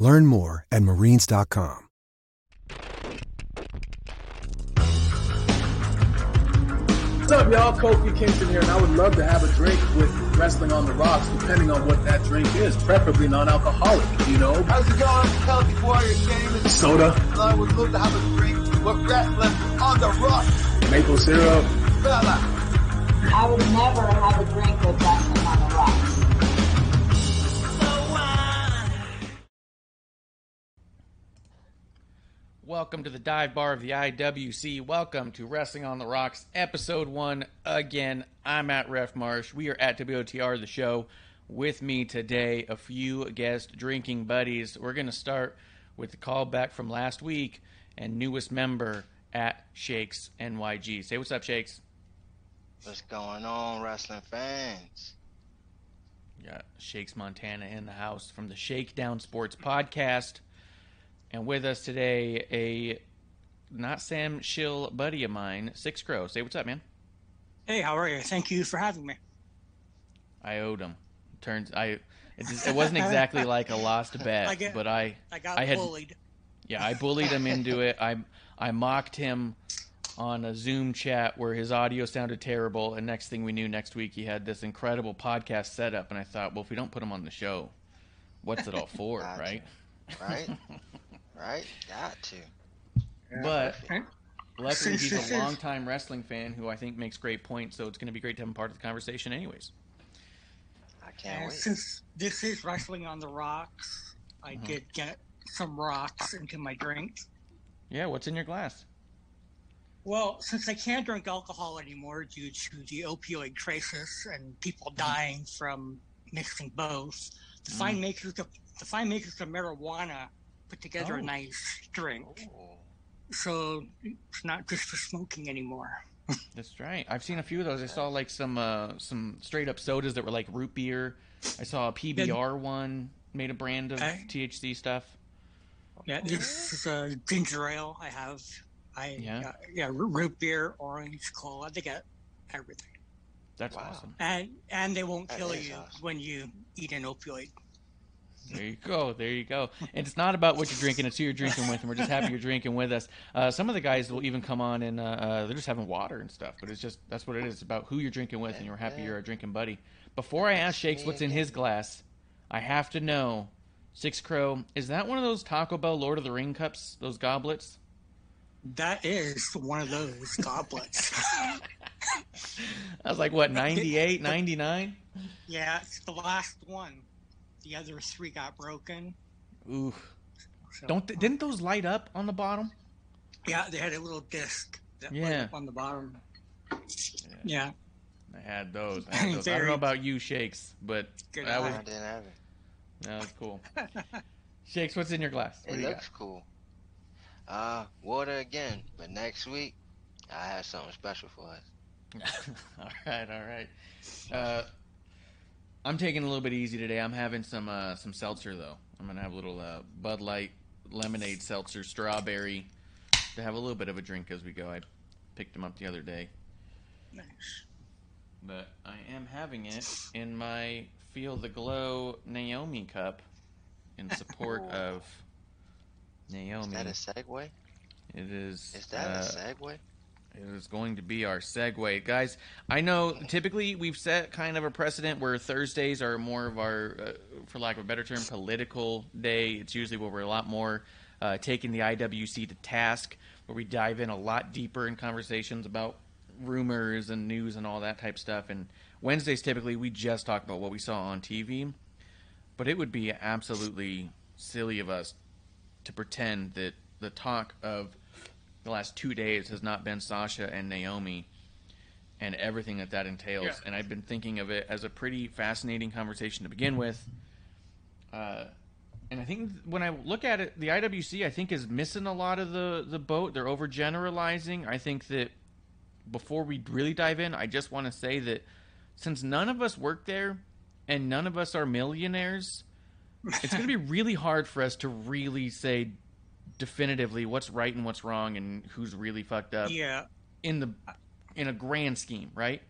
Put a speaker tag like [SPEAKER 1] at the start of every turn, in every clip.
[SPEAKER 1] Learn more at marines.com.
[SPEAKER 2] What's up, y'all? Kofi Kingston here, and I would love to have a drink with Wrestling on the Rocks, depending on what that drink is, preferably non-alcoholic, you know?
[SPEAKER 3] How's it going? Healthy Warrior James.
[SPEAKER 2] Soda,
[SPEAKER 3] I would love to have a drink with Wrestling on the Rocks.
[SPEAKER 2] maple syrup.
[SPEAKER 3] Fella.
[SPEAKER 4] I would never have a drink with wrestling on the rocks.
[SPEAKER 5] Welcome to the dive bar of the IWC. Welcome to Wrestling on the Rocks, episode one. Again, I'm at Ref Marsh. We are at WOTR, the show. With me today, a few guest drinking buddies. We're going to start with the callback from last week and newest member at Shakes NYG. Say what's up, Shakes.
[SPEAKER 6] What's going on, wrestling fans?
[SPEAKER 5] Got Shakes Montana in the house from the Shakedown Sports Podcast. And with us today, a not Sam Shill buddy of mine, SixxCrow. Say what's up, man.
[SPEAKER 7] Hey, how are you? Thank you for having me.
[SPEAKER 5] I owed him. Turns I it, just, it wasn't exactly like a lost bet,
[SPEAKER 7] I get-
[SPEAKER 5] but I
[SPEAKER 7] I got
[SPEAKER 5] I had
[SPEAKER 7] bullied.
[SPEAKER 5] yeah I bullied him into it. I I mocked him on a Zoom chat where his audio sounded terrible, and next thing we knew, next week he had this incredible podcast setup, and I thought, well, if we don't put him on the show, what's it all for,
[SPEAKER 6] Gotcha.
[SPEAKER 5] right?
[SPEAKER 6] Right? right? Got to.
[SPEAKER 5] But
[SPEAKER 7] Right?
[SPEAKER 5] luckily, he's a longtime wrestling fan who I think makes great points, so it's going to be great to have him part of the conversation, anyways.
[SPEAKER 6] I can't
[SPEAKER 7] And
[SPEAKER 6] wait.
[SPEAKER 7] since this is wrestling on the rocks, I
[SPEAKER 5] Mm-hmm.
[SPEAKER 7] did get some rocks into my drink.
[SPEAKER 5] Yeah, what's in your glass?
[SPEAKER 7] Well, since I can't drink alcohol anymore due to the opioid crisis and people dying from mixing both, the fine makers of the fine makers of marijuana put together
[SPEAKER 5] Oh.
[SPEAKER 7] a nice drink.
[SPEAKER 6] Ooh.
[SPEAKER 7] So it's not just for smoking anymore.
[SPEAKER 5] That's right. I've seen a few of those. I saw like some uh, some straight up sodas that were like root beer. I saw a PBR one made a brand of
[SPEAKER 7] Okay.
[SPEAKER 5] THC stuff.
[SPEAKER 7] Yeah, this is a ginger ale I have. I
[SPEAKER 5] Yeah.
[SPEAKER 7] yeah, yeah root beer, orange, cola. They get everything,
[SPEAKER 5] That's
[SPEAKER 6] Wow.
[SPEAKER 5] awesome.
[SPEAKER 7] and and they won't
[SPEAKER 6] That
[SPEAKER 7] kill you
[SPEAKER 6] awesome.
[SPEAKER 7] when you eat an opioid.
[SPEAKER 5] There you go. There you go. And it's not about what you're drinking; it's who you're drinking with, and we're just happy you're drinking with us. Uh, some of the guys will even come on and uh, uh, they're just having water and stuff. But it's just that's what it is. It's about who you're drinking with, and you're happy you're a drinking buddy. Before I ask Shakes what's in his glass, I have to know, SixxCrow, is that one of those Taco Bell Lord of the Ring cups? Those goblets?
[SPEAKER 7] That is one of those goblets.
[SPEAKER 5] I was like, what, 98, 99?
[SPEAKER 7] yeah, it's the last one. The other three got broken.
[SPEAKER 5] Ooh.
[SPEAKER 7] So,
[SPEAKER 5] Don't didn't those light up on the bottom?
[SPEAKER 7] yeah, they had a little disc that lit
[SPEAKER 5] Yeah.
[SPEAKER 7] up on the bottom. Yeah,
[SPEAKER 5] I had those. I, had those. I don't know about you, Shakes, but
[SPEAKER 7] Good
[SPEAKER 5] that was
[SPEAKER 6] I didn't have it.
[SPEAKER 5] that was cool. Shakes, what's in your glass? What
[SPEAKER 6] It
[SPEAKER 5] you
[SPEAKER 6] looks cool. Uh, water again, but next week I have something special for us.
[SPEAKER 5] all right, all right. Uh, I'm taking a little bit easy today. I'm having some uh, some seltzer though. I'm gonna have a little uh, Bud Light lemonade seltzer, strawberry, to have a little bit of a drink as we go. I picked them up the other day.
[SPEAKER 7] nice.
[SPEAKER 5] but I am having it in my Feel the Glow Naomi cup in support of Naomi.
[SPEAKER 6] Is that a segue?
[SPEAKER 5] It is.
[SPEAKER 6] Is that
[SPEAKER 5] uh,
[SPEAKER 6] a segue?
[SPEAKER 5] It is going to be our segue, guys. I know typically we've set kind of a precedent where Thursdays are more of our, uh, for lack of a better term, political day. It's usually where we're a lot more uh, taking the IWC to task, where we dive in a lot deeper in conversations about rumors and news and all that type stuff. And Wednesdays typically we just talk about what we saw on TV. But it would be absolutely silly of us to pretend that the talk of the last two days has not been Sasha and Naomi and everything that that entails.
[SPEAKER 7] Yeah.
[SPEAKER 5] And I've been thinking of it as a pretty fascinating conversation to begin with. Uh, and I think when I look at it, the IWC I think is missing a lot of the the boat. They're overgeneralizing. I think that before we really dive in, I just want to say that since none of us work there and none of us are millionaires, it's going to be really hard for us to really say definitively what's right and what's wrong and who's really fucked up
[SPEAKER 7] Yeah,
[SPEAKER 5] in the in a grand scheme, right?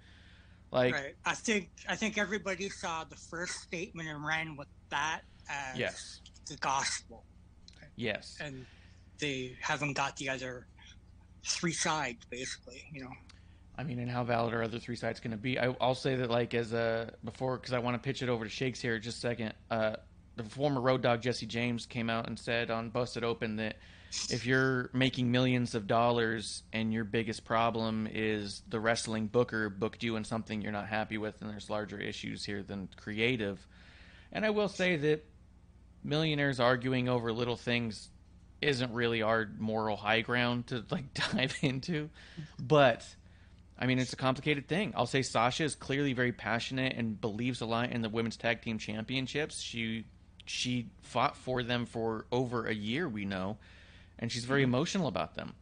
[SPEAKER 5] Like
[SPEAKER 7] right. I think I think everybody saw the first statement and ran with that as
[SPEAKER 5] yes.
[SPEAKER 7] the gospel,
[SPEAKER 5] Yes.
[SPEAKER 7] and they haven't got the other three sides, basically. You know.
[SPEAKER 5] I mean, and how valid are other three sides going to be? I, I'll say that, like, as a before, because I want to pitch it over to Shakes here just a second. Uh, the former Road Dogg Jesse James came out and said on Busted Open that if you're making millions of dollars and your biggest problem is the wrestling booker booked you in something you're not happy with, and there's larger issues here than creative. And I will say that millionaires arguing over little things isn't really our moral high ground to like dive into, but I mean it's a complicated thing. I'll say Sasha is clearly very passionate and believes a lot in the women's tag team championships. She she fought for them for over a year, we know, and she's very emotional about them.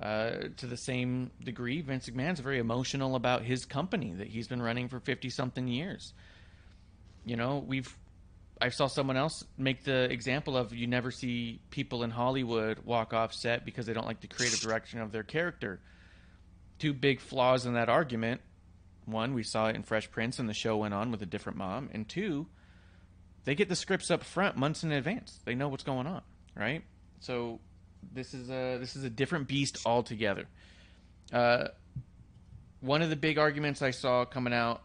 [SPEAKER 5] Uh, to the same degree, Vince McMahon's very emotional about his company that he's been running for fifty something years. You know, we've I saw someone else make the example of you never see people in Hollywood walk off set because they don't like the creative direction of their character. Two big flaws in that argument. One, we saw it in Fresh Prince and the show went on with a different mom. And two, they get the scripts up front months in advance. They know what's going on, right? So this is a this is a different beast altogether. Uh, one of the big arguments I saw coming out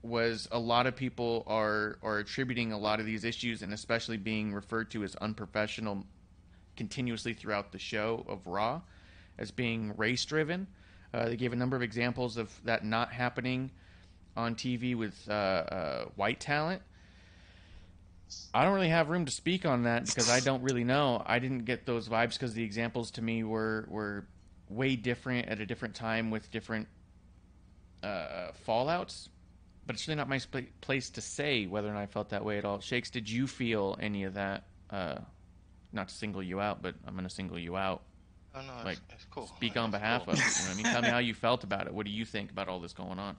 [SPEAKER 5] was a lot of people are are attributing a lot of these issues and especially being referred to as unprofessional continuously throughout the show of Raw as being race driven. Uh, they gave a number of examples of that not happening on TV with uh, uh, white talent. I don't really have room to speak on that because I don't really know. I didn't get those vibes because the examples to me were were way different at a different time with different uh, fallouts but it's really not my sp- place to say whether or not I felt that way at all. Shakes, did you feel any of that? Uh, not to single you out, but I'm going to single you out.
[SPEAKER 6] Oh no,
[SPEAKER 5] Like,
[SPEAKER 6] it's, it's cool.
[SPEAKER 5] Speak on
[SPEAKER 6] It's
[SPEAKER 5] behalf
[SPEAKER 6] cool.
[SPEAKER 5] of. You know what I mean? Tell me how you felt about it. What do you think about all this going on?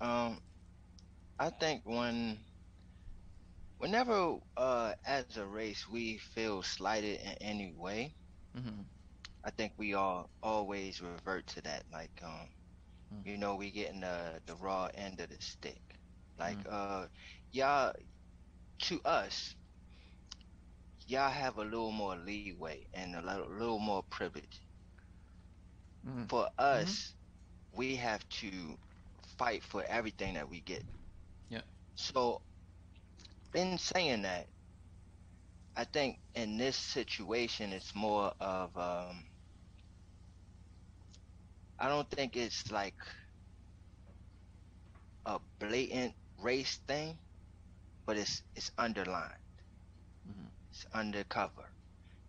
[SPEAKER 6] Um, I think when, whenever uh, as a race we feel slighted in any way,
[SPEAKER 5] hmm
[SPEAKER 6] I think we all always revert to that. Like, um,
[SPEAKER 5] Mm.
[SPEAKER 6] you know, we getting the the raw end of the stick. Like, uh, y'all, to us, y'all have a little more leeway and a little, little more privilege.
[SPEAKER 5] Mhm.
[SPEAKER 6] For us, we have to fight for everything that we get.
[SPEAKER 5] Yeah.
[SPEAKER 6] So, in saying that, I think in this situation, it's more of um, I don't think it's like a blatant race thing, but it's it's underlined.
[SPEAKER 5] Mhm.
[SPEAKER 6] It's undercover,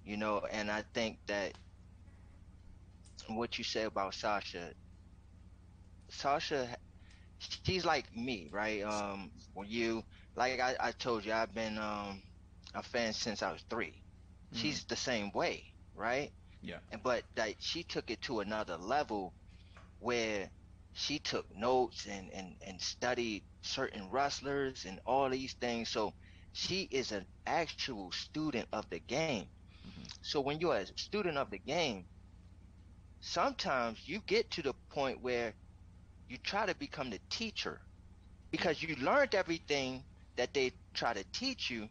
[SPEAKER 6] you know. And I think that what you say about Sasha, Sasha, she's like me, right? Um, when you like I, I told you, I've been um a fan since I was 3 She's the same way, right?
[SPEAKER 5] Yeah.
[SPEAKER 6] And but like she took it to another level where she took notes and, and, and studied certain wrestlers and all these things. So she is an actual student of the game. So when you're a student of the game, sometimes you get to the point where you try to become the teacher because you learned everything that they try to teach you,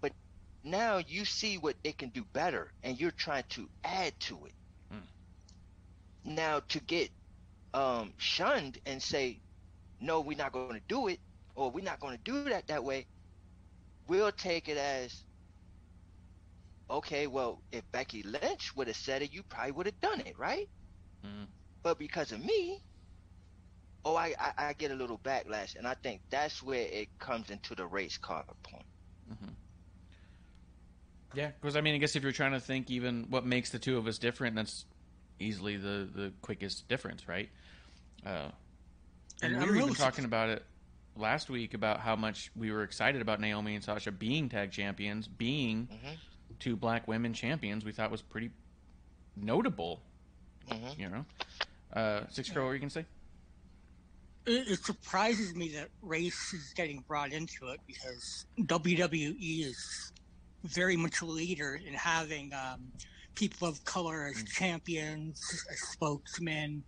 [SPEAKER 6] but now you see what they can do better and you're trying to add to it. Now to get um, shunned and say, no, we're not going to do it, or we're not going to do that that way, we'll take it as, okay, well, if Becky Lynch would have said it, you probably would have done it, right?
[SPEAKER 5] Mhm.
[SPEAKER 6] But because of me, oh, I, I, I get a little backlash, and I think that's where it comes into the race card point.
[SPEAKER 5] Yeah, because I mean, I guess if you're trying to think even what makes the two of us different, that's easily the the quickest difference, right? Uh, and,
[SPEAKER 7] And
[SPEAKER 5] we
[SPEAKER 7] I'm
[SPEAKER 5] were even talking about it last week about how much we were excited about Naomi and Sasha being tag champions, being
[SPEAKER 6] Mhm.
[SPEAKER 5] two black women champions. We thought was pretty notable.
[SPEAKER 6] Mhm.
[SPEAKER 5] You know, uh, SixxCrow, what you gonna say?
[SPEAKER 7] It, it surprises me that race is getting brought into it because WWE is very much a leader in having um, people of color as champions, as spokesmen,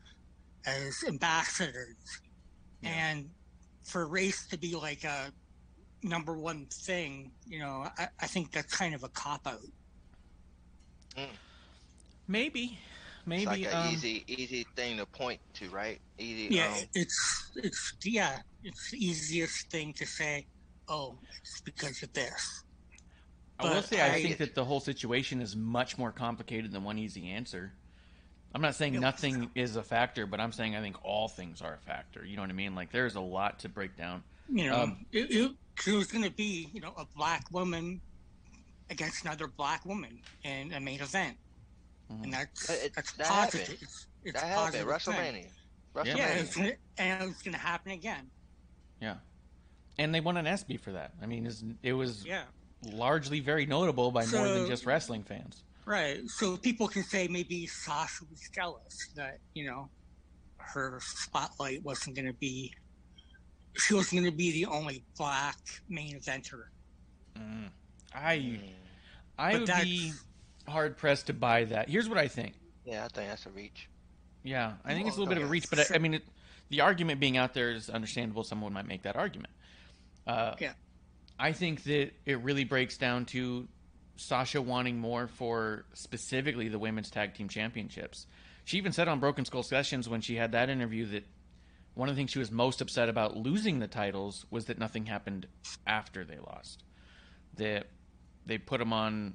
[SPEAKER 7] as ambassadors, and for race to be like a number one thing, you know, I, I think that's kind of a cop out.
[SPEAKER 5] Maybe, maybe.
[SPEAKER 6] It's like an
[SPEAKER 5] um,
[SPEAKER 6] easy, easy thing to point to, right? Easy.
[SPEAKER 7] Yeah,
[SPEAKER 6] um,
[SPEAKER 7] it's it's yeah, it's the easiest thing to say. Oh, it's because of this.
[SPEAKER 5] I will say I
[SPEAKER 7] I-
[SPEAKER 5] think that the whole situation is much more complicated than one easy answer. I'm not saying
[SPEAKER 7] Yeah.
[SPEAKER 5] nothing is a factor, but I'm saying I think all things are a factor. You know what I mean? Like there's a lot to break down.
[SPEAKER 7] You know,
[SPEAKER 5] Um,
[SPEAKER 7] it, it, it was going to be you know a black woman against another black woman in a main event,
[SPEAKER 5] Mhm.
[SPEAKER 7] and that's
[SPEAKER 6] It- it-
[SPEAKER 7] that's
[SPEAKER 6] that
[SPEAKER 7] positive.
[SPEAKER 6] happened.
[SPEAKER 7] It's, it's
[SPEAKER 6] that happened.
[SPEAKER 7] positive
[SPEAKER 6] WrestleMania. WrestleMania.
[SPEAKER 7] Yeah, it's and it's going to happen again.
[SPEAKER 5] Yeah, and they won an ESPY for that. I mean, it was
[SPEAKER 7] Yeah,
[SPEAKER 5] largely very notable by more than just wrestling fans.
[SPEAKER 7] right. So people can say maybe Sasha was jealous that you know her spotlight wasn't going to be. She wasn't going to be the only black main eventer.
[SPEAKER 5] Mm. I
[SPEAKER 6] Mm.
[SPEAKER 5] I
[SPEAKER 7] But
[SPEAKER 5] would be hard pressed to buy that. Here's what I think.
[SPEAKER 6] Yeah, I think that's a reach.
[SPEAKER 5] Yeah, I think it's a little bit of a reach, but I, I mean, it, the argument being out there is understandable. Someone might make that argument. Uh,
[SPEAKER 7] Yeah.
[SPEAKER 5] I think that it really breaks down to Sasha wanting more for specifically the women's tag team championships. She even said on Broken Skull Sessions when she had that interview that one of the things she was most upset about losing the titles was that nothing happened after they lost. That they put them on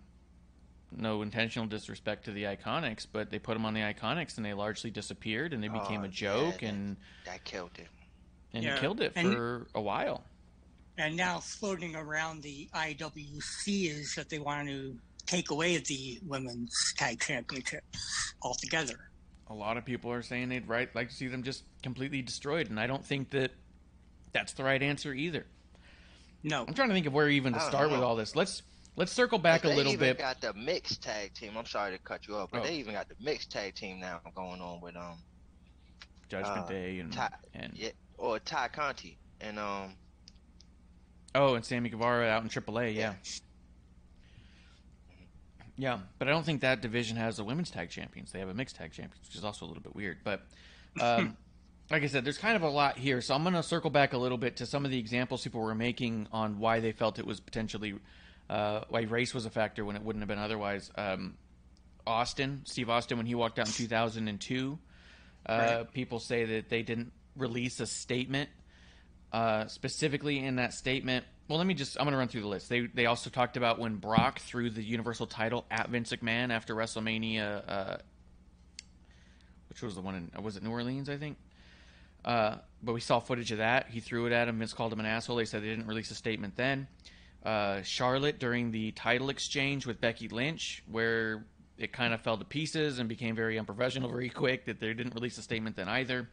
[SPEAKER 5] no intentional disrespect to the Iconics, but they put them on the Iconics and they largely disappeared and they oh, became
[SPEAKER 6] Oh,
[SPEAKER 5] a joke
[SPEAKER 6] yeah,
[SPEAKER 5] and
[SPEAKER 6] That killed it.
[SPEAKER 5] and
[SPEAKER 7] Yeah,
[SPEAKER 5] killed it
[SPEAKER 7] and-
[SPEAKER 5] for a while.
[SPEAKER 7] And now floating around the IWC is that they want to take away the women's tag championship altogether.
[SPEAKER 5] A lot of people are saying they'd right like to see them just completely destroyed, and I don't think that that's the right answer either.
[SPEAKER 7] No,
[SPEAKER 5] I'm trying to think of where even to
[SPEAKER 6] I don't
[SPEAKER 5] start with all this. Let's let's circle back a
[SPEAKER 6] They
[SPEAKER 5] little
[SPEAKER 6] even
[SPEAKER 5] bit.
[SPEAKER 6] got the mixed tag team. I'm sorry to cut you off, but
[SPEAKER 5] Oh.
[SPEAKER 6] they even got the mixed tag team now going on with um
[SPEAKER 5] Judgment
[SPEAKER 6] uh,
[SPEAKER 5] Day and
[SPEAKER 6] Tay,
[SPEAKER 5] and
[SPEAKER 6] yeah, or Tay Conti and um
[SPEAKER 5] oh, and Sammy Guevara out in AAA. Yeah. Yeah, but I don't think that division has the women's tag champions. They have a mixed tag champions, which is also a little bit weird. But um, like I said, there's kind of a lot here, so I'm going to circle back a little bit to some of the examples people were making on why they felt it was potentially uh, why race was a factor when it wouldn't have been otherwise. Um, Austin, Steve Austin, when he walked out in 2002, uh,
[SPEAKER 7] Right.
[SPEAKER 5] people say that they didn't release a statement uh, specifically in that statement. Well, let me just. I'm going to run through the list. They they also talked about when Brock threw the Universal title at Vince McMahon after WrestleMania, uh, which was the one in was it New Orleans, I think. Uh, but we saw footage of that. He threw it at him. Vince called him an asshole. They said they didn't release a statement then. Uh, Charlotte during the title exchange with Becky Lynch, where it kind of fell to pieces and became very unprofessional very quick. That they didn't release a statement then either.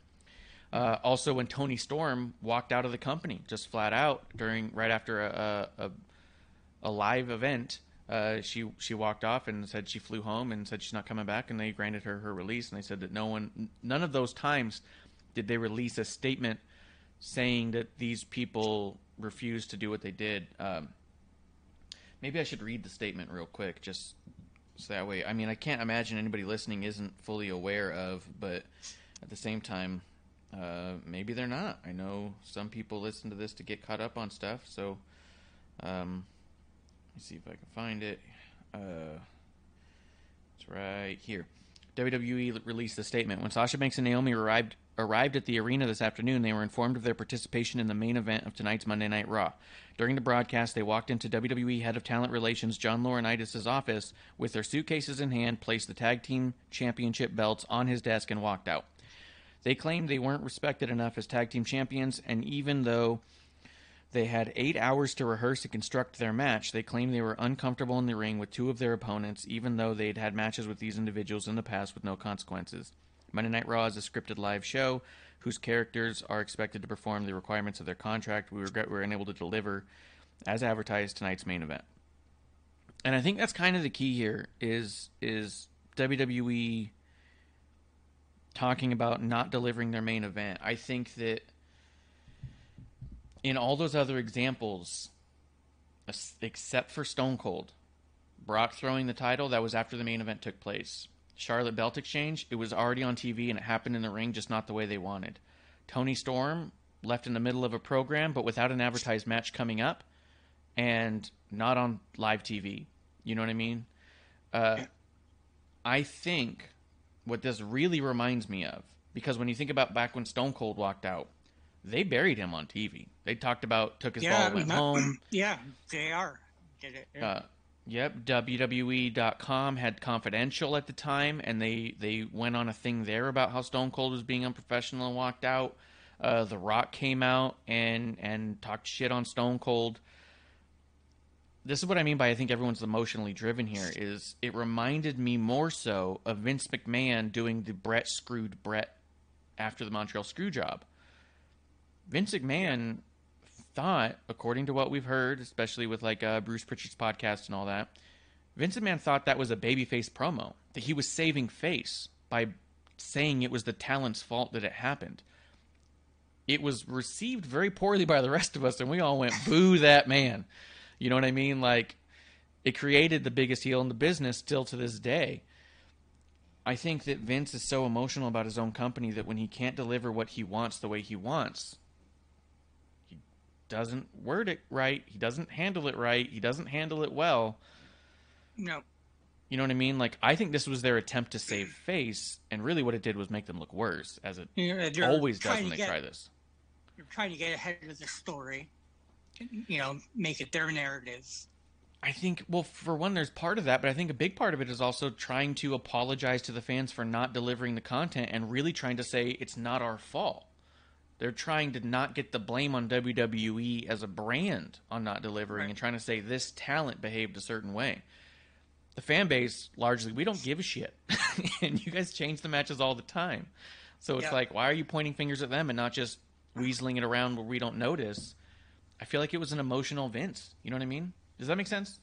[SPEAKER 5] Uh, also, when Toni Storm walked out of the company, just flat out during right after a a, a, live event, uh, she she walked off and said she flew home and said she's not coming back, and they granted her her release. And they said that no one, none of those times, did they release a statement saying that these people refused to do what they did. Um, maybe I should read the statement real quick, just so that way. I mean, I can't imagine anybody listening isn't fully aware of, but at the same time, uh, maybe they're not. I know some people listen to this to get caught up on stuff, so um, let me see if I can find it. Uh, it's right here. WWE released a statement when Sasha Banks and Naomi arrived arrived at the arena this afternoon. They were informed of their participation in the main event of tonight's Monday Night Raw. During the broadcast, they walked into WWE Head of Talent Relations John Laurinaitis' office with their suitcases in hand, placed the tag team championship belts on his desk, and walked out. They claimed they weren't respected enough as tag team champions, and even though they had eight hours to rehearse and construct their match, they claimed they were uncomfortable in the ring with two of their opponents, even though they'd had matches with these individuals in the past with no consequences. Monday Night Raw is a scripted live show whose characters are expected to perform the requirements of their contract. We regret we were unable to deliver as advertised tonight's main event. And I think that's kind of the key here is is WWE talking about not delivering their main event. I think that in all those other examples, except for Stone Cold, Brock throwing the title, that was after the main event took place. Charlotte Belt Exchange, it was already on TV and it happened in the ring, just not the way they wanted. Toni Storm left in the middle of a program, but without an advertised match coming up and not on live TV. You know what I mean? Uh, I think what this really reminds me of, because when you think about back when Stone Cold walked out, they buried him on TV. They talked about took his
[SPEAKER 7] yeah,
[SPEAKER 5] ball, went
[SPEAKER 7] not-
[SPEAKER 5] home.
[SPEAKER 7] Yeah, they are. Did it?
[SPEAKER 5] Uh, yep, WWE.com had Confidential at the time, and they they went on a thing there about how Stone Cold was being unprofessional and walked out. Uh, the Rock came out and and talked shit on Stone Cold. This is what I mean by I think everyone's emotionally driven here. Is it reminded me more so of Vince McMahon doing the Bret screwed Bret after the Montreal screw job. Vince McMahon thought, according to what we've heard, especially with like uh, Bruce Pritchard's podcast and all that, Vince Man thought that was a babyface promo, that he was saving face by saying it was the talent's fault that it happened. It was received very poorly by the rest of us, and we all went, boo that man. You know what I mean? Like, it created the biggest heel in the business still to this day. I think that Vince is so emotional about his own company that when he can't deliver what he wants the way he wants, doesn't word it right. He doesn't handle it right. He doesn't handle it well.
[SPEAKER 7] No.
[SPEAKER 5] You know what I mean? Like I think this was their attempt to save face, and really what it did was make them look worse, as it
[SPEAKER 7] You know, they're
[SPEAKER 5] always does when they
[SPEAKER 7] get-
[SPEAKER 5] try this.
[SPEAKER 7] You're trying to get ahead of the story. You know, make it their narrative.
[SPEAKER 5] I think, well, for one, there's part of that, but I think a big part of it is also trying to apologize to the fans for not delivering the content and really trying to say it's not our fault. They're trying to not get the blame on WWE as a brand on not delivering and trying to say this talent behaved a certain way. The fan base, largely, we don't give a shit. and you guys change the matches all the time. So it's
[SPEAKER 7] Yeah.
[SPEAKER 5] like, why are you pointing fingers at them and not just weaseling it around where we don't notice? I feel like it was an emotional Vince. You know what I mean? Does that make sense?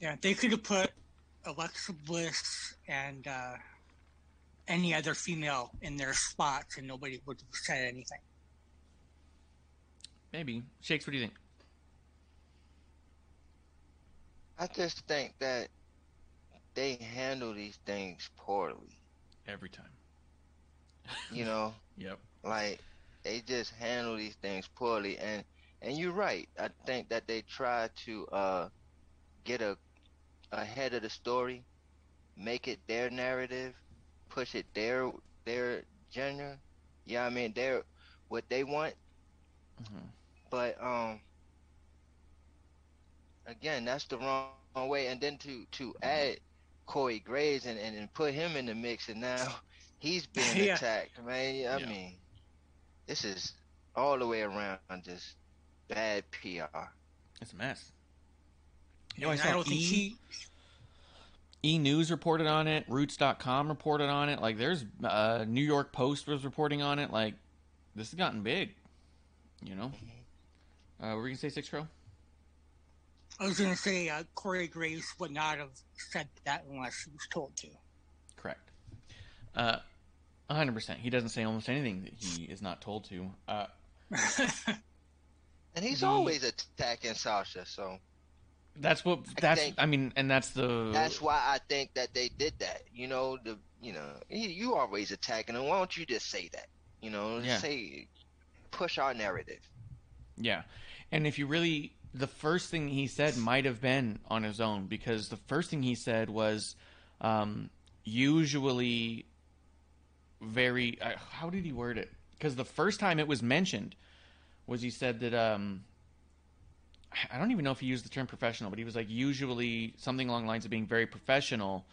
[SPEAKER 7] Yeah, they could have put Alexa Bliss and uh, any other female in their spots, and nobody would have said anything.
[SPEAKER 5] Maybe. Shakes, what do you think?
[SPEAKER 6] I just think that they handle these things poorly.
[SPEAKER 5] Every time.
[SPEAKER 6] You know,
[SPEAKER 5] Yep.
[SPEAKER 6] like they just handle these things poorly, and and you're right. I think that they try to uh get a ahead of the story, make it their narrative, push it their their genre. Yeah, I mean they're what they want.
[SPEAKER 5] Mhm.
[SPEAKER 6] But um, again, that's the wrong, wrong way. And then to to add Corey Graves and, and, and put him in the mix, and now he's being
[SPEAKER 7] Yeah.
[SPEAKER 6] attacked. Man, I
[SPEAKER 5] Yeah.
[SPEAKER 6] mean, this is all the way around just bad PR.
[SPEAKER 5] It's a mess. You know, I
[SPEAKER 7] I don't think
[SPEAKER 5] E,
[SPEAKER 7] he.
[SPEAKER 5] E News reported on it. Roots.com reported on it. Like, there's uh, New York Post was reporting on it. Like, this has gotten big. You know? Uh, what were you going to say, SixxCrow?
[SPEAKER 7] I was going to say uh, Corey Graves would not have said that unless he was told to.
[SPEAKER 5] Correct. Uh, 100%. He doesn't say almost anything that he is not told to. Uh,
[SPEAKER 6] And he's
[SPEAKER 5] The-
[SPEAKER 6] always attacking Sasha, so
[SPEAKER 5] that's what,
[SPEAKER 6] I
[SPEAKER 5] that's,
[SPEAKER 6] think-
[SPEAKER 5] I mean, and that's the,
[SPEAKER 6] that's why I think that they did that. You know, the you know, you, you always attacking him. Why don't you just say that? You know,
[SPEAKER 5] Yeah.
[SPEAKER 6] say push our narrative.
[SPEAKER 5] Yeah. And if you really the first thing he said might have been on his own because the first thing he said was um, usually very uh, how did he word it? Because the first time it was mentioned was he said that um, I don't even know if he used the term professional, but he was like usually something along the lines of being very professional.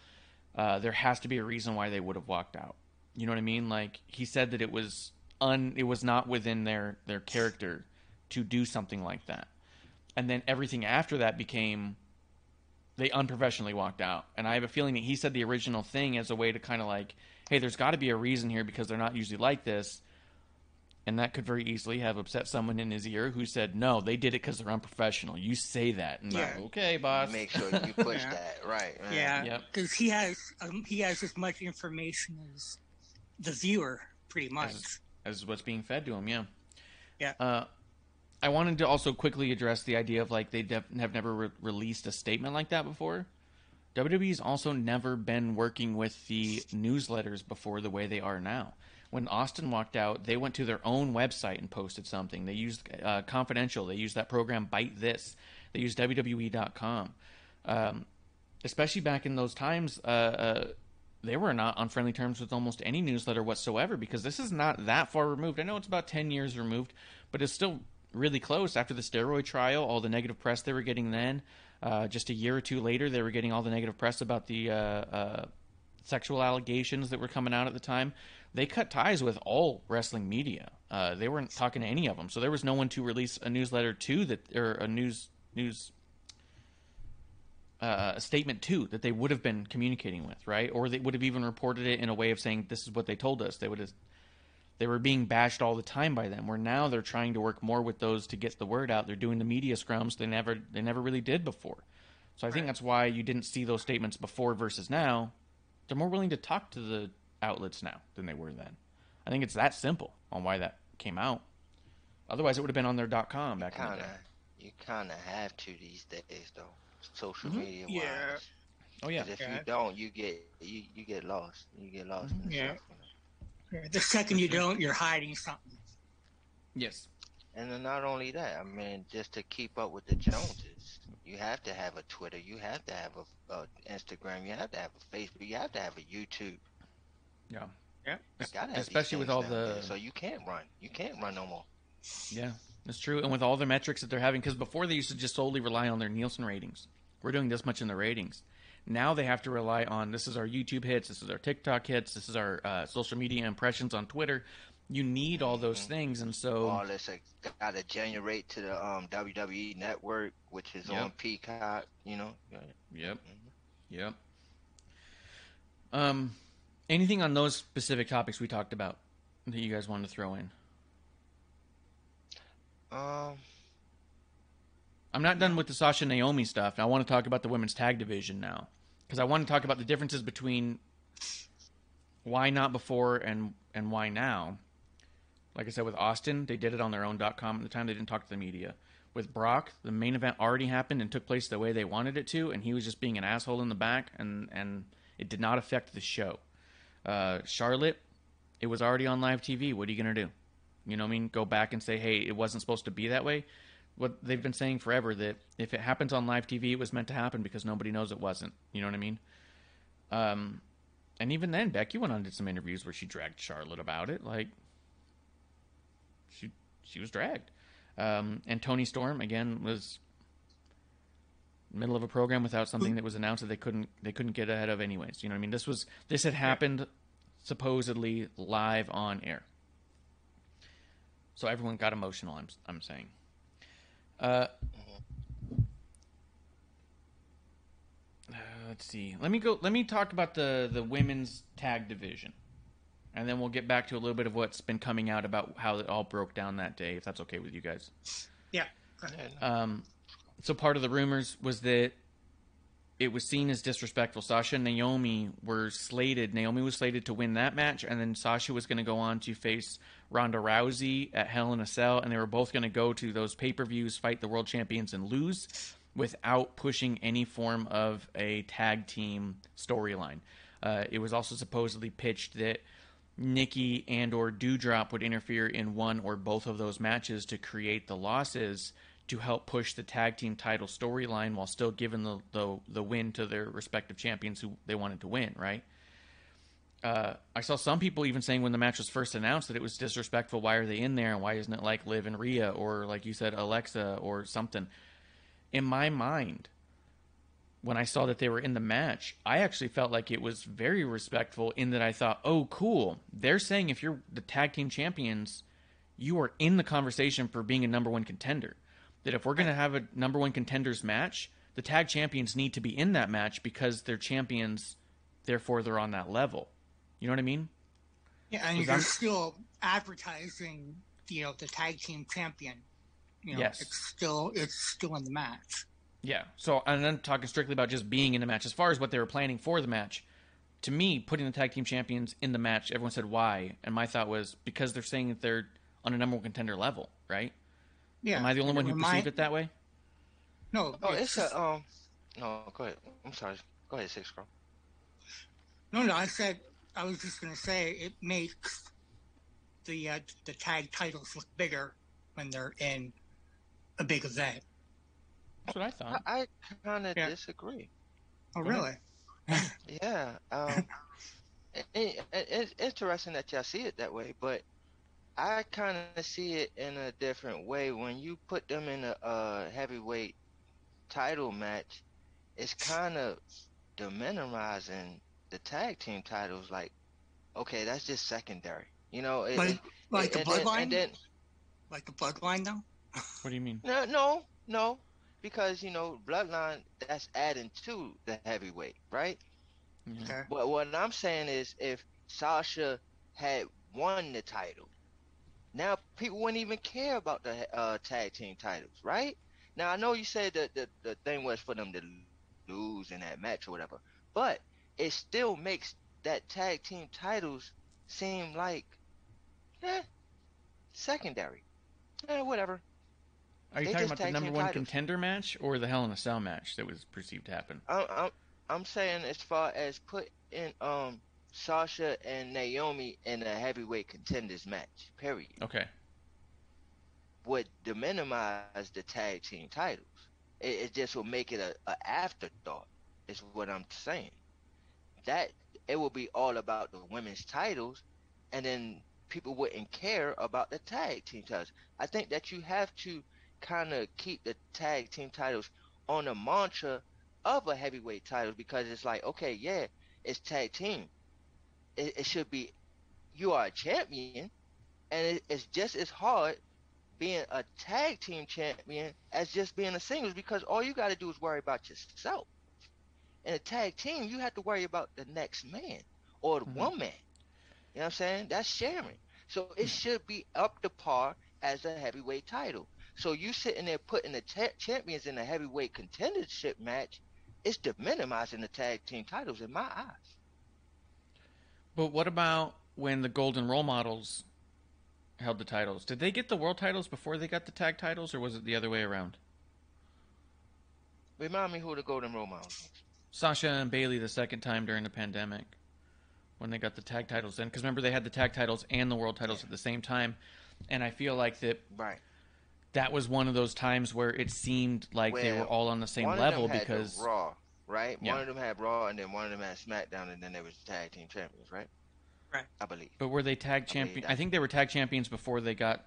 [SPEAKER 5] Uh, there has to be a reason why they would have walked out. You know what I mean? Like he said that it was un, it was not within their their character to do something like that. And then everything after that became they unprofessionally walked out. And I have a feeling that he said the original thing as a way to kind of like, hey, there's got to be a reason here because they're not usually like this. And that could very easily have upset someone in his ear who said, no, they did it because they're unprofessional. You say that. And
[SPEAKER 7] Yeah.
[SPEAKER 5] like, okay, boss.
[SPEAKER 6] Make sure you push
[SPEAKER 7] Yeah.
[SPEAKER 6] that, right? man.
[SPEAKER 7] Yeah,
[SPEAKER 5] Yep.
[SPEAKER 7] because he has um, he has as much information as the viewer, pretty much.
[SPEAKER 5] As, as what's being fed to him, yeah.
[SPEAKER 7] Yeah.
[SPEAKER 5] Uh, I wanted to also quickly address the idea of like they def- have never re- released a statement like that before. WWE's also never been working with the newsletters before the way they are now. When Austin walked out, they went to their own website and posted something. They used uh, Confidential. They used that program Byte This. They used WWE.com. Um, especially back in those times, uh, uh, they were not on friendly terms with almost any newsletter whatsoever because this is not that far removed. I know it's about 10 years removed, but it's still really close. After the steroid trial, all the negative press they were getting then, uh, just a year or two later, they were getting all the negative press about the uh, uh, sexual allegations that were coming out at the time. They cut ties with all wrestling media. Uh, they weren't talking to any of them, so there was no one to release a newsletter to that or a news news uh, a statement to that they would have been communicating with, right? Or they would have even reported it in a way of saying this is what they told us. They would have they were being bashed all the time by them. Where now they're trying to work more with those to get the word out. They're doing the media scrums they never they never really did before. So I think that's why you didn't see those statements before versus now. They're more willing to talk to the outlets now than they were then. I think it's that simple on why that came out. Otherwise, it would have been on their dot com back in the day.
[SPEAKER 6] you kind of have to these days, though. Social
[SPEAKER 5] Mhm.
[SPEAKER 6] media wise.
[SPEAKER 7] Yeah.
[SPEAKER 5] Oh yeah,
[SPEAKER 6] 'Cause if
[SPEAKER 7] Yeah.
[SPEAKER 6] you don't, you get you, you get lost. You get lost in the
[SPEAKER 7] Yeah.
[SPEAKER 6] stuff.
[SPEAKER 7] The second you don't, you're hiding something.
[SPEAKER 5] yes.
[SPEAKER 6] And then not only that, I mean, just to keep up with the Joneses, you have to have a Twitter, you have to have a, a Instagram, you have to have a Facebook, you have to have a YouTube.
[SPEAKER 5] Yeah.
[SPEAKER 7] Yeah.
[SPEAKER 6] You gotta have
[SPEAKER 5] Especially with all
[SPEAKER 6] nowadays,
[SPEAKER 5] the
[SPEAKER 6] so you can't run, you can't run no more.
[SPEAKER 5] Yeah, that's true. And with all the metrics that they're having, because before they used to just solely rely on their Nielsen ratings. We're doing this much in the ratings. Now they have to rely on this is our YouTube hits, this is our TikTok hits, this is our uh, social media impressions on Twitter. You need all those
[SPEAKER 6] Mhm.
[SPEAKER 5] things, and so
[SPEAKER 6] All this got to generate to the um, WWE network, which is
[SPEAKER 5] Yep.
[SPEAKER 6] on Peacock. You know,
[SPEAKER 5] Yep. Yep. Um, anything on those specific topics we talked about that you guys wanted to throw in?
[SPEAKER 6] um,
[SPEAKER 5] I'm not done with the Sasha Naomi stuff. I want to talk about the women's tag division now because I want to talk about the differences between why not before and and why now. Like I said with Austin, they did it on their own .com at the time. They didn't talk to the media. With Brock, the main event already happened and took place the way they wanted it to, and he was just being an asshole in the back, and and it did not affect the show. Uh, Charlotte, it was already on live TV. What are you gonna do? You know what I mean? Go back and say, hey, it wasn't supposed to be that way what they've been saying forever that if it happens on live TV, it was meant to happen because nobody knows it wasn't. You know what I mean? Um, and even then, Becky went on and did some interviews where she dragged Charlotte about it. Like, she she was dragged. Um, and Toni Storm again was middle of a program without something that was announced that they couldn't they couldn't get ahead of anyways. You know what I mean? This was this had happened supposedly live on air. So everyone got emotional. I'm I'm saying. Uh, uh, let's see. Let me go. Let me talk about the the women's tag division, and then we'll get back to a little bit of what's been coming out about how it all broke down that day. If that's okay with you guys.
[SPEAKER 7] Yeah.
[SPEAKER 5] Um, so part of the rumors was that it was seen as disrespectful. Sasha and Naomi were slated. Naomi was slated to win that match, and then Sasha was going to go on to face Ronda Rousey at Hell in a Cell, and they were both going to go to those pay per views, fight the world champions, and lose without pushing any form of a tag team storyline. Uh, it was also supposedly pitched that Nikki and or Doudrop would interfere in one or both of those matches to create the losses to help push the tag team title storyline while still giving the, the the win to their respective champions who they wanted to win, right? Uh, I saw some people even saying when the match was first announced that it was disrespectful. Why are they in there? And why isn't it like Liv and Rhea or like you said Alexa or something? In my mind, when I saw that they were in the match, I actually felt like it was very respectful in that I thought, oh, cool. They're saying if you're the tag team champions, you are in the conversation for being a number one contender. That if we're going to have a number one contenders match, the tag champions need to be in that match because they're champions, therefore they're on that level. You know what I mean?
[SPEAKER 7] Yeah, and you're still advertising, you know, the tag team champion. You know,
[SPEAKER 5] Yes.
[SPEAKER 7] it's still it's still in the match.
[SPEAKER 5] Yeah. So, and then talking strictly about just being in the match, as far as what they were planning for the match, to me, putting the tag team champions in the match, everyone said why, and my thought was because they're saying that they're on a number one contender level, right?
[SPEAKER 7] Yeah.
[SPEAKER 5] Am I the only one who
[SPEAKER 7] remind-
[SPEAKER 5] perceived it that way?
[SPEAKER 7] No,
[SPEAKER 6] Oh, it's a um. No, go ahead. I'm sorry. Go ahead, Six Girl.
[SPEAKER 7] No, no, I said I was just gonna say it makes the uh, the tag titles look bigger when they're in a big event.
[SPEAKER 5] That's what I thought.
[SPEAKER 6] I, I kind of
[SPEAKER 7] Yeah.
[SPEAKER 6] disagree.
[SPEAKER 7] Oh,
[SPEAKER 5] Go
[SPEAKER 7] really?
[SPEAKER 6] Yeah. Um, it, it, it's interesting that y'all see it that way, but I kind of see it in a different way. When you put them in a, uh heavyweight title match, it's kind of deminimizing the tag team titles. Like, okay, that's just secondary. You know, it,
[SPEAKER 7] Like,
[SPEAKER 6] it-
[SPEAKER 7] like the bloodline,
[SPEAKER 6] and then
[SPEAKER 7] like the bloodline, though.
[SPEAKER 5] What do you mean?
[SPEAKER 6] no, no, no, because you know, bloodline that's adding to the heavyweight, right?
[SPEAKER 5] Yeah.
[SPEAKER 7] Okay.
[SPEAKER 6] But what I'm saying is, if Sasha had won the title, now people wouldn't even care about the uh, tag team titles, right? Now I know you said that the, the thing was for them to lose in that match or whatever, but it still makes that tag team titles seem like, eh, secondary, eh, whatever.
[SPEAKER 5] Are you
[SPEAKER 6] They
[SPEAKER 5] talking about the number one
[SPEAKER 6] titles.
[SPEAKER 5] contender match or the Hell in a Cell match that was perceived to happen?
[SPEAKER 6] I'm, I'm, I'm saying as far as putting um Sasha and Naomi in a heavyweight contenders match, period,
[SPEAKER 5] Okay.
[SPEAKER 6] would minimize the tag team titles. It, it just will make it a, a afterthought. Is what I'm saying. That it will be all about the women's titles, and then people wouldn't care about the tag team titles. I think that you have to kind of keep the tag team titles on the mantra of a heavyweight title because it's like, okay, yeah, it's tag team. It, it should be you are a champion, and it, it's just as hard being a tag team champion as just being a singles because all you got to do is worry about yourself. In a tag team, you have to worry about the next man or the
[SPEAKER 5] Mhm.
[SPEAKER 6] woman. You know what I'm saying? That's sharing. So it should be up to par as a heavyweight title. So you sitting there putting the cha- champions in a heavyweight contendership match, it's minimizing the tag team titles in my eyes.
[SPEAKER 5] But what about when the Golden Role Models held the titles? Did they get the world titles before they got the tag titles, or was it the other way around?
[SPEAKER 6] Remind me who the Golden Role Models. was.
[SPEAKER 5] Sasha and Bayley the second time during the pandemic when they got the tag titles in. Because remember, they had the tag titles and the world titles at the same time. And I feel like that
[SPEAKER 6] Right.
[SPEAKER 5] That was one of those times where it seemed like they were all on the same level
[SPEAKER 6] of them had the
[SPEAKER 5] because
[SPEAKER 6] Raw, right?
[SPEAKER 5] Yeah.
[SPEAKER 6] One of them had Raw, and then one of them had SmackDown, and then they was tag team champions, right?
[SPEAKER 7] Right.
[SPEAKER 6] I believe.
[SPEAKER 5] But were they tag
[SPEAKER 6] I believe
[SPEAKER 5] champion? I
[SPEAKER 6] that.
[SPEAKER 5] think they were tag champions before they got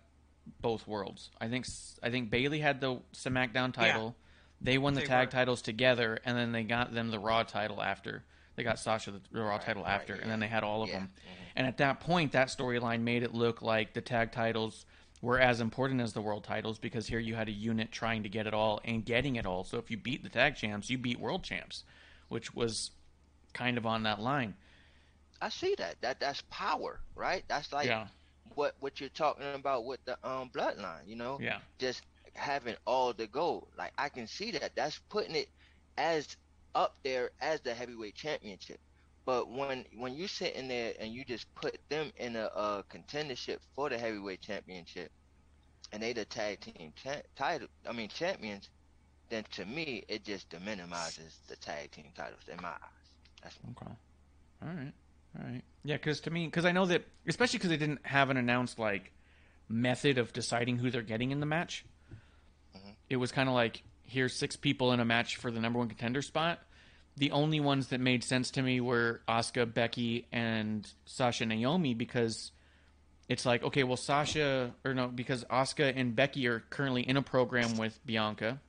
[SPEAKER 5] both worlds. I think s- I think Bayley had the SmackDown title. Yeah. They won the
[SPEAKER 7] They
[SPEAKER 5] tag
[SPEAKER 7] were.
[SPEAKER 5] titles together, and then they got them the Raw title after. They got Sasha the, the Raw
[SPEAKER 6] Right,
[SPEAKER 5] title
[SPEAKER 6] right,
[SPEAKER 5] after, and then they had all of
[SPEAKER 6] Yeah,
[SPEAKER 5] them.
[SPEAKER 6] mhm.
[SPEAKER 5] And at that point, that storyline made it look like the tag titles were as important as the world titles because here you had a unit trying to get it all and getting it all. So if you beat the tag champs, you beat world champs, which was kind of on that line.
[SPEAKER 6] I see that. That that's power, right? That's like
[SPEAKER 5] yeah,
[SPEAKER 6] what what you're talking about with the um bloodline. You know,
[SPEAKER 5] yeah.
[SPEAKER 6] just having all the gold. Like I can see that. That's putting it as up there as the heavyweight championship. But when when you sit in there and you just put them in a, uh contendership for the heavyweight championship, and they the tag team cha- title, I mean champions, then to me it just minimizes the tag team titles in my eyes. That's
[SPEAKER 5] Okay. All right. All right. Yeah, because to me, because I know that, especially because they didn't have an announced like method of deciding who they're getting in the match.
[SPEAKER 6] Mhm.
[SPEAKER 5] It was kind of like here's six people in a match for the number one contender spot. The only ones that made sense to me were Asuka, Becky, and Sasha Naomi because it's like okay, well Sasha or no, because Asuka and Becky are currently in a program with Bianca.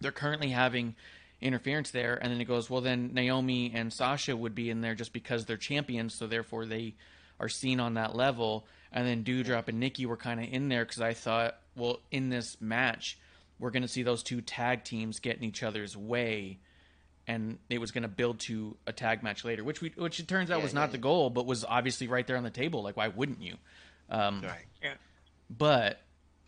[SPEAKER 5] They're currently having interference there, and then it goes, well, then Naomi and Sasha would be in there just because they're champions, so therefore they are seen on that level. And then Doudrop and Nikki were kind of in there because I thought, well, in this match, we're going to see those two tag teams get in each other's way and it was going to build to a tag match later which we which it turns out
[SPEAKER 6] Yeah,
[SPEAKER 5] was
[SPEAKER 6] yeah,
[SPEAKER 5] not the goal but was obviously right there on the table like why wouldn't you um,
[SPEAKER 6] Right.
[SPEAKER 7] Yeah.
[SPEAKER 5] but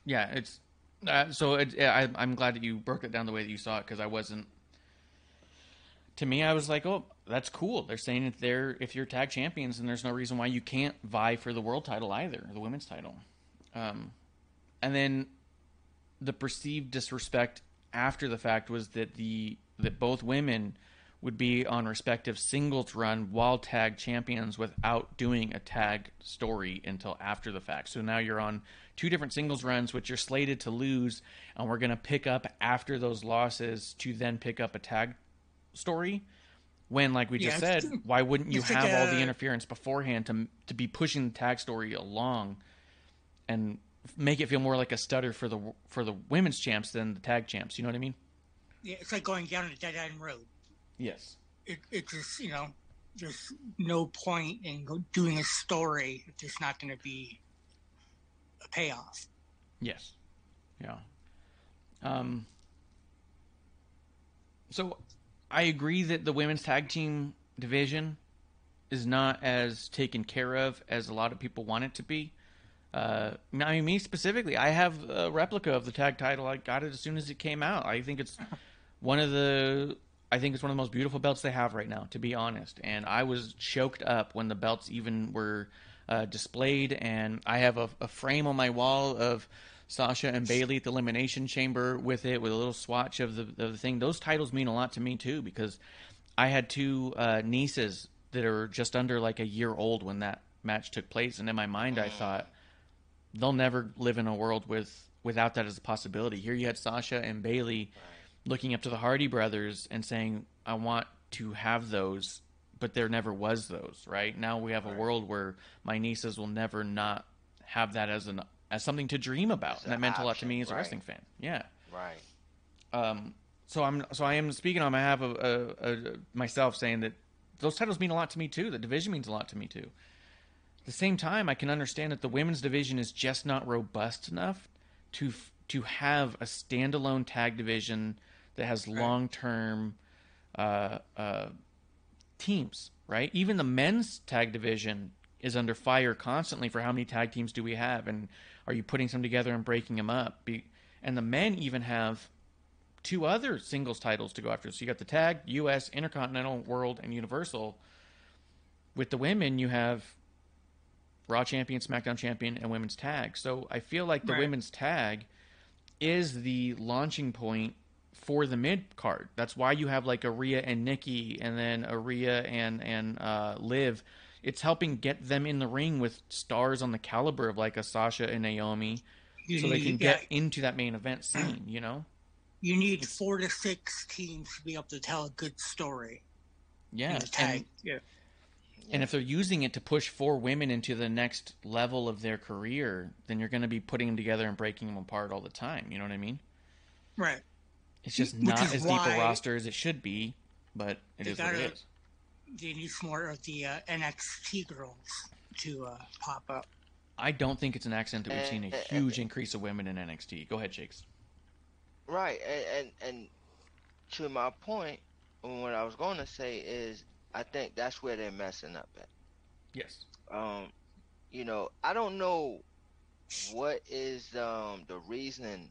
[SPEAKER 5] yeah it's uh, so it, yeah, I, i'm glad that you broke it down the way that you saw it because i wasn't to me i was like oh that's cool they're saying if they're if you're tag champions then there's no reason why you can't vie for the world title either the women's title um, and then the perceived disrespect after the fact was that the that both women would be on respective singles run while tag champions without doing a tag story until after the fact. So now you're on two different singles runs which you're slated to lose and we're going to pick up after those losses to then pick up a tag story when like we just said
[SPEAKER 7] it's-
[SPEAKER 5] why wouldn't you
[SPEAKER 7] it's like
[SPEAKER 5] have all the interference beforehand to to be pushing the tag story along and make it feel more like a stutter for the for the women's champs than the tag champs. You know what I mean?
[SPEAKER 7] It's like going down a dead end road.
[SPEAKER 5] Yes.
[SPEAKER 7] It, it just, you know, there's no point in doing a story if there's not going to be a payoff.
[SPEAKER 5] Yes. Yeah. Um. So, I agree that the women's tag team division is not as taken care of as a lot of people want it to be. Uh, I mean, me specifically, I have a replica of the tag title. I got it as soon as it came out. I think it's one of the I think it's one of the most beautiful belts they have right now, to be honest. And I was choked up when the belts even were uh, displayed. And I have a, a frame on my wall of Sasha and Bayley at the Elimination Chamber with it, with a little swatch of the, of the thing. Those titles mean a lot to me too because I had two uh, nieces that are just under like a year old when that match took place, and in my mind, I thought they'll never live in a world with without that as a possibility. Here you had Sasha and Bayley looking up to the Hardy brothers and saying, "I want to have those," but there never was those. Right now, we have a world where my nieces will never not have that as an as something to dream about. And that
[SPEAKER 6] an
[SPEAKER 5] meant a lot to me as a
[SPEAKER 6] right.
[SPEAKER 5] wrestling fan. Yeah.
[SPEAKER 6] Right.
[SPEAKER 5] Um, so I'm so I am speaking on behalf of uh, uh, myself, saying that those titles mean a lot to me too. The division means a lot to me too. At the same time, I can understand that the women's division is just not robust enough to f- to have a standalone tag division that has long term uh, uh, teams. Right? Even the men's tag division is under fire constantly for how many tag teams do we have, and are you putting some together and breaking them up? Be- and the men even have two other singles titles to go after. So you got the tag, U.S., Intercontinental, World, and Universal. With the women, you have Raw Champion, SmackDown Champion, and Women's Tag. So I feel like the
[SPEAKER 7] Right.
[SPEAKER 5] Women's Tag is the launching point for the mid card. That's why you have like Aria and Nikki, and then Aria and and uh, Liv. It's helping get them in the ring with stars on the caliber of like a Sasha and Naomi,
[SPEAKER 7] You
[SPEAKER 5] so they can get
[SPEAKER 7] yeah,
[SPEAKER 5] into that main event scene. You know?
[SPEAKER 7] you need four to six teams to be able to tell a good story.
[SPEAKER 5] Yeah. and-
[SPEAKER 7] yeah.
[SPEAKER 5] And if they're using it to push four women into the next level of their career, then you're going to be putting them together and breaking them apart all the time. You know what I mean?
[SPEAKER 7] Right.
[SPEAKER 5] It's just
[SPEAKER 7] Which
[SPEAKER 5] not as deep a roster as it should be, but it
[SPEAKER 7] They
[SPEAKER 5] is what
[SPEAKER 7] gotta-
[SPEAKER 5] it is.
[SPEAKER 7] They need some more of the uh, NXT girls to uh, pop up.
[SPEAKER 5] I don't think it's an accident that we've seen a
[SPEAKER 6] Uh, uh,
[SPEAKER 5] huge increase of women in NXT. Go ahead, Shakes.
[SPEAKER 6] Right, and, and and to my point, what I was going to say is, I think that's where they're messing up at.
[SPEAKER 5] Yes.
[SPEAKER 6] Um, you know, I don't know what is um the reasoning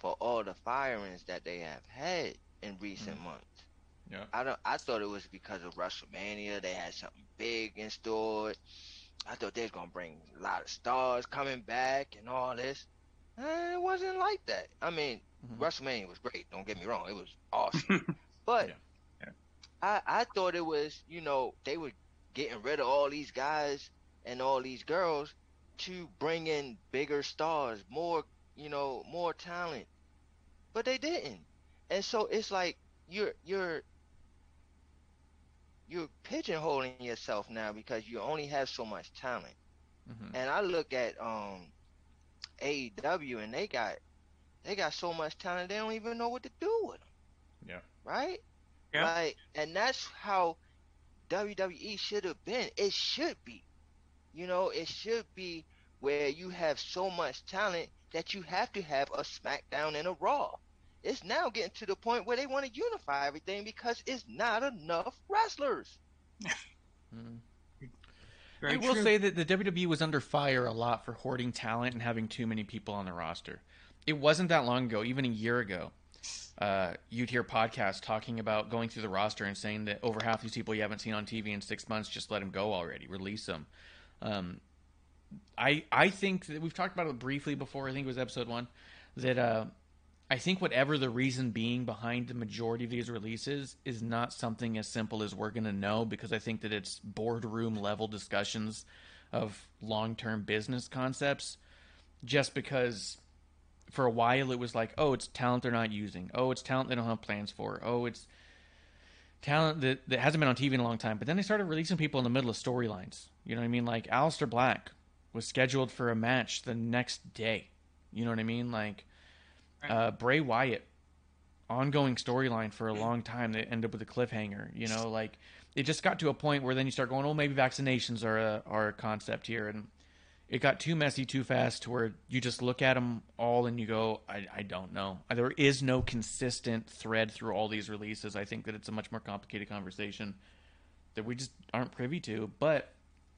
[SPEAKER 6] for all the firings that they have had in recent months.
[SPEAKER 5] Yeah.
[SPEAKER 6] I don't. I thought it was because of WrestleMania. They had something big in store. I thought they was gonna bring a lot of stars coming back and all this. Eh, it wasn't like that. I mean,
[SPEAKER 5] Mhm.
[SPEAKER 6] WrestleMania was great. Don't get me wrong. It was awesome. but
[SPEAKER 5] Yeah.
[SPEAKER 7] Yeah.
[SPEAKER 6] I I thought it was you know they were getting rid of all these guys and all these girls to bring in bigger stars, more you know more talent. But they didn't. And so it's like you're you're you're pigeonholing yourself now because you only have so much talent.
[SPEAKER 5] hmm
[SPEAKER 6] And I look at um AEW and they got they got so much talent they don't even know what to do with them.
[SPEAKER 5] Yeah.
[SPEAKER 6] Right?
[SPEAKER 7] Yeah.
[SPEAKER 6] Like and that's how WWE should have been. It should be. You know, it should be where you have so much talent that you have to have a SmackDown and a Raw. it's now getting to the point where they want to unify everything because it's not enough wrestlers.
[SPEAKER 5] I will say that the WWE was under fire a lot for hoarding talent and having too many people on the roster. It wasn't that long ago, even a year ago. Uh, you'd hear podcasts talking about going through the roster and saying that over half these people you haven't seen on TV in six months, just let them go already, release them. Um, I I think that we've talked about it briefly before. I think it was episode one that uh, I think whatever the reason being behind the majority of these releases is not something as simple as we're going to know because I think that it's boardroom level discussions of long term business concepts. Just because for a while it was like, oh, it's talent they're not using. Oh, it's talent they don't have plans for. Oh, it's talent that, that hasn't been on TV in a long time. But then they started releasing people in the middle of storylines. You know what I mean? Like Aleister Black was scheduled for a match the next day. You know what I mean? Like uh, Bray Wyatt, ongoing storyline for a long time that end up with a cliffhanger. You know, like it just got to a point where then you start going, oh, maybe vaccinations are a, are a concept here, and it got too messy too fast to where you just look at them all and you go, I, I don't know. There is no consistent thread through all these releases. I think that it's a much more complicated conversation that we just aren't privy to. But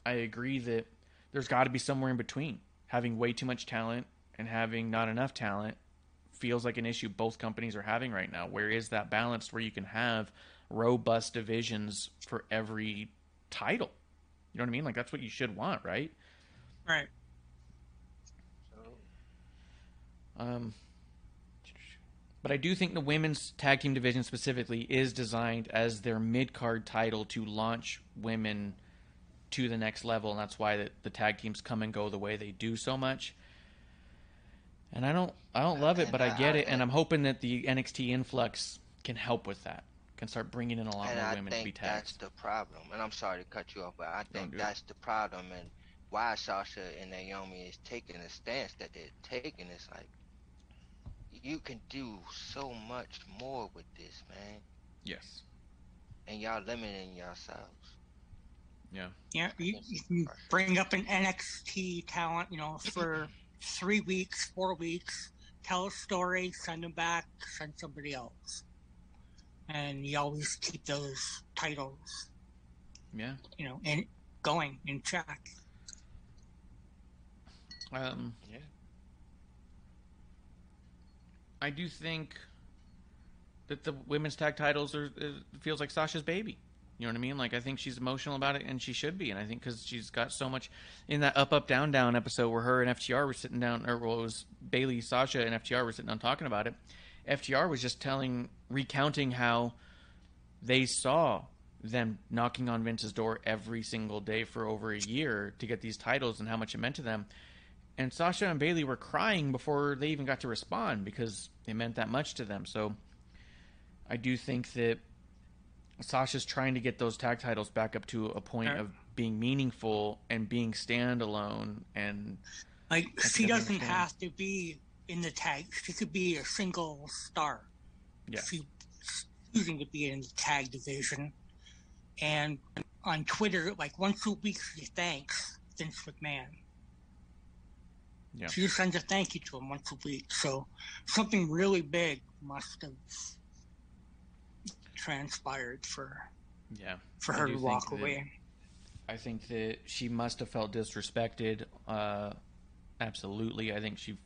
[SPEAKER 5] I agree that there's got to be somewhere in between. Having way too much talent and having not enough talent feels like an issue both companies are having right now. Where is that balance where you can have robust divisions for every title? You know what I mean? Like that's what you should want, right?
[SPEAKER 7] Right.
[SPEAKER 5] Um, but I do think the women's tag team division specifically is designed as their mid card title to launch women to the next level, and that's why the, the tag teams come and go the way they do so much. And I don't, I don't love it, but I get it, and I'm hoping that the NXT influx can help with that, can start bringing in a lot
[SPEAKER 6] and
[SPEAKER 5] more
[SPEAKER 6] I
[SPEAKER 5] women to be tagged.
[SPEAKER 6] that's the problem. And I'm sorry to cut you off, but I think
[SPEAKER 5] do it.
[SPEAKER 6] that's the problem. And why Sasha and Naomi is taking the stance that they're taking is like, you can do so much more with this, man.
[SPEAKER 5] Yes.
[SPEAKER 6] And y'all limiting yourselves.
[SPEAKER 5] Yeah.
[SPEAKER 7] Yeah, you, you can bring up an NXT talent, you know, for three weeks, four weeks, tell a story, send them back, send somebody else. And you always keep those titles,
[SPEAKER 5] Yeah.
[SPEAKER 7] you know, and going in check.
[SPEAKER 5] Um,
[SPEAKER 6] Yeah.
[SPEAKER 5] I do think that the women's tag titles are it feels like Sasha's baby. You know what I mean? Like I think she's emotional about it, and she should be. And I think because she's got so much in that up up down down episode where her and FTR were sitting down, or well, it was Bayley, Sasha, and FTR were sitting down talking about it. FTR was just telling, recounting how they saw them knocking on Vince's door every single day for over a year to get these titles and how much it meant to them. And Sasha and Bayley were crying before they even got to respond because it meant that much to them. So I do think that Sasha's trying to get those tag titles back up to a point
[SPEAKER 7] Right.
[SPEAKER 5] of being meaningful and being standalone and
[SPEAKER 7] Like, she doesn't
[SPEAKER 5] understand.
[SPEAKER 7] have to be in the tag. She could be a single star.
[SPEAKER 5] yeah.
[SPEAKER 7] She's choosing to be in the tag division. And on Twitter, like once a week, she thanks Vince McMahon.
[SPEAKER 5] Yeah.
[SPEAKER 7] She just sends a thank you to him once a week. So something really big must have transpired for
[SPEAKER 5] Yeah.
[SPEAKER 7] for her to walk
[SPEAKER 5] that-
[SPEAKER 7] away.
[SPEAKER 5] I think that she must have felt disrespected. Uh, absolutely, I think she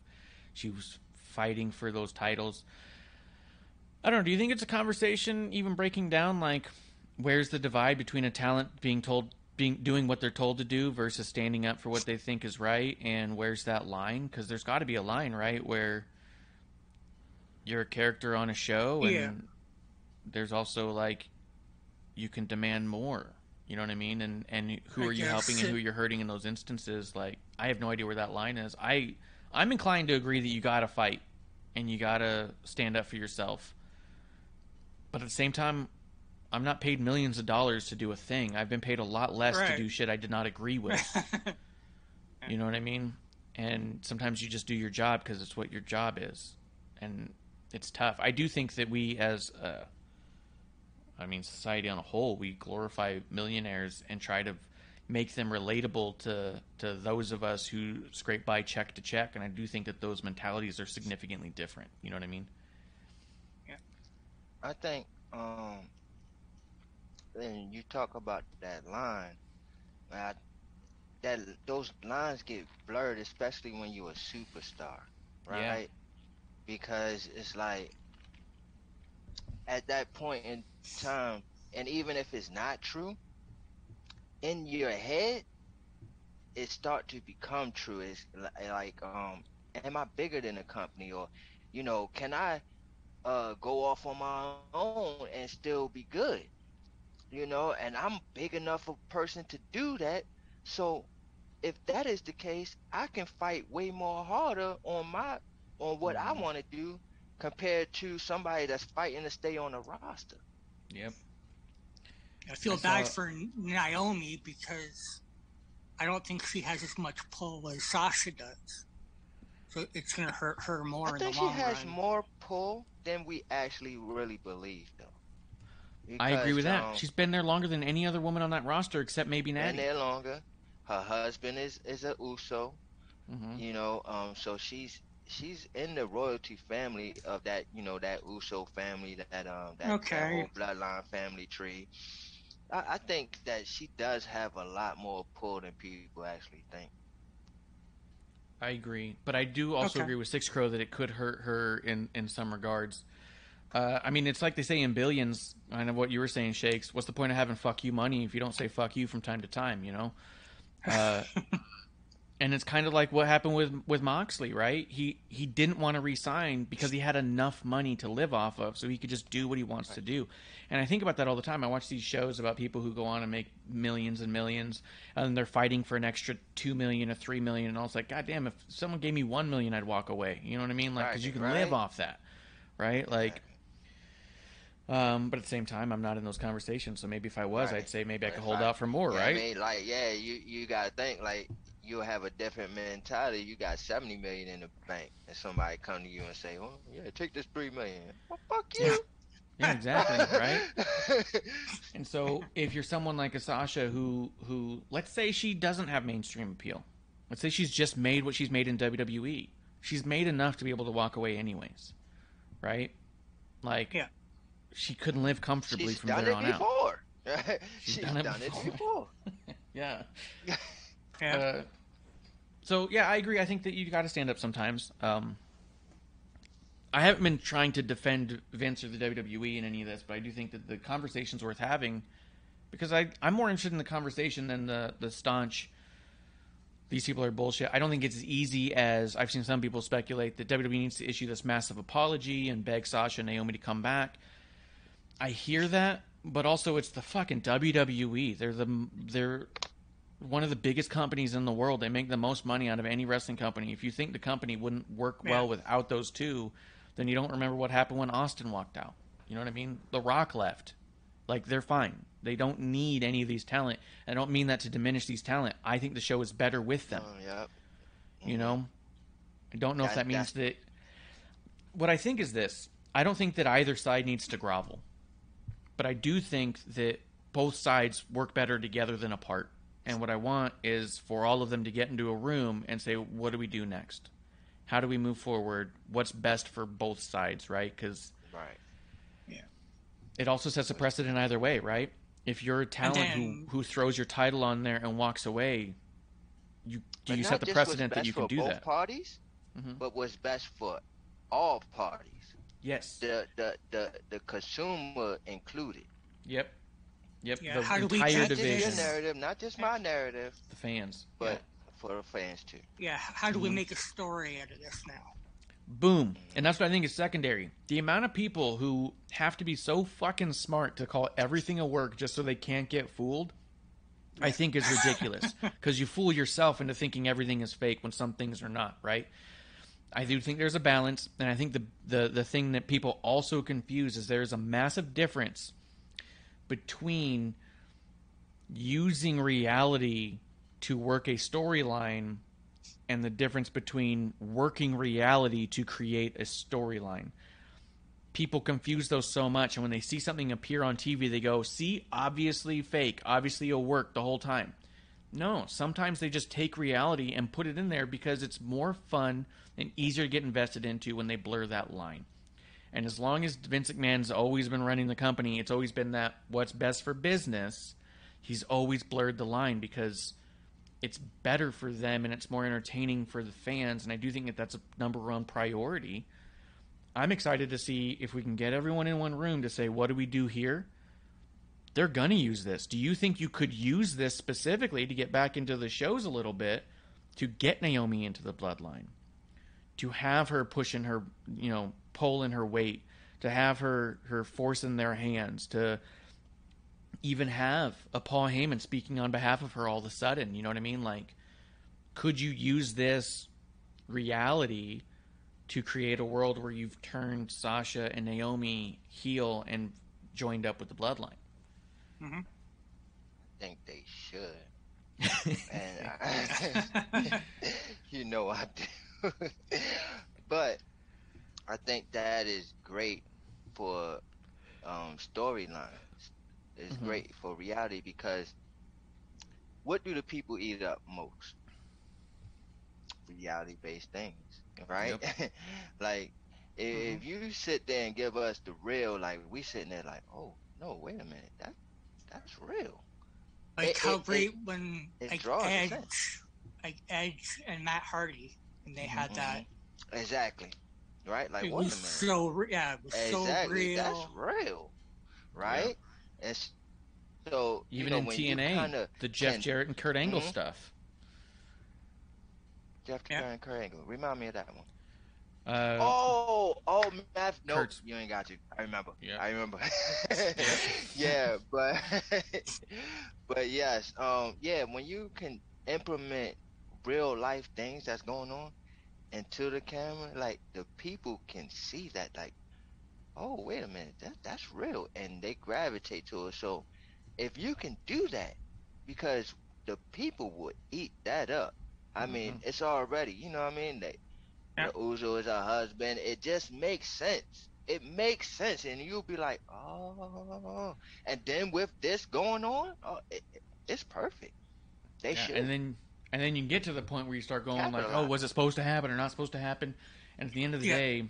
[SPEAKER 5] she was fighting for those titles. I don't know. Do you think it's a conversation even breaking down like where's the divide between a talent being told being doing what they're told to do versus standing up for what they think is right, and where's that line? Because there's got to be a line, right, where you're a character on a show, and
[SPEAKER 7] Yeah.
[SPEAKER 5] There's also like you can demand more. You know what I mean? And and who
[SPEAKER 7] I
[SPEAKER 5] are you
[SPEAKER 7] guess
[SPEAKER 5] helping and who you're hurting in those instances? Like I have no idea where that line is. I I'm inclined to agree that you got to fight and you got to stand up for yourself. But at the same time, I'm not paid millions of dollars to do a thing. I've been paid a lot less to do shit I did not agree with. you know what I mean? And sometimes you just do your job because it's what your job is, and it's tough. I do think that we, as uh, I mean, society on a whole, we glorify millionaires and try to make them relatable to to those of us who scrape by check to check. And I do think that those mentalities are significantly different. You know what I mean?
[SPEAKER 6] Yeah, I think um, and you talk about that line, I, that those lines get blurred, especially when you're a superstar, right?
[SPEAKER 5] Yeah.
[SPEAKER 6] Because it's like at that point in time, and even if it's not true, in your head, it start to become true. It's like, um, am I bigger than a company, or you know, can I uh, go off on my own and still be good? You know, and I'm big enough a person to do that. So, if that is the case, I can fight way more harder on my on what I
[SPEAKER 5] Mhm.
[SPEAKER 6] want to do compared to somebody that's fighting to stay on the roster.
[SPEAKER 5] Yep.
[SPEAKER 7] I feel
[SPEAKER 5] I
[SPEAKER 7] bad
[SPEAKER 5] saw-
[SPEAKER 7] for Naomi because I don't think she has as much pull as Sasha does. So it's going to hurt her more
[SPEAKER 6] I
[SPEAKER 7] in
[SPEAKER 6] think
[SPEAKER 7] the
[SPEAKER 6] she has
[SPEAKER 7] run.
[SPEAKER 6] more pull than we actually really believe, though.
[SPEAKER 5] I agree with
[SPEAKER 6] Because,
[SPEAKER 5] that.
[SPEAKER 6] um,
[SPEAKER 5] She's been there longer than any other woman on that roster except maybe
[SPEAKER 6] been there longer. Her husband is is a Uso.
[SPEAKER 5] hmm
[SPEAKER 6] you know um so she's she's in the royalty family of that you know that uso family that um that, that whole bloodline family tree I, I think that she does have a lot more pull than people actually think
[SPEAKER 5] I agree, but I do also
[SPEAKER 7] Okay.
[SPEAKER 5] agree with SixxCrow that it could hurt her in in some regards. Uh, I mean, it's like they say in billions. I know what you were saying, Shakes. What's the point of having "fuck you" money if you don't say "fuck you" from time to time? You know. Uh, and it's kind of like what happened with with Moxley, right? He he didn't want to resign because he had enough money to live off of, so he could just do what he wants to do. And I think about that all the time. I watch these shows about people who go on and make millions and millions, and they're fighting for an extra two million or three million, and I was like, God damn! If someone gave me one million, I'd walk away. You know what I mean? Like, because
[SPEAKER 6] Right,
[SPEAKER 5] you can
[SPEAKER 6] right.
[SPEAKER 5] live off that, right? Like. Um, but at the same time, I'm not in those conversations, so maybe if I was,
[SPEAKER 6] Right.
[SPEAKER 5] I'd say maybe I could hold
[SPEAKER 6] right.
[SPEAKER 5] out for more,
[SPEAKER 6] Yeah,
[SPEAKER 5] right?
[SPEAKER 6] I mean, like, yeah, you you gotta think like you have a different mentality. You got seventy million in the bank, and somebody come to you and say, "Well, yeah, take this three million. Well, fuck you.
[SPEAKER 5] Yeah, exactly, right? And so, if you're someone like a Sasha who, who, let's say she doesn't have mainstream appeal, let's say she's just made what she's made in WWE, she's made enough to be able to walk away anyways, right? Like,
[SPEAKER 7] Yeah.
[SPEAKER 5] she couldn't live comfortably
[SPEAKER 6] She's
[SPEAKER 5] from
[SPEAKER 6] done
[SPEAKER 5] there
[SPEAKER 6] it
[SPEAKER 5] on out.
[SPEAKER 6] before.
[SPEAKER 5] She's
[SPEAKER 6] She's,
[SPEAKER 5] done it
[SPEAKER 6] done,
[SPEAKER 5] before.
[SPEAKER 6] it before.
[SPEAKER 5] Yeah.
[SPEAKER 7] Yeah.
[SPEAKER 5] Uh, so yeah, I agree. I think that you got to stand up sometimes. Um, I haven't been trying to defend Vince or the WWE in any of this, but I do think that the conversation's worth having because I I'm more interested in the conversation than the the staunch. These people are bullshit. I don't think it's as easy as I've seen some people speculate that WWE needs to issue this massive apology and beg Sasha and Naomi to come back. I hear that, but also it's the fucking WWE. They're the they're one of the biggest companies in the world. They make the most money out of any wrestling company. If you think the company wouldn't work well without those two, then you don't remember what happened when Austin walked out. You know what I mean? The Rock left. Like they're fine. They don't need any of these talent. I don't mean that to diminish these talent. I think the show is better with them.
[SPEAKER 6] Oh, yep.
[SPEAKER 5] You know, I don't know if
[SPEAKER 6] That-
[SPEAKER 5] that means that. What I think is this: I don't think that either side needs to grovel, but I do think that both sides work better together than apart. And what I want is for all of them to get into a room and say, "What do we do next? How do we move forward? What's best for both sides?" Right? Because
[SPEAKER 6] Right. Yeah.
[SPEAKER 5] it also sets a precedent either way, right? If you're a talent
[SPEAKER 7] then-
[SPEAKER 5] who who throws your title on there and walks away, you do you set the
[SPEAKER 6] just what's
[SPEAKER 5] precedent that
[SPEAKER 6] best
[SPEAKER 5] you can
[SPEAKER 6] for
[SPEAKER 5] do
[SPEAKER 6] both
[SPEAKER 5] that?
[SPEAKER 6] parties,
[SPEAKER 5] Mhm.
[SPEAKER 6] but what's best for all parties.
[SPEAKER 5] Yes.
[SPEAKER 6] The the the the consumer included.
[SPEAKER 5] Yep. Yep.
[SPEAKER 7] Yeah,
[SPEAKER 5] the
[SPEAKER 7] how do we
[SPEAKER 5] entire
[SPEAKER 7] get
[SPEAKER 6] Not
[SPEAKER 7] to
[SPEAKER 6] just your
[SPEAKER 5] division.
[SPEAKER 6] narrative, not just my narrative,
[SPEAKER 5] The fans.
[SPEAKER 6] but for the fans too.
[SPEAKER 7] yeah. How do we
[SPEAKER 5] Mm-hmm.
[SPEAKER 7] make a story out of this now?
[SPEAKER 5] Boom. And that's what I think is secondary. The amount of people who have to be so fucking smart to call everything a work just so they can't get fooled, I think is ridiculous. Because you fool yourself into thinking everything is fake when some things are not, right? I do think there's a balance, and I think the the, the thing that people also confuse is there's a massive difference between using reality to work a storyline and the difference between working reality to create a storyline. People confuse those so much, and when they see something appear on TV, they go, See, obviously fake, obviously it'll work the whole time. No, sometimes they just take reality and put it in there because it's more fun and easier to get invested into when they blur that line. And as long as Vince McMahon's always been running the company, it's always been that what's best for business. He's always blurred the line because it's better for them and it's more entertaining for the fans. And I do think that that's a number one priority. I'm excited to see if we can get everyone in one room to say, what do we do here? They're going to use this. Do you think you could use this specifically to get back into the shows a little bit to get Naomi into the bloodline? To have her pushing her, you know, pulling her weight, to have her her force in their hands, to even have a Paul Heyman speaking on behalf of her all of a sudden. You know what I mean? Like, could you use this reality to create a world where you've turned Sasha and Naomi heel and joined up with the bloodline?
[SPEAKER 7] Mm-hmm.
[SPEAKER 6] I think they should. and I, you know I do. but I think that is great for um, storylines. It's
[SPEAKER 5] Mhm.
[SPEAKER 6] great for reality because what do the people eat up most? Reality based things, right? like if you sit there and give us the real, like we sitting there like, oh no, wait a minute, that that's real.
[SPEAKER 7] Like
[SPEAKER 6] It-
[SPEAKER 7] how
[SPEAKER 6] it-
[SPEAKER 7] great
[SPEAKER 6] it-
[SPEAKER 7] when
[SPEAKER 6] it
[SPEAKER 7] like
[SPEAKER 6] draws
[SPEAKER 7] Edge, like Edge and Matt Hardy, and they had that.
[SPEAKER 6] Exactly. Right? Like
[SPEAKER 7] it
[SPEAKER 6] wait a
[SPEAKER 7] was
[SPEAKER 6] minute.
[SPEAKER 7] so re- yeah, it was
[SPEAKER 6] exactly.
[SPEAKER 7] so
[SPEAKER 6] That's
[SPEAKER 7] real.
[SPEAKER 6] real. Right? It's so you
[SPEAKER 5] Even
[SPEAKER 6] know,
[SPEAKER 5] in TNA,
[SPEAKER 6] kinda
[SPEAKER 5] the Jeff
[SPEAKER 6] can-
[SPEAKER 5] Jarrett and Kurt Angle
[SPEAKER 6] Mhm.
[SPEAKER 5] stuff.
[SPEAKER 6] Jeff
[SPEAKER 7] Yeah.
[SPEAKER 6] Jarrett and Kurt Angle. Remind me of that one.
[SPEAKER 5] Uh,
[SPEAKER 6] oh, oh, Matt. No,
[SPEAKER 5] Kurt's-
[SPEAKER 6] you ain't got to. I remember.
[SPEAKER 5] Yeah.
[SPEAKER 6] I remember. yeah, but but yes, um, yeah. When you can implement real life things that's going on into the camera, like the people can see that, like, oh, wait a minute, that that's real, and they gravitate to it. So, if you can do that, because the people would eat that up. I mm-hmm. mean, it's already, you know what I mean?
[SPEAKER 7] Yeah.
[SPEAKER 6] the Uso is her husband. It just makes sense. It makes sense, and you'll be like, oh. And then with this going on, oh, it- it's perfect. They
[SPEAKER 5] yeah,
[SPEAKER 6] should.
[SPEAKER 5] and then and then you get to the point where you start going like, oh, was it supposed to happen or not supposed to happen? And at the end of the
[SPEAKER 7] Yeah.
[SPEAKER 5] day,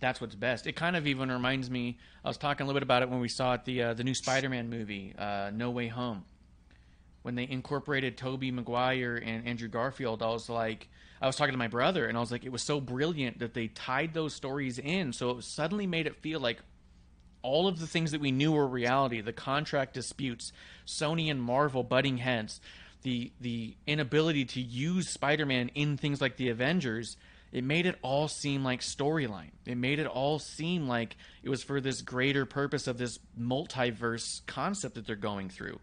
[SPEAKER 5] that's what's best. It kind of even reminds me. I was talking a little bit about it when we saw it the uh, the new Spider-Man movie, uh, No Way Home. When they incorporated Tobey Maguire and Andrew Garfield, I was like, I was talking to my brother, and I was like, it was so brilliant that they tied those stories in, so it suddenly made it feel like all of the things that we knew were reality the contract disputes sony and marvel butting heads the the inability to use spider-man in things like the avengers it made it all seem like storyline it made it all seem like it was for this greater purpose of this multiverse concept that they're going through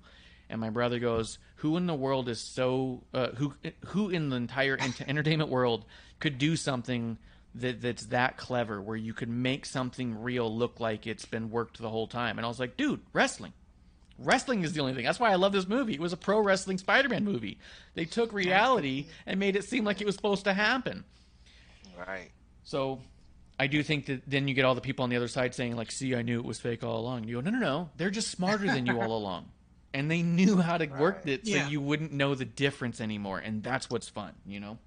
[SPEAKER 5] and my brother goes who in the world is so uh, who who in the entire entertainment world could do something that that's that clever where you could make something real look like it's been worked the whole time. And I was like, dude, wrestling. Wrestling is the only thing. That's why I love this movie. It was a pro wrestling Spider-Man movie. They took reality and made it seem like it was supposed to happen.
[SPEAKER 6] right.
[SPEAKER 5] So I do think that then you get all the people on the other side saying like, "See, I knew it was fake all along." And you go, "No, no, no. They're just smarter than you all along." And they knew how to work it so
[SPEAKER 7] Yeah.
[SPEAKER 5] you wouldn't know the difference anymore, and that's what's fun, you know.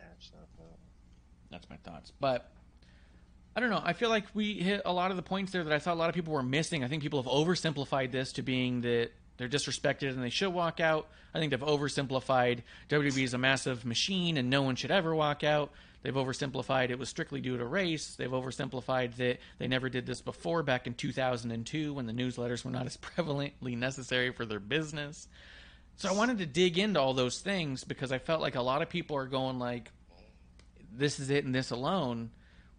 [SPEAKER 6] Absolutely.
[SPEAKER 5] That's my thoughts. But I don't know. I feel like we hit a lot of the points there that I thought a lot of people were missing. I think people have oversimplified this to being that they're disrespected and they should walk out. I think they've oversimplified WWE is a massive machine and no one should ever walk out. They've oversimplified it was strictly due to race. They've oversimplified that they never did this before back in 2002 when the newsletters were not as prevalently necessary for their business. So I wanted to dig into all those things because I felt like a lot of people are going like this is it and this alone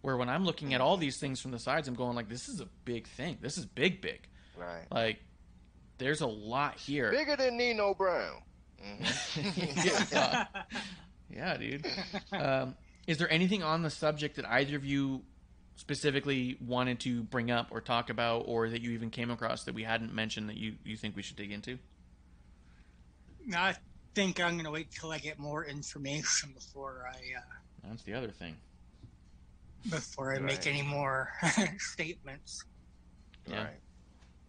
[SPEAKER 5] where when I'm looking at all these things from the sides I'm going like this is a big thing. This is big big.
[SPEAKER 6] Right.
[SPEAKER 5] Like there's a lot here.
[SPEAKER 6] Bigger than Nino Brown. Mhm.
[SPEAKER 5] yeah, yeah, dude. Um, is there anything on the subject that either of you specifically wanted to bring up or talk about, or that you even came across that we hadn't mentioned that you, you think we should dig into?
[SPEAKER 7] No, I think I'm gonna wait till I get more information before I uh,
[SPEAKER 5] That's the other thing.
[SPEAKER 7] Before I make any more statements
[SPEAKER 5] Yeah.
[SPEAKER 6] Right.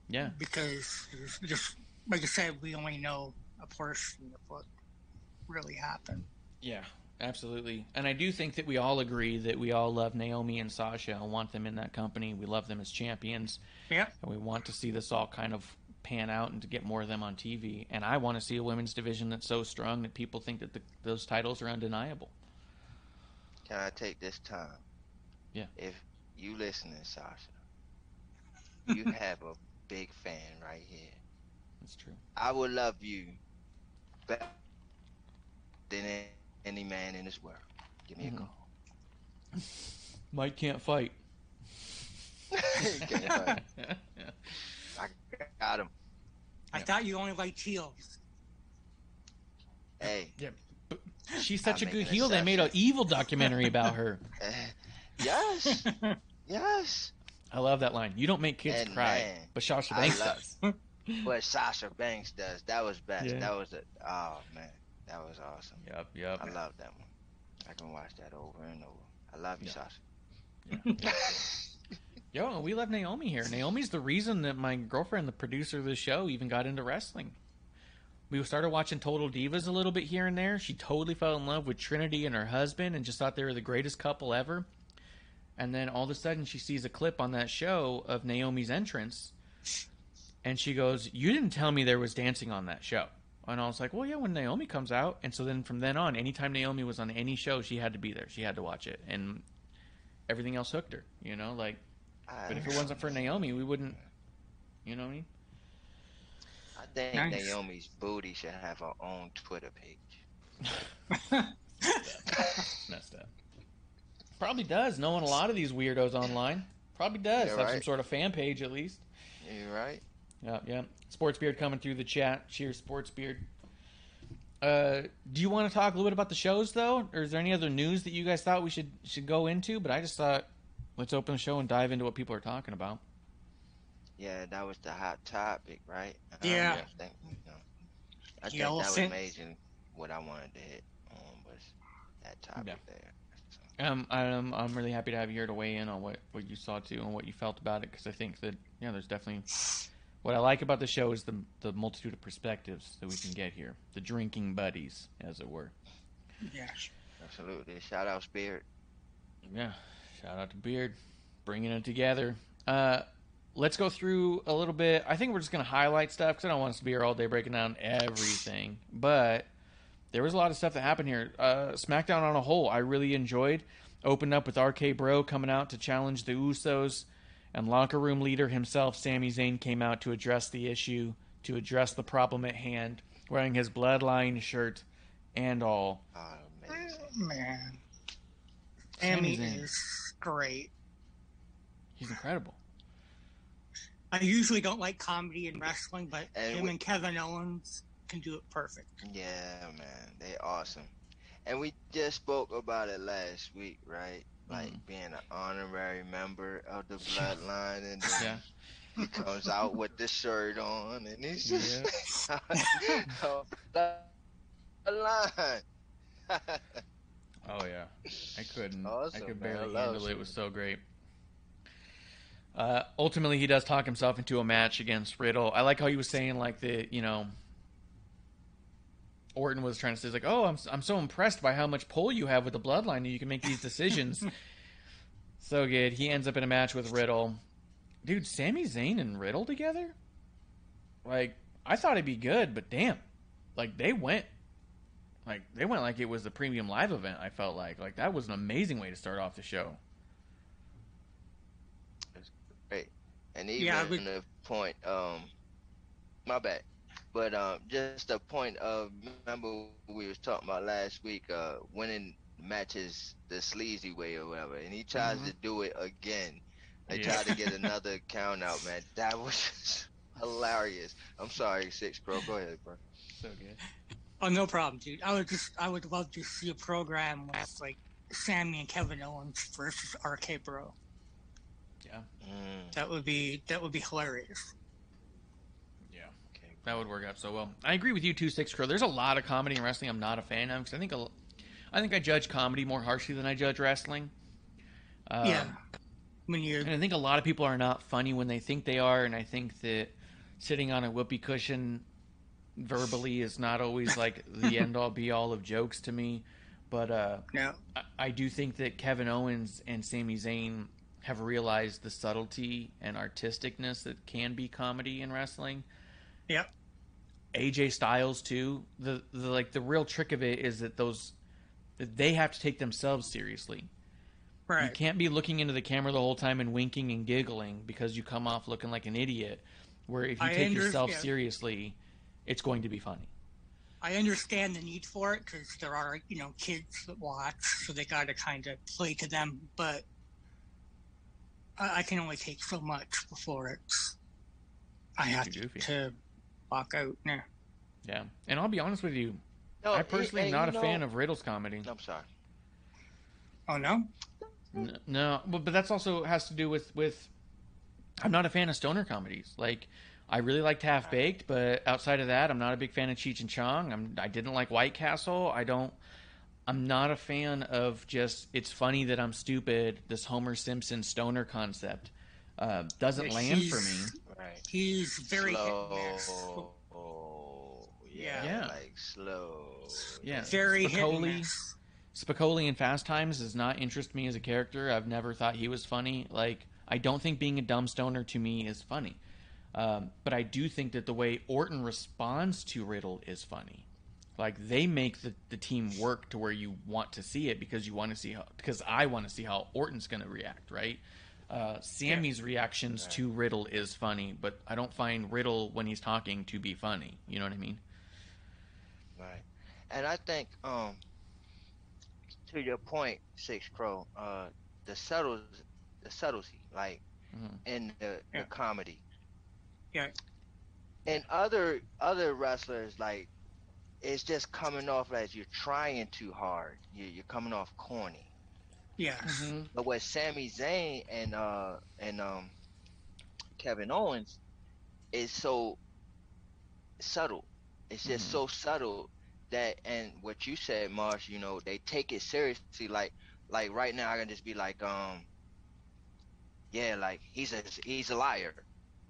[SPEAKER 5] Yeah.
[SPEAKER 7] because it's just like I said, we only know a portion of what really happened.
[SPEAKER 5] Yeah. Absolutely. And I do think that we all agree that we all love Naomi and Sasha and want them in that company. We love them as champions.
[SPEAKER 7] Yeah.
[SPEAKER 5] And we want to see this all kind of pan out and to get more of them on TV. And I want to see a women's division that's so strong that people think that the, those titles are undeniable.
[SPEAKER 6] Can I take this time?
[SPEAKER 5] Yeah.
[SPEAKER 6] If you listening, Sasha, you have a big fan right here.
[SPEAKER 5] That's true.
[SPEAKER 6] I would love you better than any man in this world. Give me a
[SPEAKER 5] Mhm.
[SPEAKER 6] call.
[SPEAKER 5] Mike can't fight.
[SPEAKER 6] Can't fight. I got him.
[SPEAKER 7] I thought you only liked heels.
[SPEAKER 6] Hey,
[SPEAKER 5] Yeah. She's such
[SPEAKER 6] I'll
[SPEAKER 5] a good heel. They made an evil documentary about her.
[SPEAKER 6] Yes, yes.
[SPEAKER 5] I love that line. You don't make kids
[SPEAKER 6] And
[SPEAKER 5] cry,
[SPEAKER 6] man,
[SPEAKER 5] but Sasha Banks does.
[SPEAKER 6] What Sasha Banks does, that was best.
[SPEAKER 5] Yeah.
[SPEAKER 6] That was a, oh man, that was awesome.
[SPEAKER 5] Yep, yep.
[SPEAKER 6] I love that one. I can watch that over and over. I love you,
[SPEAKER 5] Yeah.
[SPEAKER 6] Sasha.
[SPEAKER 5] Yo, we love Naomi here. Naomi's the reason that my girlfriend, the producer of the show, even got into wrestling. We started watching Total Divas a little bit here and there. She totally fell in love with Trinity and her husband and just thought they were the greatest couple ever. And then all of a sudden, she sees a clip on that show of Naomi's entrance. And she goes, You didn't tell me there was dancing on that show. And I was like, Well, yeah, when Naomi comes out. And so then from then on, anytime Naomi was on any show, she had to be there. She had to watch it. And everything else hooked her, you know? Like, but if it uh, wasn't for Naomi, we wouldn't. You know what I mean?
[SPEAKER 6] I think
[SPEAKER 7] Nice.
[SPEAKER 6] Naomi's booty should have her own Twitter page.
[SPEAKER 5] Messed up. Probably does. Knowing a lot of these weirdos online, probably does
[SPEAKER 6] Yeah,
[SPEAKER 5] have some sort of fan page at least.
[SPEAKER 6] You right?
[SPEAKER 5] Yeah, yeah. Sports Beard coming through the chat. Cheers, Sports Beard. Uh, do you want to talk a little bit about the shows though, or is there any other news that you guys thought we should should go into? But I just thought let's open the show and dive into what people are talking about.
[SPEAKER 6] Yeah, that was the hot topic, right? Um,
[SPEAKER 7] Yeah.
[SPEAKER 6] I think, you know, I think that was
[SPEAKER 7] elephant.
[SPEAKER 6] amazing. What I wanted to hit on was that topic
[SPEAKER 5] Yeah.
[SPEAKER 6] there. So,
[SPEAKER 5] Um, I'm I'm really happy to have you here to weigh in on what, what you saw too and what you felt about it because I think that yeah, there's definitely what I like about the show is the the multitude of perspectives that we can get here, the drinking buddies, as it were.
[SPEAKER 7] Yeah.
[SPEAKER 6] absolutely. Shout out Spirit.
[SPEAKER 5] Yeah, shout out to Beard, bringing it together. Uh, let's go through a little bit. I think we're just gonna highlight stuff because I don't want us to be here all day breaking down everything, but there was a lot of stuff that happened here. Uh, SmackDown on a whole, I really enjoyed. Opened up with RK Bro coming out to challenge the Usos, and locker room leader himself, Sami Zayn, came out to address the issue, to address the problem at hand, wearing his Bloodline shirt and all.
[SPEAKER 6] Oh.
[SPEAKER 7] Man.
[SPEAKER 5] Sami
[SPEAKER 7] Sammy
[SPEAKER 5] Zayn.
[SPEAKER 7] is great.
[SPEAKER 5] He's incredible.
[SPEAKER 7] I usually don't like comedy in wrestling, but
[SPEAKER 6] And
[SPEAKER 7] him
[SPEAKER 6] we-
[SPEAKER 7] and Kevin Owens can do it perfect.
[SPEAKER 6] Yeah, man, they awesome. And we just spoke about it last week, right? Like
[SPEAKER 5] Mhm.
[SPEAKER 6] being an honorary member of the bloodline, and then
[SPEAKER 5] Yeah.
[SPEAKER 6] he comes out with the shirt on, and he's just oh, bloodline.
[SPEAKER 5] Oh yeah, I couldn't. I
[SPEAKER 6] Awesome,
[SPEAKER 5] could
[SPEAKER 6] man. I
[SPEAKER 5] barely
[SPEAKER 6] love
[SPEAKER 5] handle it. It was so great. Uh, ultimately, he does talk himself into a match against Riddle. I like how he was saying like the you know. Orton was trying to say like, "Oh, I'm I'm so impressed by how much pull you have with the bloodline, and you can make these decisions." so good. He ends up in a match with Riddle. Dude, Sami Zayn and Riddle together? Like, I thought it'd be good, but damn, like they went like they went like it was a premium live event. I felt like like that was an amazing way to start off the show.
[SPEAKER 6] And even
[SPEAKER 7] Yeah, we-
[SPEAKER 6] the point, um, my bad, but um, just a point of remember we was talking about last week, uh, winning matches the sleazy way or whatever, and he tries to do it again. They
[SPEAKER 5] Yeah.
[SPEAKER 6] tried to get another count out, man. That was just hilarious. I'm sorry, SixxCrow. Go ahead, bro.
[SPEAKER 5] So good.
[SPEAKER 7] Oh, no problem, dude. I would just, I would love to see a program with like Sami and Kevin Owens versus RK Bro.
[SPEAKER 5] Yeah,
[SPEAKER 6] Mm,
[SPEAKER 5] Uh,
[SPEAKER 7] That would be, that would be hilarious.
[SPEAKER 5] Yeah, that would work out so well. I agree with you too, SixxCrow. There's a lot of comedy in wrestling I'm not a fan of because I think a, I think I judge comedy more harshly than I judge wrestling. Um,
[SPEAKER 7] yeah. When you,
[SPEAKER 5] And I think a lot of people are not funny when they think they are, and I think that sitting on a whoopee cushion verbally is not always like the end all be all of jokes to me. but uh,
[SPEAKER 7] No.
[SPEAKER 5] I, I do think that Kevin Owens and Sami Zayn have realized the subtlety and artisticness that can be comedy in wrestling.
[SPEAKER 7] Yep.
[SPEAKER 5] AJ Styles too. The, the like the real trick of it is that those they have to take themselves seriously.
[SPEAKER 7] Right.
[SPEAKER 5] You can't be looking into the camera the whole time and winking and giggling because you come off looking like an idiot. Where if you
[SPEAKER 7] I
[SPEAKER 5] take yourself
[SPEAKER 7] yeah.
[SPEAKER 5] seriously, it's going to be funny.
[SPEAKER 7] I understand the need for it because there are, you know, kids that watch, so they got to kind of play to them. But I, I can only take so much before it's. I have to, to walk out. Yeah.
[SPEAKER 5] Yeah, and I'll be honest with you,
[SPEAKER 6] No,
[SPEAKER 5] I personally am
[SPEAKER 6] and-
[SPEAKER 5] not a
[SPEAKER 6] you
[SPEAKER 5] fan of Riddle's comedy.
[SPEAKER 6] I'm sorry.
[SPEAKER 7] Oh no.
[SPEAKER 5] N- No, but but that's also has to do with with I'm not a fan of stoner comedies. Like I really liked Half Baked, but outside of that, I'm not a big fan of Cheech and Chong. I'm I didn't like White Castle. I don't. I'm not a fan of just it's funny that I'm stupid. This Homer Simpson stoner concept uh, doesn't
[SPEAKER 7] Yeah,
[SPEAKER 5] land for me.
[SPEAKER 7] He's-
[SPEAKER 6] Right.
[SPEAKER 7] He's very hit
[SPEAKER 6] slow.
[SPEAKER 7] and miss.
[SPEAKER 6] Oh, yeah,
[SPEAKER 5] Yeah.
[SPEAKER 6] like slow.
[SPEAKER 5] Yeah,
[SPEAKER 7] Very hit and
[SPEAKER 5] Spicoli-
[SPEAKER 7] miss.
[SPEAKER 5] Spicoli in Fast Times does not interest me as a character. I've never thought he was funny. Like, I don't think being a dumb stoner to me is funny. Um, but I do think that the way Orton responds to Riddle is funny. Like, they make the, the team work to where you want to see it because you want to see how, because I want to see how Orton's going to react, right? Uh, Sami's reactions to Riddle is funny, but I don't find Riddle when he's talking to be funny. You know what I mean?
[SPEAKER 6] Right. And I think, um, to your point, SixxCrow, uh, the subtle, the subtlety, like
[SPEAKER 5] Mhm.
[SPEAKER 6] in the,
[SPEAKER 7] Yeah.
[SPEAKER 6] the comedy.
[SPEAKER 7] Yeah.
[SPEAKER 6] And other other wrestlers, like, it's just coming off as you're trying too hard. You, you're coming off corny.
[SPEAKER 7] Yes.
[SPEAKER 6] But with Sami Zayn and uh and um Kevin Owens is so subtle. It's just
[SPEAKER 5] Mhm.
[SPEAKER 6] so subtle that and what you said, Marsh, you know, they take it seriously. Like like right now I can just be like, um yeah, like he's a he's a liar.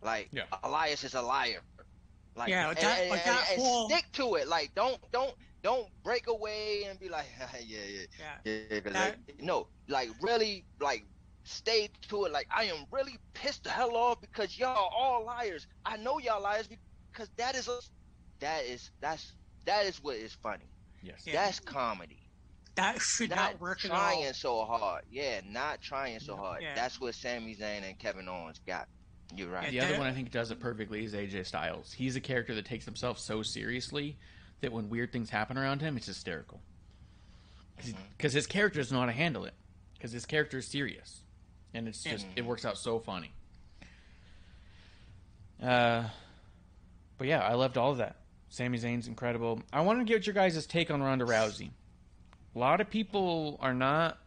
[SPEAKER 6] Like
[SPEAKER 5] Yeah.
[SPEAKER 6] Elias is a liar. Like
[SPEAKER 7] Yeah,
[SPEAKER 6] and,
[SPEAKER 7] that-
[SPEAKER 6] and-
[SPEAKER 7] like
[SPEAKER 6] and- and
[SPEAKER 7] whole-
[SPEAKER 6] stick to it. Like don't don't don't break away and be like, yeah, yeah,
[SPEAKER 7] Yeah.
[SPEAKER 6] yeah, 'cause
[SPEAKER 7] That-
[SPEAKER 6] like, no, like really, like stay to it. Like I am really pissed the hell off because y'all all liars. I know y'all liars because that is a, that is that's that is what is funny.
[SPEAKER 5] Yes.
[SPEAKER 7] Yeah.
[SPEAKER 6] That's comedy.
[SPEAKER 7] That should not,
[SPEAKER 6] Not
[SPEAKER 7] work at
[SPEAKER 6] trying
[SPEAKER 7] all.
[SPEAKER 6] so hard. Yeah, not trying so hard.
[SPEAKER 7] Yeah.
[SPEAKER 6] That's what Sami Zayn and Kevin Owens got. You're right.
[SPEAKER 5] The other one I think does it perfectly is AJ Styles. He's a character that takes himself so seriously that when weird things happen around him, it's hysterical. Because his character doesn't know how to handle it. Because his character is serious, and it's just it works out so funny. Uh, but yeah, I loved all of that. Sami Zayn's incredible. I want to get your guys' take on Ronda Rousey. A lot of people are not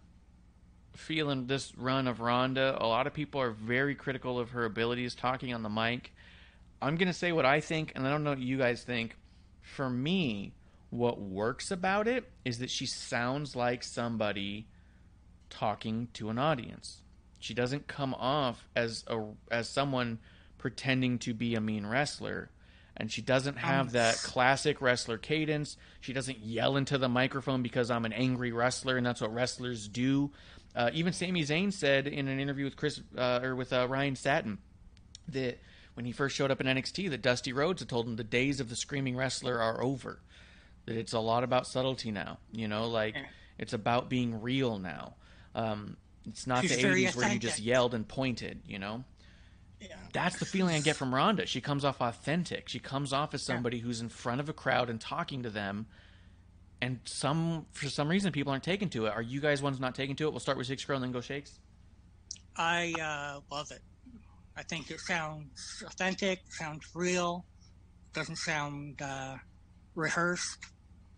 [SPEAKER 5] feeling this run of Ronda. A lot of people are very critical of her abilities talking on the mic. I'm going to say what I think, and I don't know what you guys think. For me, what works about it is that she sounds like somebody talking to an audience. She doesn't come off as a as someone pretending to be a mean wrestler. And she doesn't have
[SPEAKER 7] Um,
[SPEAKER 5] that classic wrestler cadence. She doesn't yell into the microphone because I'm an angry wrestler, and that's what wrestlers do. Uh, even Sami Zayn said in an interview with Chris uh, or with uh, Ryan Satin that when he first showed up in NXT, that Dusty Rhodes had told him the days of the screaming wrestler are over. That it's a lot about subtlety now. You know, like
[SPEAKER 7] Yeah.
[SPEAKER 5] it's about being real now. Um, it's not
[SPEAKER 7] She's
[SPEAKER 5] the
[SPEAKER 7] very
[SPEAKER 5] '80s where you just yelled and pointed. You know,
[SPEAKER 7] Yeah.
[SPEAKER 5] that's the feeling I get from Ronda. She comes off authentic. She comes off as somebody who's in front of a crowd and talking to them. And some for some reason people aren't taken to it. Are you guys ones not taken to it? We'll start with Six Girl and then go Shakes.
[SPEAKER 7] I uh, love it. I think it sounds authentic, sounds real, doesn't sound uh, rehearsed.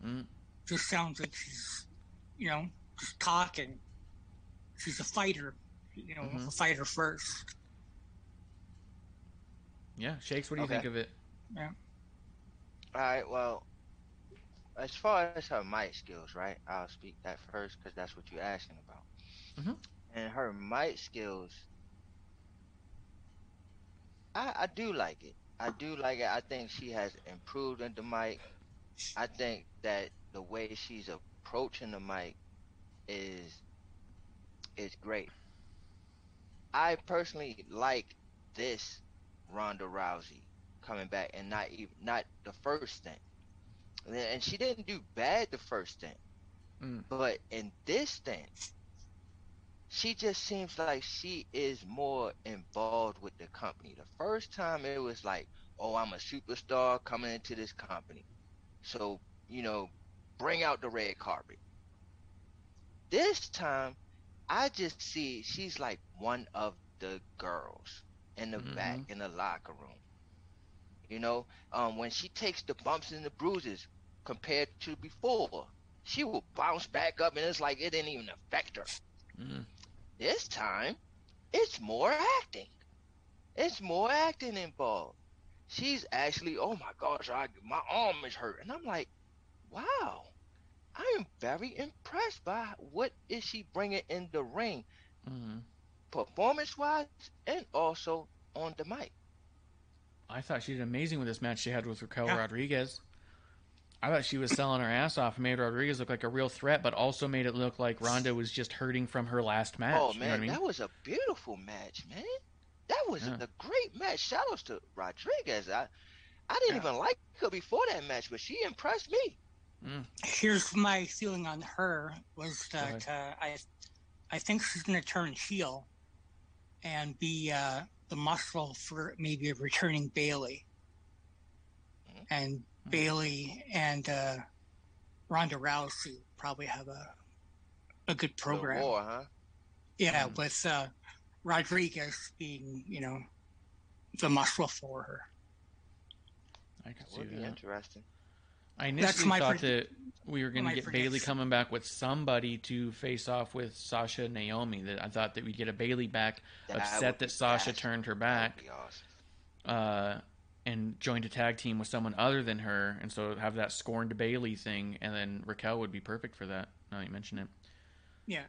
[SPEAKER 5] Mm.
[SPEAKER 7] Just sounds like she's, you know, just talking. She's a fighter, you know,
[SPEAKER 5] Mhm.
[SPEAKER 7] a fighter first.
[SPEAKER 5] Yeah, Shakes. What do you
[SPEAKER 6] Okay.
[SPEAKER 5] think of it? Yeah.
[SPEAKER 6] All right. Well, as far as her might skills, right? I'll speak that first because that's what you're asking about.
[SPEAKER 5] Mhm.
[SPEAKER 6] And her might skills, I I do like it. I do like it. I think she has improved in the mic. I think that the way she's approaching the mic is is great. I personally like this Ronda Rousey coming back and not even not the first thing. And she didn't do bad the first thing.
[SPEAKER 5] Mm.
[SPEAKER 6] But in this stint, she just seems like she is more involved with the company. The first time it was like, oh, I'm a superstar coming into this company. So, you know, bring out the red carpet. This time, I just see she's like one of the girls in the
[SPEAKER 5] Mhm.
[SPEAKER 6] back in the locker room. You know, um, when she takes the bumps and the bruises compared to before, she will bounce back up and it's like it didn't even affect her.
[SPEAKER 5] Mm.
[SPEAKER 6] This time, it's more acting. It's more acting involved. She's actually, oh my gosh, I, my arm is hurt, and I'm like, wow, I am very impressed by what is she bringing in the ring,
[SPEAKER 5] hmm
[SPEAKER 6] performance wise, and also on the mic.
[SPEAKER 5] I thought she did amazing with this match she had with Raquel
[SPEAKER 7] Yeah.
[SPEAKER 5] Rodriguez. I thought she was selling her ass off and made Rodriguez look like a real threat, but also made it look like Ronda was just hurting from her last match.
[SPEAKER 6] oh
[SPEAKER 5] you
[SPEAKER 6] man,
[SPEAKER 5] know I mean?
[SPEAKER 6] that was a beautiful match, man. That was
[SPEAKER 5] Yeah.
[SPEAKER 6] a great match. Shout outs to Rodriguez. I, I didn't
[SPEAKER 7] Yeah.
[SPEAKER 6] even like her before that match, but she impressed me.
[SPEAKER 7] Here's my feeling on her was that uh, I, I think she's going to turn heel, and be uh, the muscle for maybe a returning Bayley,
[SPEAKER 6] Mhm.
[SPEAKER 7] and Bayley and uh, Ronda Rousey probably have a a good program.
[SPEAKER 6] war, huh?
[SPEAKER 7] Yeah,
[SPEAKER 5] Mm.
[SPEAKER 7] with uh, Rodriguez being you know the muscle for her.
[SPEAKER 5] I could
[SPEAKER 6] That
[SPEAKER 5] see
[SPEAKER 6] would be
[SPEAKER 5] that.
[SPEAKER 6] interesting.
[SPEAKER 5] I
[SPEAKER 7] That's
[SPEAKER 5] initially
[SPEAKER 7] my
[SPEAKER 5] thought
[SPEAKER 7] predi-
[SPEAKER 5] that we were going to
[SPEAKER 7] my
[SPEAKER 5] get
[SPEAKER 7] Bayley
[SPEAKER 5] coming back with somebody to face off with Sasha and Naomi. That I thought that we'd get a Bayley back,
[SPEAKER 6] That
[SPEAKER 5] upset that Sasha
[SPEAKER 6] awesome.
[SPEAKER 5] turned her
[SPEAKER 6] That
[SPEAKER 5] back,
[SPEAKER 6] would be awesome.
[SPEAKER 5] uh, and joined a tag team with someone other than her, and so have that scorned Bayley thing, and then Raquel would be perfect for that. Now that you mention it.
[SPEAKER 7] Yeah.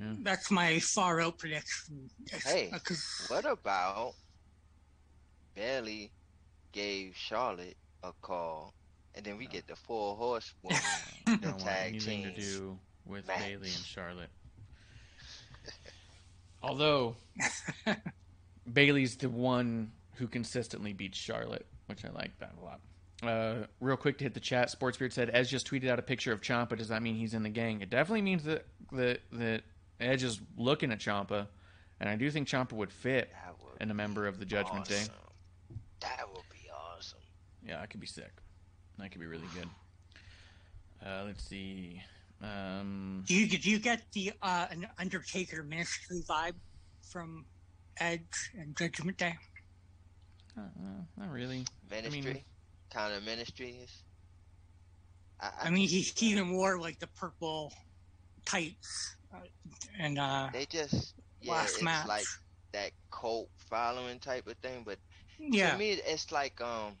[SPEAKER 5] Yeah.
[SPEAKER 7] That's my far out prediction.
[SPEAKER 6] Hey,
[SPEAKER 7] because
[SPEAKER 6] What about Bayley gave Charlotte a call, and then we get the four horsewoman
[SPEAKER 5] I
[SPEAKER 6] the
[SPEAKER 5] don't want
[SPEAKER 6] tag
[SPEAKER 5] anything to do with
[SPEAKER 6] match.
[SPEAKER 5] Bayley and Charlotte. Although Bayley's the one who consistently beats Charlotte, which I like that a lot. Uh, real quick to hit the chat, Sportsbeard said Edge just tweeted out a picture of Ciampa. Does that mean he's in the gang? It definitely means that that that Edge is looking at Ciampa, and I do think Ciampa would fit
[SPEAKER 6] would
[SPEAKER 5] in a member of the Judgment Day.
[SPEAKER 6] That would be awesome.
[SPEAKER 5] Yeah, that could be sick. That could be really good. Uh, let's see. Um,
[SPEAKER 7] do you do you get the uh, an Undertaker ministry vibe from Edge and Judgment Day?
[SPEAKER 5] Uh, not really.
[SPEAKER 6] Ministry, kind of ministry is. I,
[SPEAKER 7] I mean, he, he even wore like the purple tights, uh, and uh,
[SPEAKER 6] they just yeah,
[SPEAKER 7] last
[SPEAKER 6] it's
[SPEAKER 7] match.
[SPEAKER 6] like that cult following type of thing. But
[SPEAKER 7] yeah,
[SPEAKER 6] to me, it's like um,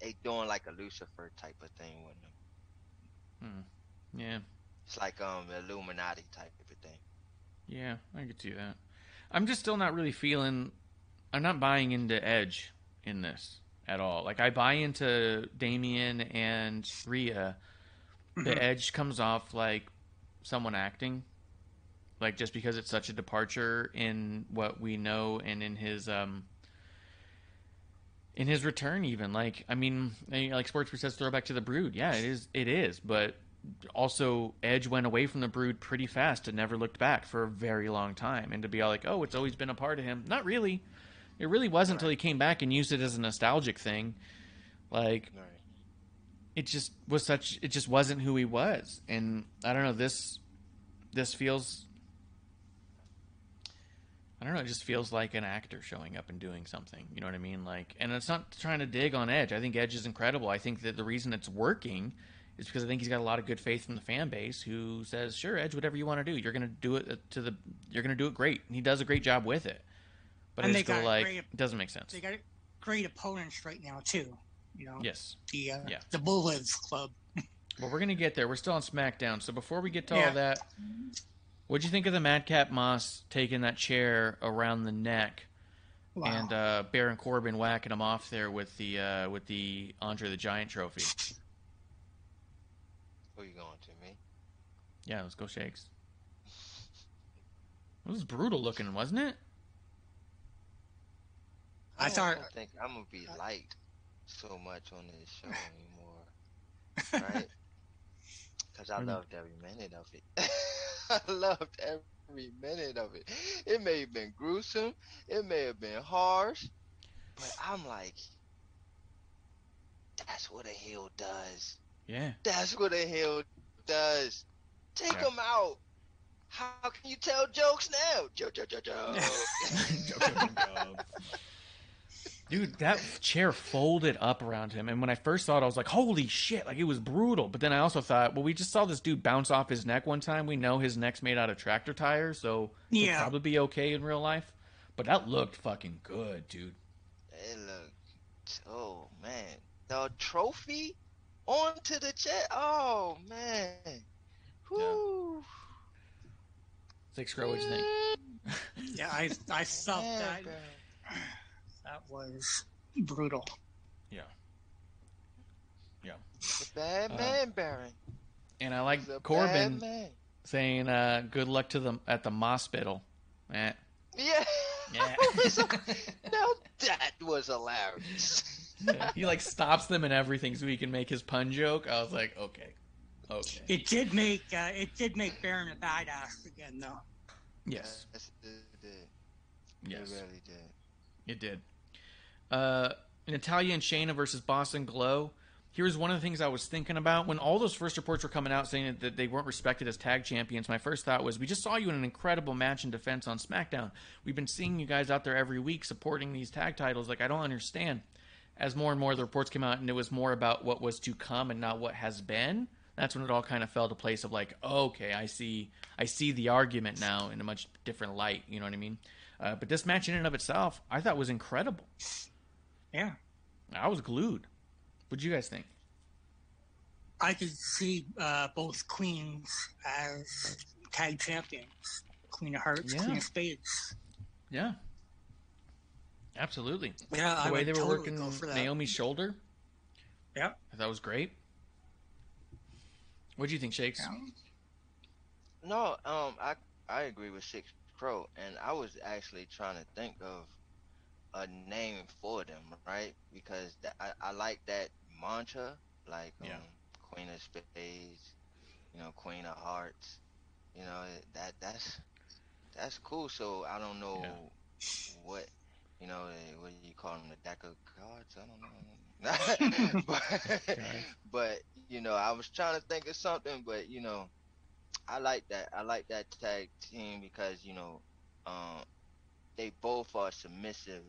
[SPEAKER 6] they doing like a Lucifer type of thing with them.
[SPEAKER 5] Yeah,
[SPEAKER 6] It's like um, Illuminati type of thing.
[SPEAKER 5] yeah, I could see that. I'm just still not really feeling. I'm not buying into Edge in this at all. Like I buy into Damian and Rhea. The Edge comes off like someone acting, like just because it's such a departure in what we know and in his um in his return even. Like i mean like sports says throwback to the brood. Yeah it is it is but also edge went away from the brood pretty fast and never looked back for a very long time. And to be all like oh it's always been a part of him. Not really it really wasn't until he came back and used it as a nostalgic thing. Like
[SPEAKER 6] Right.
[SPEAKER 5] it just was such it just wasn't who he was. And i don't know this this feels i don't know it just feels like an actor showing up and doing something. You know what i mean? Like and it's not trying to dig on edge. I think edge is incredible. I think that the reason it's working is because i think he's got a lot of good faith from the fan base who says sure edge whatever you want to do you're going to do it uh, to the you're going to do it great. And he does a great job with it but
[SPEAKER 7] And
[SPEAKER 5] I
[SPEAKER 7] they
[SPEAKER 5] just
[SPEAKER 7] got
[SPEAKER 5] like
[SPEAKER 7] great-
[SPEAKER 5] it doesn't make sense
[SPEAKER 7] they got great opponents right now too. You know,
[SPEAKER 5] yes
[SPEAKER 7] the uh,
[SPEAKER 5] Yeah.
[SPEAKER 7] the Bullets Club.
[SPEAKER 5] Well, we're gonna get there. We're still on SmackDown. So before we get to
[SPEAKER 7] Yeah.
[SPEAKER 5] all that, what'd you think of the Madcap Moss taking that chair around the neck
[SPEAKER 7] Wow.
[SPEAKER 5] and uh, Baron Corbin whacking him off there with the uh, with the Andre the Giant trophy?
[SPEAKER 6] Who are you going to me?
[SPEAKER 5] Yeah, let's go shakes. It was brutal looking, wasn't it?
[SPEAKER 7] I
[SPEAKER 6] don't-
[SPEAKER 7] thought-
[SPEAKER 6] don't think I'm gonna be liked so much on this show anymore, right? Because I loved every minute of it. I loved every minute of it. It may have been gruesome, it may have been harsh, but I'm like, that's what a heel does.
[SPEAKER 5] Yeah.
[SPEAKER 6] That's what a heel does. Take
[SPEAKER 5] Yeah.
[SPEAKER 6] out. How can you tell jokes now? Joke, joke, joke, joke.
[SPEAKER 5] Dude, that chair folded up around him, and when I first saw it, I was like, "Holy shit!" Like it was brutal. But then I also thought, well, we just saw this dude bounce off his neck one time. We know his neck's made out of tractor tires, so he'll probably be okay in real life. But that looked fucking good, dude.
[SPEAKER 6] It looked, oh man, the trophy onto the chair. Oh man, Whew.
[SPEAKER 5] SixxCrow, what'd you think?
[SPEAKER 7] Yeah, I I felt
[SPEAKER 6] Man,
[SPEAKER 7] that
[SPEAKER 6] bro.
[SPEAKER 7] That was brutal.
[SPEAKER 5] Yeah. Yeah.
[SPEAKER 6] The bad
[SPEAKER 5] Uh,
[SPEAKER 6] man, Baron.
[SPEAKER 5] And I like
[SPEAKER 6] He's a
[SPEAKER 5] Corbin saying, uh, "Good luck to them at the hospital." Eh.
[SPEAKER 6] Yeah.
[SPEAKER 5] Yeah.
[SPEAKER 6] now that was hilarious.
[SPEAKER 5] he like stops them and everything so he can make his pun joke. I was like, okay, okay,
[SPEAKER 7] It did make uh, it did make Baron a badass again, though.
[SPEAKER 5] yes,
[SPEAKER 6] Yes, it did.
[SPEAKER 5] yes,
[SPEAKER 6] It really did.
[SPEAKER 5] it did. Uh, Natalya and Shayna versus Boss 'n' Glow. Here's one of the things I was thinking about when all those first reports were coming out saying that they weren't respected as tag champions. My first thought was, we just saw you in an incredible match in defense on SmackDown. We've been seeing you guys out there every week supporting these tag titles. Like, I don't understand. As more and more the reports came out, and it was more about what was to come and not what has been. That's when it all kind of fell to place of like, okay, I see, I see the argument now in a much different light. You know what I mean? Uh, but this match in and of itself, I thought was incredible.
[SPEAKER 7] Yeah,
[SPEAKER 5] I was glued. What'd you guys think?
[SPEAKER 7] I could see uh, both queens as tag champions. Queen of Hearts,
[SPEAKER 5] Yeah.
[SPEAKER 7] Queen of Spades.
[SPEAKER 5] Yeah, absolutely.
[SPEAKER 7] Yeah,
[SPEAKER 5] The
[SPEAKER 7] I
[SPEAKER 5] way
[SPEAKER 7] would
[SPEAKER 5] they were
[SPEAKER 7] totally
[SPEAKER 5] working
[SPEAKER 7] go for.
[SPEAKER 5] Naomi's shoulder,
[SPEAKER 7] Yeah.
[SPEAKER 5] I thought was great. What do you think, Shakes?
[SPEAKER 7] Yeah.
[SPEAKER 6] No, um, I I agree with Six Crow, and I was actually trying to think of a name for them, right? Because th- I I like that mantra, like um, Queen of Spades, you know, Queen of Hearts, you know that that's that's cool. So I don't know what you know eh, what do you call them the deck of cards? I don't know. but, but you know, I was trying to think of something, but you know, I like that. I like that tag team because you know, um, they both are submissive,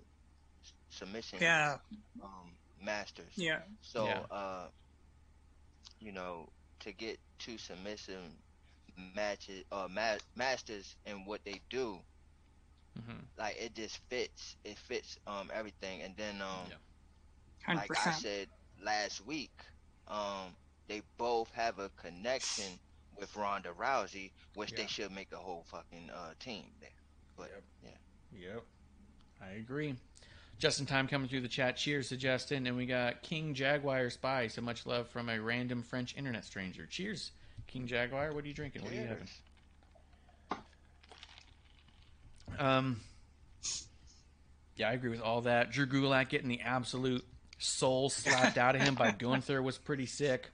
[SPEAKER 6] submission
[SPEAKER 7] Yeah,
[SPEAKER 6] um, masters.
[SPEAKER 7] yeah.
[SPEAKER 6] So,
[SPEAKER 5] Yeah.
[SPEAKER 6] uh, you know, to get two submissive matches or ma- masters in what they do,
[SPEAKER 5] hmm
[SPEAKER 6] like it just fits. It fits um everything. And then um,
[SPEAKER 5] Yeah.
[SPEAKER 6] Like I said last week, um, they both have a connection with Ronda Rousey, which
[SPEAKER 5] Yeah.
[SPEAKER 6] they should make a whole fucking uh team there. But
[SPEAKER 5] Yep.
[SPEAKER 6] yeah.
[SPEAKER 5] Yep, I agree. Justin Time coming through the chat. Cheers to Justin, and we got King Jaguar Spy. So much love from a random French internet stranger. Cheers, King Jaguar. What are you drinking? What are you having? Um, yeah, I agree with all that. Drew Gulak getting the absolute soul slapped out of him by Gunther was pretty sick.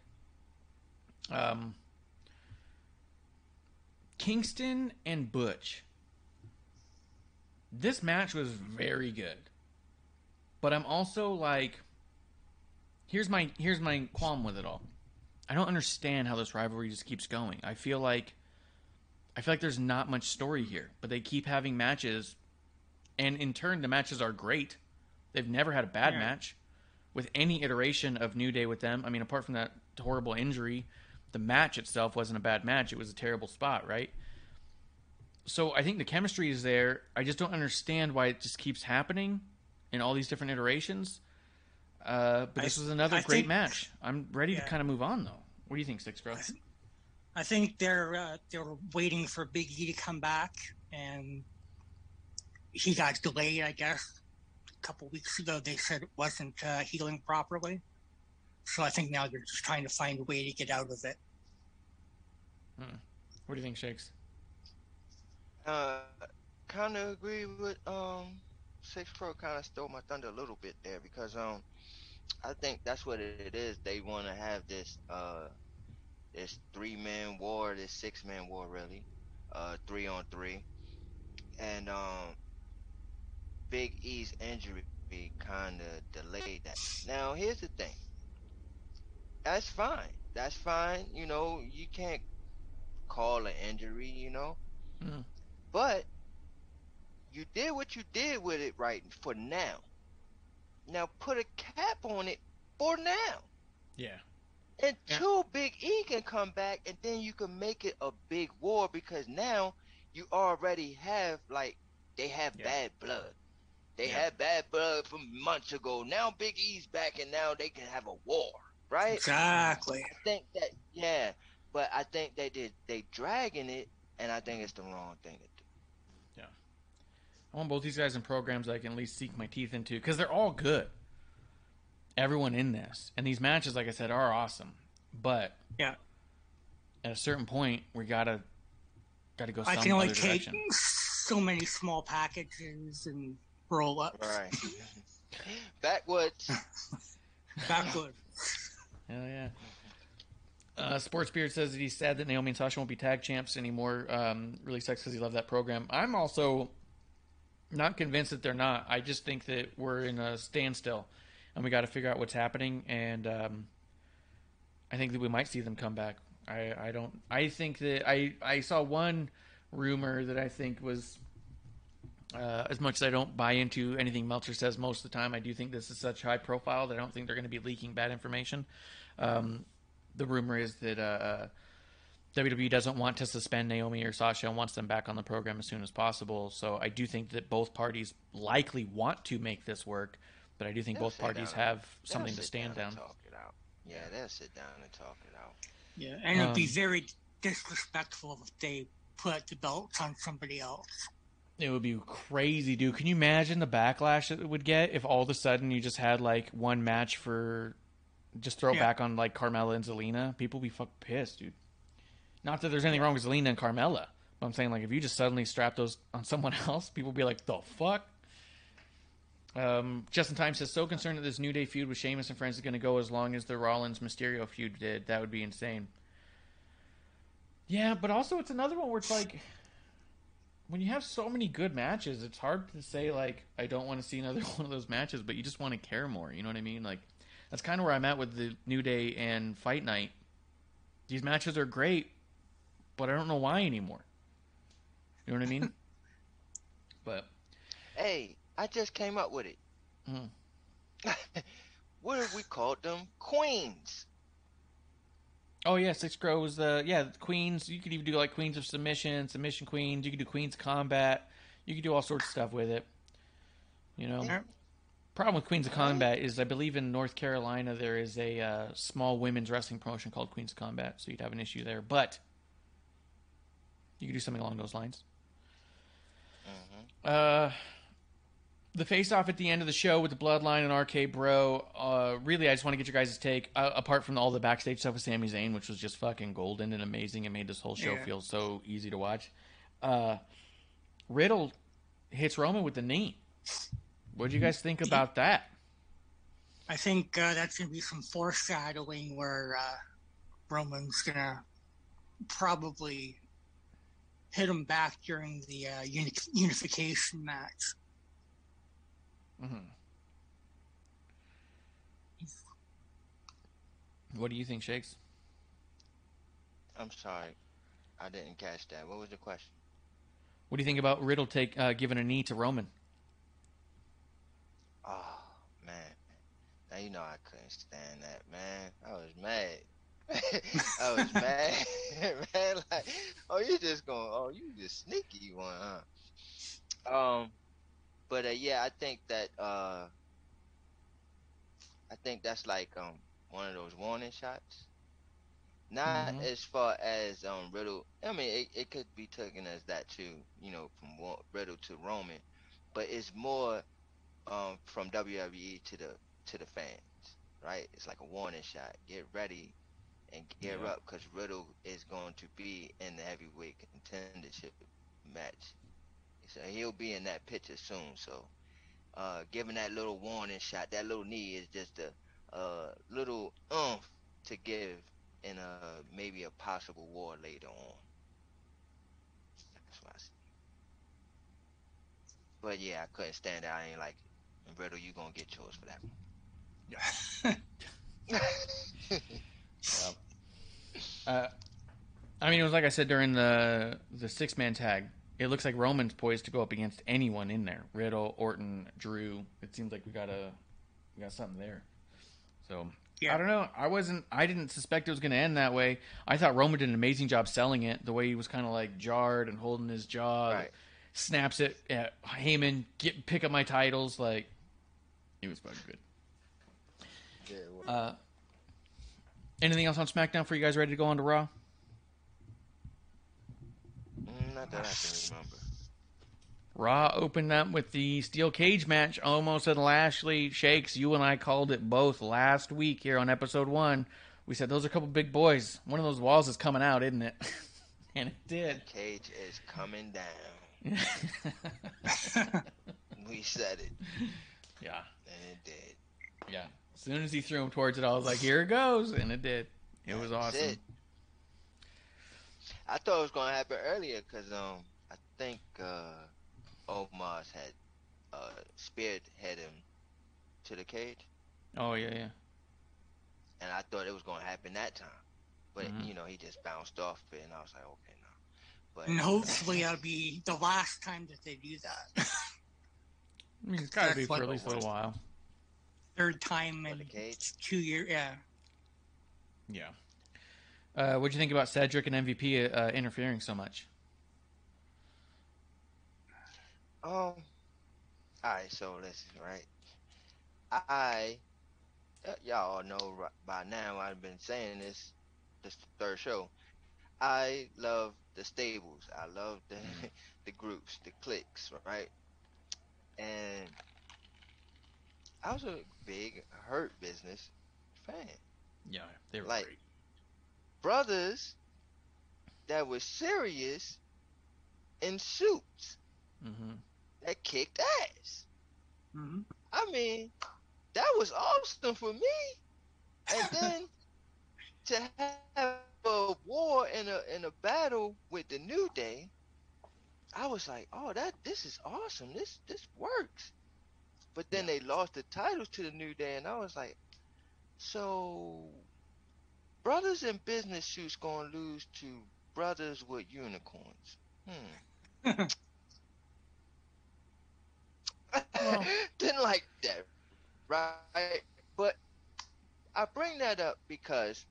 [SPEAKER 5] Um, Kingston and Butch. This match was very good, but I'm also like, here's my here's my qualm with it all. I don't understand how this rivalry just keeps going. I feel like I feel like there's not much story here, but they keep having matches, and in turn, the matches are great. They've never had a bad
[SPEAKER 7] Yeah.
[SPEAKER 5] match with any iteration of New Day with them. I mean, apart from that horrible injury, the match itself wasn't a bad match. It was a terrible spot, right? So I think the chemistry is there. I just don't understand why it just keeps happening in all these different iterations. Uh, but
[SPEAKER 7] I-
[SPEAKER 5] this was another
[SPEAKER 7] I
[SPEAKER 5] great
[SPEAKER 7] think-
[SPEAKER 5] match. I'm ready to kind of move on, though. What do you think, SixxCrow?
[SPEAKER 7] I think they're uh, they were waiting for Big E to come back, and he got delayed. I guess a couple weeks ago they said it wasn't uh, healing properly, so I think now they're just trying to find a way to get out of it.
[SPEAKER 5] Hmm. What do you think, Shakes?
[SPEAKER 6] Uh, kind of agree with um, SixxCrow. Kind of stole my thunder a little bit there because um, I think that's what it is. They want to have this uh, this three man war, this six man war, really, uh, three on three, and um, Big E's injury kind of delayed that. Now, here's the thing. That's fine. That's fine. You know, you can't call an injury. You know,
[SPEAKER 5] Mm.
[SPEAKER 6] but you did what you did with it right for now. Now put a cap on it for now.
[SPEAKER 5] Yeah.
[SPEAKER 6] And until Big E can come back and then you can make it a big war because now you already have like they have
[SPEAKER 5] Yeah.
[SPEAKER 6] bad blood. They
[SPEAKER 5] Yeah.
[SPEAKER 6] had bad blood from months ago. Now Big E's back and now they can have a war, right?
[SPEAKER 7] Exactly.
[SPEAKER 6] I think that yeah, but I think they did they dragging it and I think it's the wrong thing to do.
[SPEAKER 5] I want both these guys in programs I can at least sink my teeth into because they're all good. Everyone in this and these matches, like I said, are awesome. But
[SPEAKER 7] Yeah.
[SPEAKER 5] at a certain point, we gotta gotta go
[SPEAKER 7] I can only
[SPEAKER 5] other
[SPEAKER 7] take
[SPEAKER 5] direction.
[SPEAKER 7] so many small packages and roll ups
[SPEAKER 6] Right. Backwoods.
[SPEAKER 7] backward.
[SPEAKER 5] Hell yeah. Uh, Sports Beard says that he's sad that Naomi and Sasha won't be tag champs anymore. Um, really sucks because he loved that program. I'm also not convinced that they're not. I just think that we're in a standstill, and we got to figure out what's happening. And um, I think that we might see them come back. I, I don't. I think that I I saw one rumor that I think was. Uh, as much as I don't buy into anything Meltzer says most of the time, I do think this is such high profile that I don't think they're going to be leaking bad information. Um, the rumor is that uh, WWE doesn't want to suspend Naomi or Sasha and wants them back on the program as soon as possible. So I do think that both parties likely want to make this work, but I do think
[SPEAKER 6] They'll
[SPEAKER 5] both parties
[SPEAKER 6] down.
[SPEAKER 5] have
[SPEAKER 6] They'll
[SPEAKER 5] something to stand
[SPEAKER 6] down.
[SPEAKER 5] down.
[SPEAKER 6] Talk it out. Yeah, they'll sit down and talk it out.
[SPEAKER 7] Yeah, and it'd be
[SPEAKER 5] Um,
[SPEAKER 7] very disrespectful if they put the belts on somebody else.
[SPEAKER 5] It would be crazy, dude. Can you imagine the backlash that it would get if all of a sudden you just had like one match for just throw it
[SPEAKER 7] Yeah.
[SPEAKER 5] back on like Carmella and Zelina? People would be fuck pissed, dude. Not that there's anything wrong with Zelina and Carmella, but I'm saying like if you just suddenly strap those on someone else, people be like, the fuck? Um, Justin Time says, so concerned that this New Day feud with Sheamus and friends is going to go as long as the Rollins Mysterio feud did. That would be insane. Yeah, but also it's another one where it's like, when you have so many good matches, it's hard to say like I don't want to see another one of those matches, but you just want to care more. You know what I mean? Like that's kind of where I'm at with the New Day and Fight Night. These matches are great, but I don't know why anymore. You know what I mean? but
[SPEAKER 6] Hey, I just came up with it.
[SPEAKER 5] Mhm.
[SPEAKER 6] what if we called them queens?
[SPEAKER 5] oh yeah, SixxCrows. Uh, yeah, Queens. You could even do like Queens of Submission, Submission Queens. You could do Queens Combat. You could do all sorts of stuff with it. You know. Problem with Queens of Combat is I believe in North Carolina there is a uh, small women's wrestling promotion called Queens of Combat, so you'd have an issue there. But you could do something along those lines. Uh, the face off at the end of the show with the Bloodline and RK Bro. Uh, really, I just want to get your guys' take. Uh, apart from all the backstage stuff with Sami Zayn, which was just fucking golden and amazing, and made this whole show
[SPEAKER 7] Yeah.
[SPEAKER 5] feel so easy to watch. Uh, Riddle hits Roman with the knee. What do you guys think about that?
[SPEAKER 7] I think uh, that's going to be some foreshadowing where uh, Roman's going to probably hit him back during the uh, uni- unification match.
[SPEAKER 5] Mm-hmm. What do you think, Shakes?
[SPEAKER 6] I'm sorry, I didn't catch that. What was the question?
[SPEAKER 5] What do you think about Riddle take uh, giving a knee to Roman?
[SPEAKER 6] Oh man, now you know I couldn't stand that, man. I was mad. I was mad, man. Like, oh, you just going, oh, you just sneaky one, huh? Um, but uh, yeah, I think that uh, I think that's like um one of those warning shots. Not
[SPEAKER 5] Mhm.
[SPEAKER 6] as far as um Riddle. I mean, it, it could be taken as that too. You know, from Riddle to Roman, but it's more um from WWE to the to the fans, right? It's like a warning shot. Get ready and gear
[SPEAKER 5] Yeah.
[SPEAKER 6] up because Riddle is going to be in the heavyweight contendership match. So he'll be in that picture soon. So, uh, giving that little warning shot, that little knee is just a uh, little oomph to give in a maybe a possible war later on. That's what I see. But yeah, I couldn't stand it. I ain't like it. And Riddle, you gonna get yours for that one.
[SPEAKER 5] Uh, I mean, it was like I said during the the six man tag. It looks like Roman's poised to go up against anyone in there. Riddle, Orton, Drew. It seems like we got a we got something there. So
[SPEAKER 7] Yeah.
[SPEAKER 5] I don't know. I wasn't. I didn't suspect it was going to end that way. I thought Roman did an amazing job selling it. The way he was kind of like jarred and holding his jaw,
[SPEAKER 6] Right.
[SPEAKER 5] snaps it. Yeah, Heyman, get pick up my titles. Like he was fucking good.
[SPEAKER 6] Yeah, well,
[SPEAKER 5] Uh, anything else on SmackDown for you guys ready to go on to Raw?
[SPEAKER 6] mm, not that I can remember.
[SPEAKER 5] Raw opened up with the steel cage match. Omos and Lashley shakes. You and I called it both last week here on episode one. We said those are a couple big boys. One of those walls is coming out, isn't it? and it did.
[SPEAKER 6] Cage is coming down. We said it,
[SPEAKER 5] yeah,
[SPEAKER 6] and it did.
[SPEAKER 5] yeah. As soon as he threw him towards it, I was like, "Here it goes," and it did. It was
[SPEAKER 6] That's
[SPEAKER 5] awesome.
[SPEAKER 6] it. I thought it was gonna happen earlier because um I think uh Omos had uh spearhead him to the cage,
[SPEAKER 5] Oh yeah, yeah.
[SPEAKER 6] and I thought it was gonna happen that time, but
[SPEAKER 5] Mhm.
[SPEAKER 6] you know he just bounced off it, and I was like, okay, no. But
[SPEAKER 7] And hopefully that'll be the last time that they do that.
[SPEAKER 5] I mean, it's got to be for at least a little while.
[SPEAKER 7] Third time
[SPEAKER 6] For
[SPEAKER 7] in
[SPEAKER 6] the cage?
[SPEAKER 7] two years. Yeah.
[SPEAKER 5] Yeah. Uh, what'd you think about Cedric and MVP uh, interfering so much?
[SPEAKER 6] Um. All right, so listen, right? I, uh, y'all know ri- by now. I've been saying this, this the third show. I love the stables. I love the the groups, the cliques, right? And I was a big Hurt Business fan.
[SPEAKER 5] Yeah, they were
[SPEAKER 6] Like-
[SPEAKER 5] great.
[SPEAKER 6] Brothers that were serious in suits
[SPEAKER 5] hmm
[SPEAKER 6] that kicked ass.
[SPEAKER 7] hmm
[SPEAKER 6] I mean, that was awesome for me. And then to have a war in a in a battle with the New Day, I was like, oh, that this is awesome. This this works. But then they lost the titles to the New Day, and I was like, so brothers in business suits gonna lose to brothers with unicorns. Hmm.
[SPEAKER 5] Well-
[SPEAKER 6] Didn't like that, right? But I bring that up because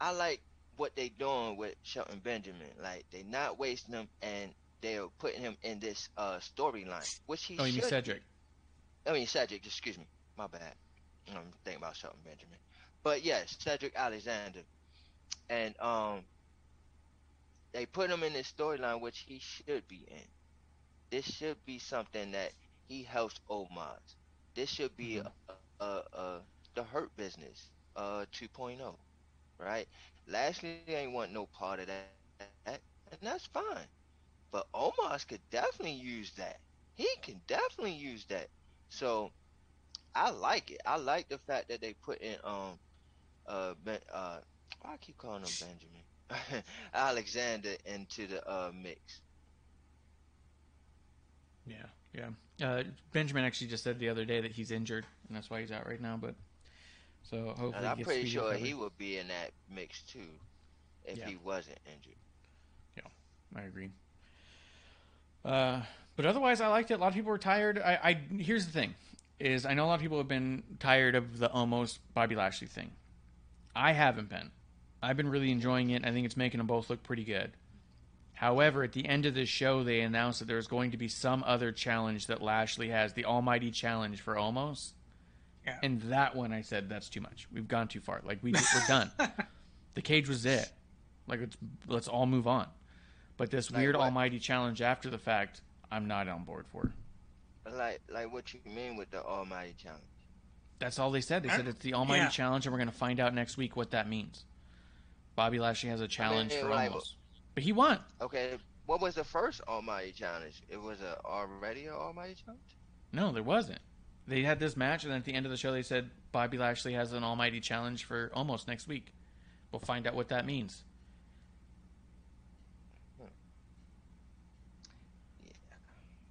[SPEAKER 6] I like what they doing with Shelton Benjamin. Like they not wasting them, and they're putting him in this uh storyline, which he
[SPEAKER 5] Oh, you mean. Cedric?
[SPEAKER 6] I mean Cedric. Excuse me, my bad. I'm thinking about something, Benjamin, but yes, Cedric Alexander, and um, they put him in this storyline which he should be in. This should be something that he helps Omos. This should be
[SPEAKER 5] Mhm.
[SPEAKER 6] a, a, a the Hurt Business uh 2.0, right? Lashley ain't want no part of that, and that's fine. But Omos could definitely use that. He can definitely use that. So I like it. I like the fact that they put in um uh ben, uh why I keep calling him Benjamin Alexander into the uh mix.
[SPEAKER 5] Yeah, yeah. Uh, Benjamin actually just said the other day that he's injured, and that's why he's out right now. But so hopefully,
[SPEAKER 6] And I'm pretty sure he would be in that mix too if
[SPEAKER 5] Yeah.
[SPEAKER 6] he wasn't injured.
[SPEAKER 5] Yeah, I agree. Uh, but otherwise, I liked it. A lot of people were tired. I, I here's the thing: is I know a lot of people have been tired of the Omos Bobby Lashley thing. I haven't been. I've been really enjoying it. I think it's making them both look pretty good. However, at the end of this show, they announced that there's going to be some other challenge that Lashley has, the Almighty Challenge for Omos.
[SPEAKER 7] Yeah.
[SPEAKER 5] And that one, I said, that's too much. We've gone too far. Like we, we're done. the cage was it. Like let's let's all move on. But this
[SPEAKER 6] Like
[SPEAKER 5] weird
[SPEAKER 6] what?
[SPEAKER 5] Almighty Challenge after the fact, I'm not on board for.
[SPEAKER 6] Like like what you mean with the Almighty Challenge?
[SPEAKER 5] That's all they said. They said it's the Almighty
[SPEAKER 7] Yeah.
[SPEAKER 5] Challenge, and we're going to find out next week what that means. Bobby Lashley has a challenge for
[SPEAKER 6] like-
[SPEAKER 5] Omos, but he won.
[SPEAKER 6] Okay, what was the first Almighty Challenge? It was a already an Almighty Challenge.
[SPEAKER 5] No, there wasn't. They had this match, and then at the end of the show, they said Bobby Lashley has an Almighty Challenge for Omos next week. We'll find out what that means.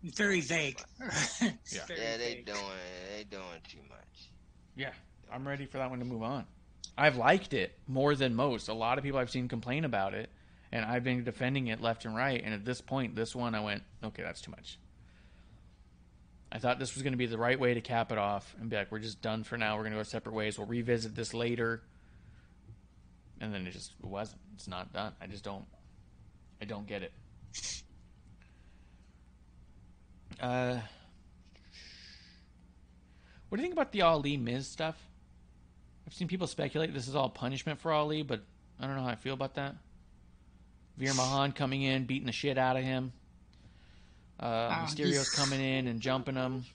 [SPEAKER 7] Very vague. It's
[SPEAKER 5] Yeah.
[SPEAKER 7] very
[SPEAKER 6] yeah, they
[SPEAKER 7] vague.
[SPEAKER 6] doing they doing too much.
[SPEAKER 5] Yeah, I'm ready for that one to move on. I've liked it more than most. A lot of people I've seen complain about it, and I've been defending it left and right. And at this point, this one, I went, okay, that's too much. I thought this was going to be the right way to cap it off and be like, we're just done for now. We're going to go separate ways. We'll revisit this later. And then it just wasn't. It's not done. I just don't. I don't get it. Uh, what do you think about the Ali Miz stuff? I've seen people speculate this is all punishment for Ali, but I don't know how I feel about that. Veer Mahaan coming in, beating the shit out of him. Uh,
[SPEAKER 7] Ah,
[SPEAKER 5] Mysterio's
[SPEAKER 7] he's-
[SPEAKER 5] coming in and jumping him.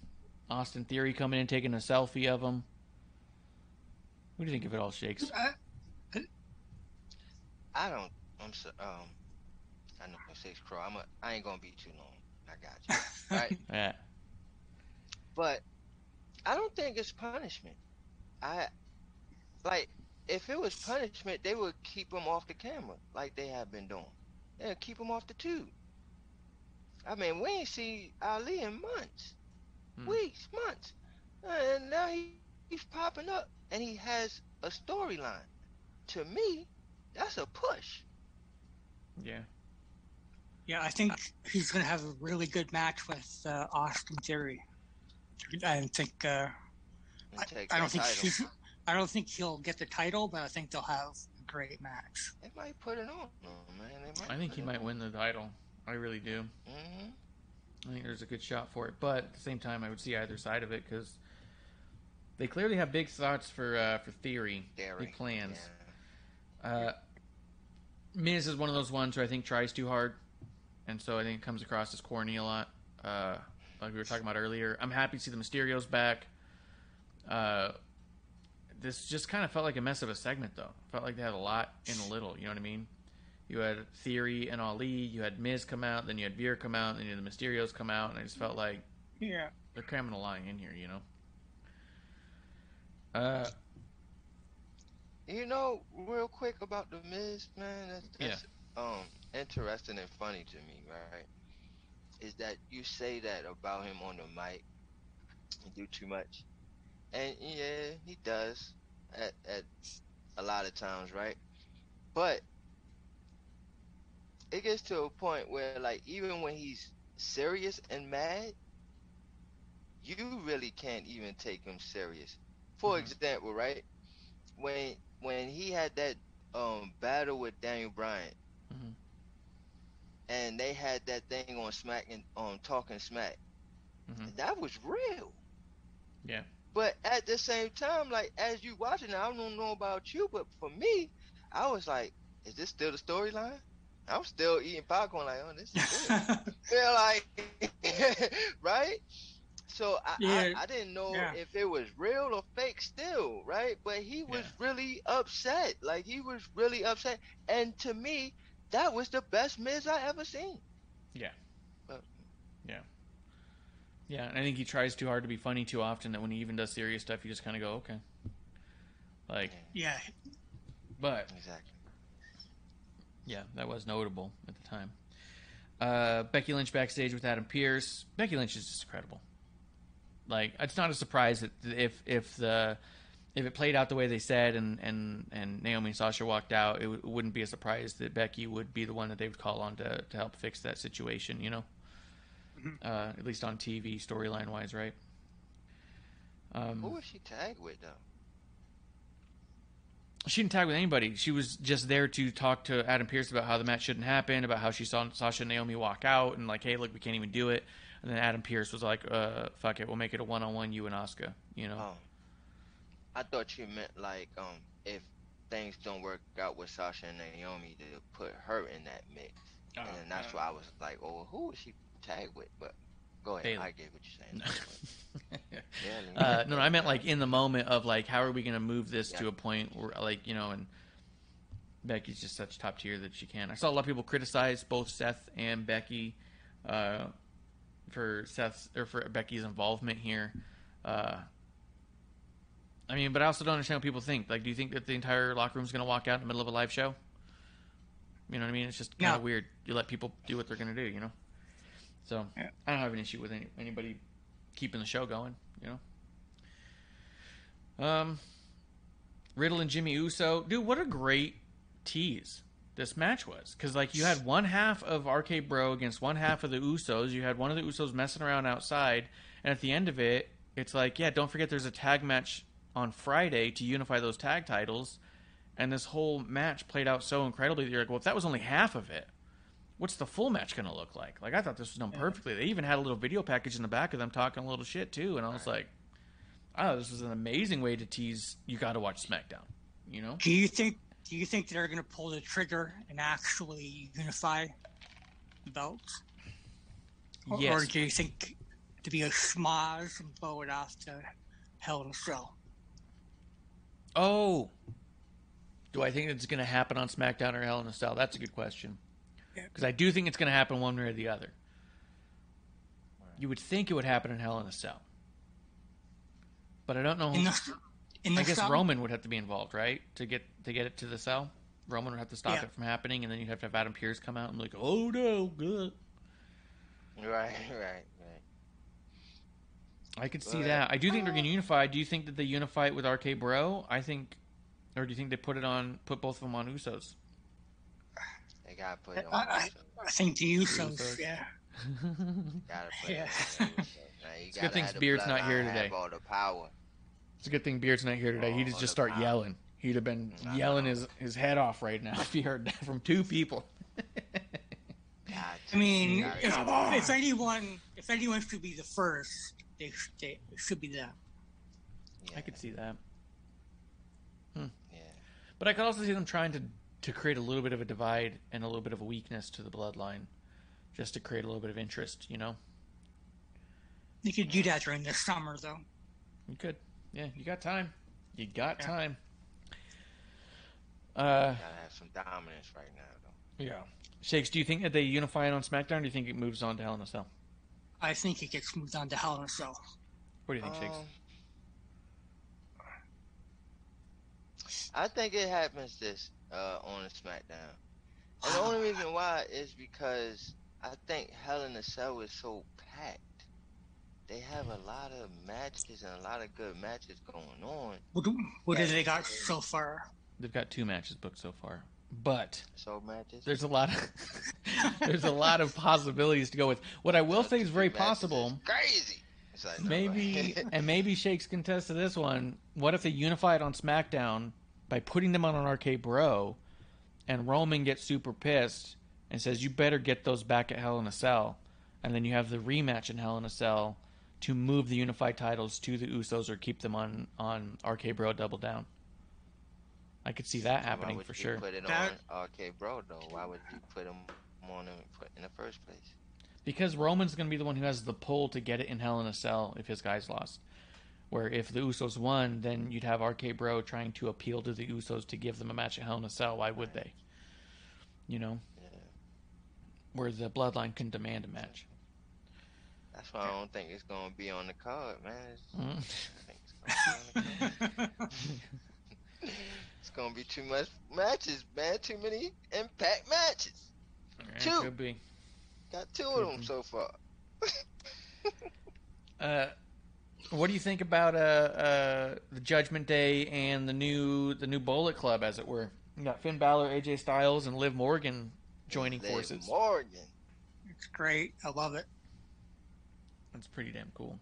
[SPEAKER 5] Austin Theory coming in, taking a selfie of him. What do you think of it all, Shakes?
[SPEAKER 6] I don't. I'm so. Um, I know SixxCrow. I'm. A, I ain't gonna be too long. I got you. right.
[SPEAKER 5] Yeah.
[SPEAKER 6] But I don't think it's punishment. I like if it was punishment, they would keep him off the camera like they have been doing. They'd keep him off the tube. I mean, we ain't see Ali in months,
[SPEAKER 5] Hmm.
[SPEAKER 6] weeks, months, and now he, he's popping up and he has a storyline. To me, that's a push.
[SPEAKER 5] Yeah.
[SPEAKER 7] Yeah, I think he's going to have a really good match with uh, Austin Theory. I think. Uh, I, I don't think he's. I don't think he'll get the title, but I think they'll have a great match.
[SPEAKER 6] They might put it on, him, man. They might
[SPEAKER 5] I think he might
[SPEAKER 6] on.
[SPEAKER 5] win the title. I really do.
[SPEAKER 6] Mhm.
[SPEAKER 5] I think there's a good shot for it, but at the same time, I would see either side of it because they clearly have big thoughts for uh, for theory,
[SPEAKER 6] Theory,
[SPEAKER 5] big plans.
[SPEAKER 6] yeah.
[SPEAKER 5] Uh, Miz is one of those ones who I think tries too hard, and so I think it comes across as corny a lot. Uh, like we were talking about earlier, I'm happy to see the Mysterios back. Uh, this just kind of felt like a mess of a segment, though. Felt like they had a lot in a little. You know what I mean? You had Theory and Ali. You had Miz come out, then you had Veer come out, then you had the Mysterios come out, and I just felt like
[SPEAKER 7] Yeah.
[SPEAKER 5] they're cramming a lot in here. You know. Uh,
[SPEAKER 6] You know, real quick about the Miz, man. That's, that's um interesting and funny to me, right? Is that you say that about him on the mic, he do too much, and yeah, he does at at a lot of times, right? But it gets to a point where, like, even when he's serious and mad, you really can't even take him serious. For
[SPEAKER 5] Mhm.
[SPEAKER 6] example, right? When when he had that um battle with Daniel Bryan,
[SPEAKER 5] Mhm.
[SPEAKER 6] And they had that thing on Smack and on Talking Smack,
[SPEAKER 5] Mhm.
[SPEAKER 6] that was real.
[SPEAKER 5] Yeah.
[SPEAKER 6] But at the same time, like as you watching, I don't know about you, but for me, I was like, is this still the storyline? I'm still eating popcorn like, oh, this is good. Feel like, right? So I,
[SPEAKER 7] Yeah,
[SPEAKER 6] I, I didn't know
[SPEAKER 7] yeah.
[SPEAKER 6] if it was real or fake still, right? But he was
[SPEAKER 5] Yeah.
[SPEAKER 6] really upset. Like he was really upset. And to me, that was the best Miz I ever seen.
[SPEAKER 5] Yeah.
[SPEAKER 6] But-
[SPEAKER 5] Yeah. Yeah, and I think he tries too hard to be funny too often that when he even does serious stuff, you just kind of go, okay. Like,
[SPEAKER 7] Yeah.
[SPEAKER 5] but
[SPEAKER 6] Exactly.
[SPEAKER 5] yeah, that was notable at the time. Uh, Becky Lynch backstage with Adam Pearce. Becky Lynch is just incredible. Like, it's not a surprise that if if the if it played out the way they said and and and Naomi and Sasha walked out, it, w- it wouldn't be a surprise that Becky would be the one that they would call on to to help fix that situation. You know, uh, at least on TV storyline wise, right? Um,
[SPEAKER 6] Who was she tagged with though?
[SPEAKER 5] she didn't tag with anybody. She was just there to talk to Adam Pearce about how the match shouldn't happen, about how she saw Sasha and Naomi walk out, and like, hey, look, we can't even do it. And then Adam Pearce was like, uh, fuck it, we'll make it a one on one, you and Asuka." You know?
[SPEAKER 6] Oh. I thought you meant like um if things don't work out with Sasha and Naomi to put her in that mix.
[SPEAKER 5] Oh,
[SPEAKER 6] and then that's why I was like, oh, who was she tagged with? But Go ahead.
[SPEAKER 5] Bayley.
[SPEAKER 6] I get what you're saying. Yeah,
[SPEAKER 5] uh, no, no, I meant like in the moment of like, how are we going to move this
[SPEAKER 6] Yeah.
[SPEAKER 5] to a point where, like, you know, and Becky's just such top tier that she can. I saw a lot of people criticize both Seth and Becky uh, for Seth's or for Becky's involvement here. Uh, I mean, but I also don't understand what people think. Like, do you think that the entire locker room's going to walk out in the middle of a live show? You know what I mean? It's just kind of weird. You let people do what they're going to do, you know? So
[SPEAKER 7] Yeah.
[SPEAKER 5] I don't have an issue with any, anybody keeping the show going, you know? Um, Riddle and Jimmy Uso. Dude, what a great tease this match was. Because, like, you had one half of RK Bro against one half of the Usos. You had one of the Usos messing around outside. And at the end of it, it's like, yeah, don't forget there's a tag match on Friday to unify those tag titles. And this whole match played out so incredibly that you're like, well, if that was only half of it, what's the full match going to look like? Like, I thought this was done perfectly. They even had a little video package in the back of them talking a little shit, too. And I was like, oh, this was an amazing way to tease you got to watch SmackDown, you know?
[SPEAKER 7] Do you think? Do you think they're going to pull the trigger and actually unify the belts? Or,
[SPEAKER 5] Yes.
[SPEAKER 7] or do you think to be a schmoz and blow it off to Hell in a Cell?
[SPEAKER 5] Oh. Do I think it's going to happen on SmackDown or Hell in a Cell? That's a good question.
[SPEAKER 7] Yeah.
[SPEAKER 5] Because I do think it's going to happen one way or the other. You would think it would happen in Hell in a Cell. But I don't know.
[SPEAKER 7] In the in the
[SPEAKER 5] I guess
[SPEAKER 7] cell?
[SPEAKER 5] Roman would have to be involved, right? To get to get it to the cell. Roman would have to stop
[SPEAKER 7] Yeah.
[SPEAKER 5] it from happening, and then you'd have to have Adam Pearce come out and be like, "Oh no, good."
[SPEAKER 6] Right, right, right.
[SPEAKER 5] I could see
[SPEAKER 6] But-
[SPEAKER 5] that. I do think they're going to unify. Do you think that they unify it with RK Bro? I think, or do you think they put it on, put both of them on Usos?
[SPEAKER 6] They gotta put it on.
[SPEAKER 7] I, I, I think the Usos,
[SPEAKER 5] Usos.
[SPEAKER 7] yeah.
[SPEAKER 6] Gotta put
[SPEAKER 7] Yeah.
[SPEAKER 6] it on. Now, you
[SPEAKER 5] It's a good thing Beard's not here today.
[SPEAKER 6] All the power.
[SPEAKER 5] It's a good thing Beard's not here today. He'd just start
[SPEAKER 6] power.
[SPEAKER 5] yelling. He'd have been
[SPEAKER 6] I
[SPEAKER 5] yelling
[SPEAKER 6] know.
[SPEAKER 5] his, his head off right now if he heard that from two people.
[SPEAKER 6] Gotcha.
[SPEAKER 7] I mean,
[SPEAKER 6] Gotcha.
[SPEAKER 7] if, if anyone, if anyone should be the first, they, sh- they should be there.
[SPEAKER 6] Yeah,
[SPEAKER 5] I could see that.
[SPEAKER 6] Yeah.
[SPEAKER 5] But I could also see them trying to to create a little bit of a divide and a little bit of a weakness to the bloodline, just to create a little bit of interest. You know,
[SPEAKER 7] You could do that during the summer, though.
[SPEAKER 5] you could. Yeah, you got time. You got
[SPEAKER 7] Yeah.
[SPEAKER 5] time. Uh,
[SPEAKER 6] Gotta have some dominance right now, though.
[SPEAKER 5] yeah. Shakes, do you think that they unify it on SmackDown, or do you think it moves on to Hell in a Cell?
[SPEAKER 7] I think it gets moved on to Hell in a Cell.
[SPEAKER 5] What do you think, Shakes?
[SPEAKER 6] Um, I think it happens this uh, on SmackDown. And the only reason why is because I think Hell in a Cell is so packed. They have a lot of matches and a lot of good matches going on.
[SPEAKER 7] What, do- what have they got so far?
[SPEAKER 5] They've got two matches booked so far, but
[SPEAKER 6] So matches.
[SPEAKER 5] there's a lot of there's a lot of possibilities to go with. What I will say is very possible.
[SPEAKER 6] Crazy. Like, no
[SPEAKER 5] Maybe and maybe Shakes can test to this one. What if they unify it on SmackDown by putting them on an RK Bro, and Roman gets super pissed and says, "You better get those back at Hell in a Cell," and then you have the rematch in Hell in a Cell to move the unified titles to the Usos or keep them on on RK Bro Double Down. I could see that
[SPEAKER 6] Why
[SPEAKER 5] happening
[SPEAKER 6] would
[SPEAKER 5] for
[SPEAKER 6] you
[SPEAKER 5] sure.
[SPEAKER 6] Put it
[SPEAKER 7] That-
[SPEAKER 6] on RK Bro though. Why would you put him on him in the first place?
[SPEAKER 5] Because Roman's going to be the one who has the pull to get it in Hell in a Cell if his guys lost. Where if the Usos won, then you'd have RK Bro trying to appeal to the Usos to give them a match at Hell in a Cell. Why would they? You know?
[SPEAKER 6] Yeah.
[SPEAKER 5] Where the Bloodline can demand a match.
[SPEAKER 6] That's why I don't think it's gonna be on the card, man.
[SPEAKER 5] Mm.
[SPEAKER 6] I think it's gonna be on the card. It's gonna be too much matches, man. Too many impact matches.
[SPEAKER 5] Yeah,
[SPEAKER 6] Two.
[SPEAKER 5] Could be.
[SPEAKER 6] Got two of them so far.
[SPEAKER 5] Uh, what do you think about uh, uh, the Judgment Day and the new the new Bullet Club, as it were? You got Finn Balor, AJ Styles, and Liv Morgan joining
[SPEAKER 6] Liv
[SPEAKER 5] forces.
[SPEAKER 6] Morgan.
[SPEAKER 7] It's great. I love it.
[SPEAKER 5] That's pretty damn cool.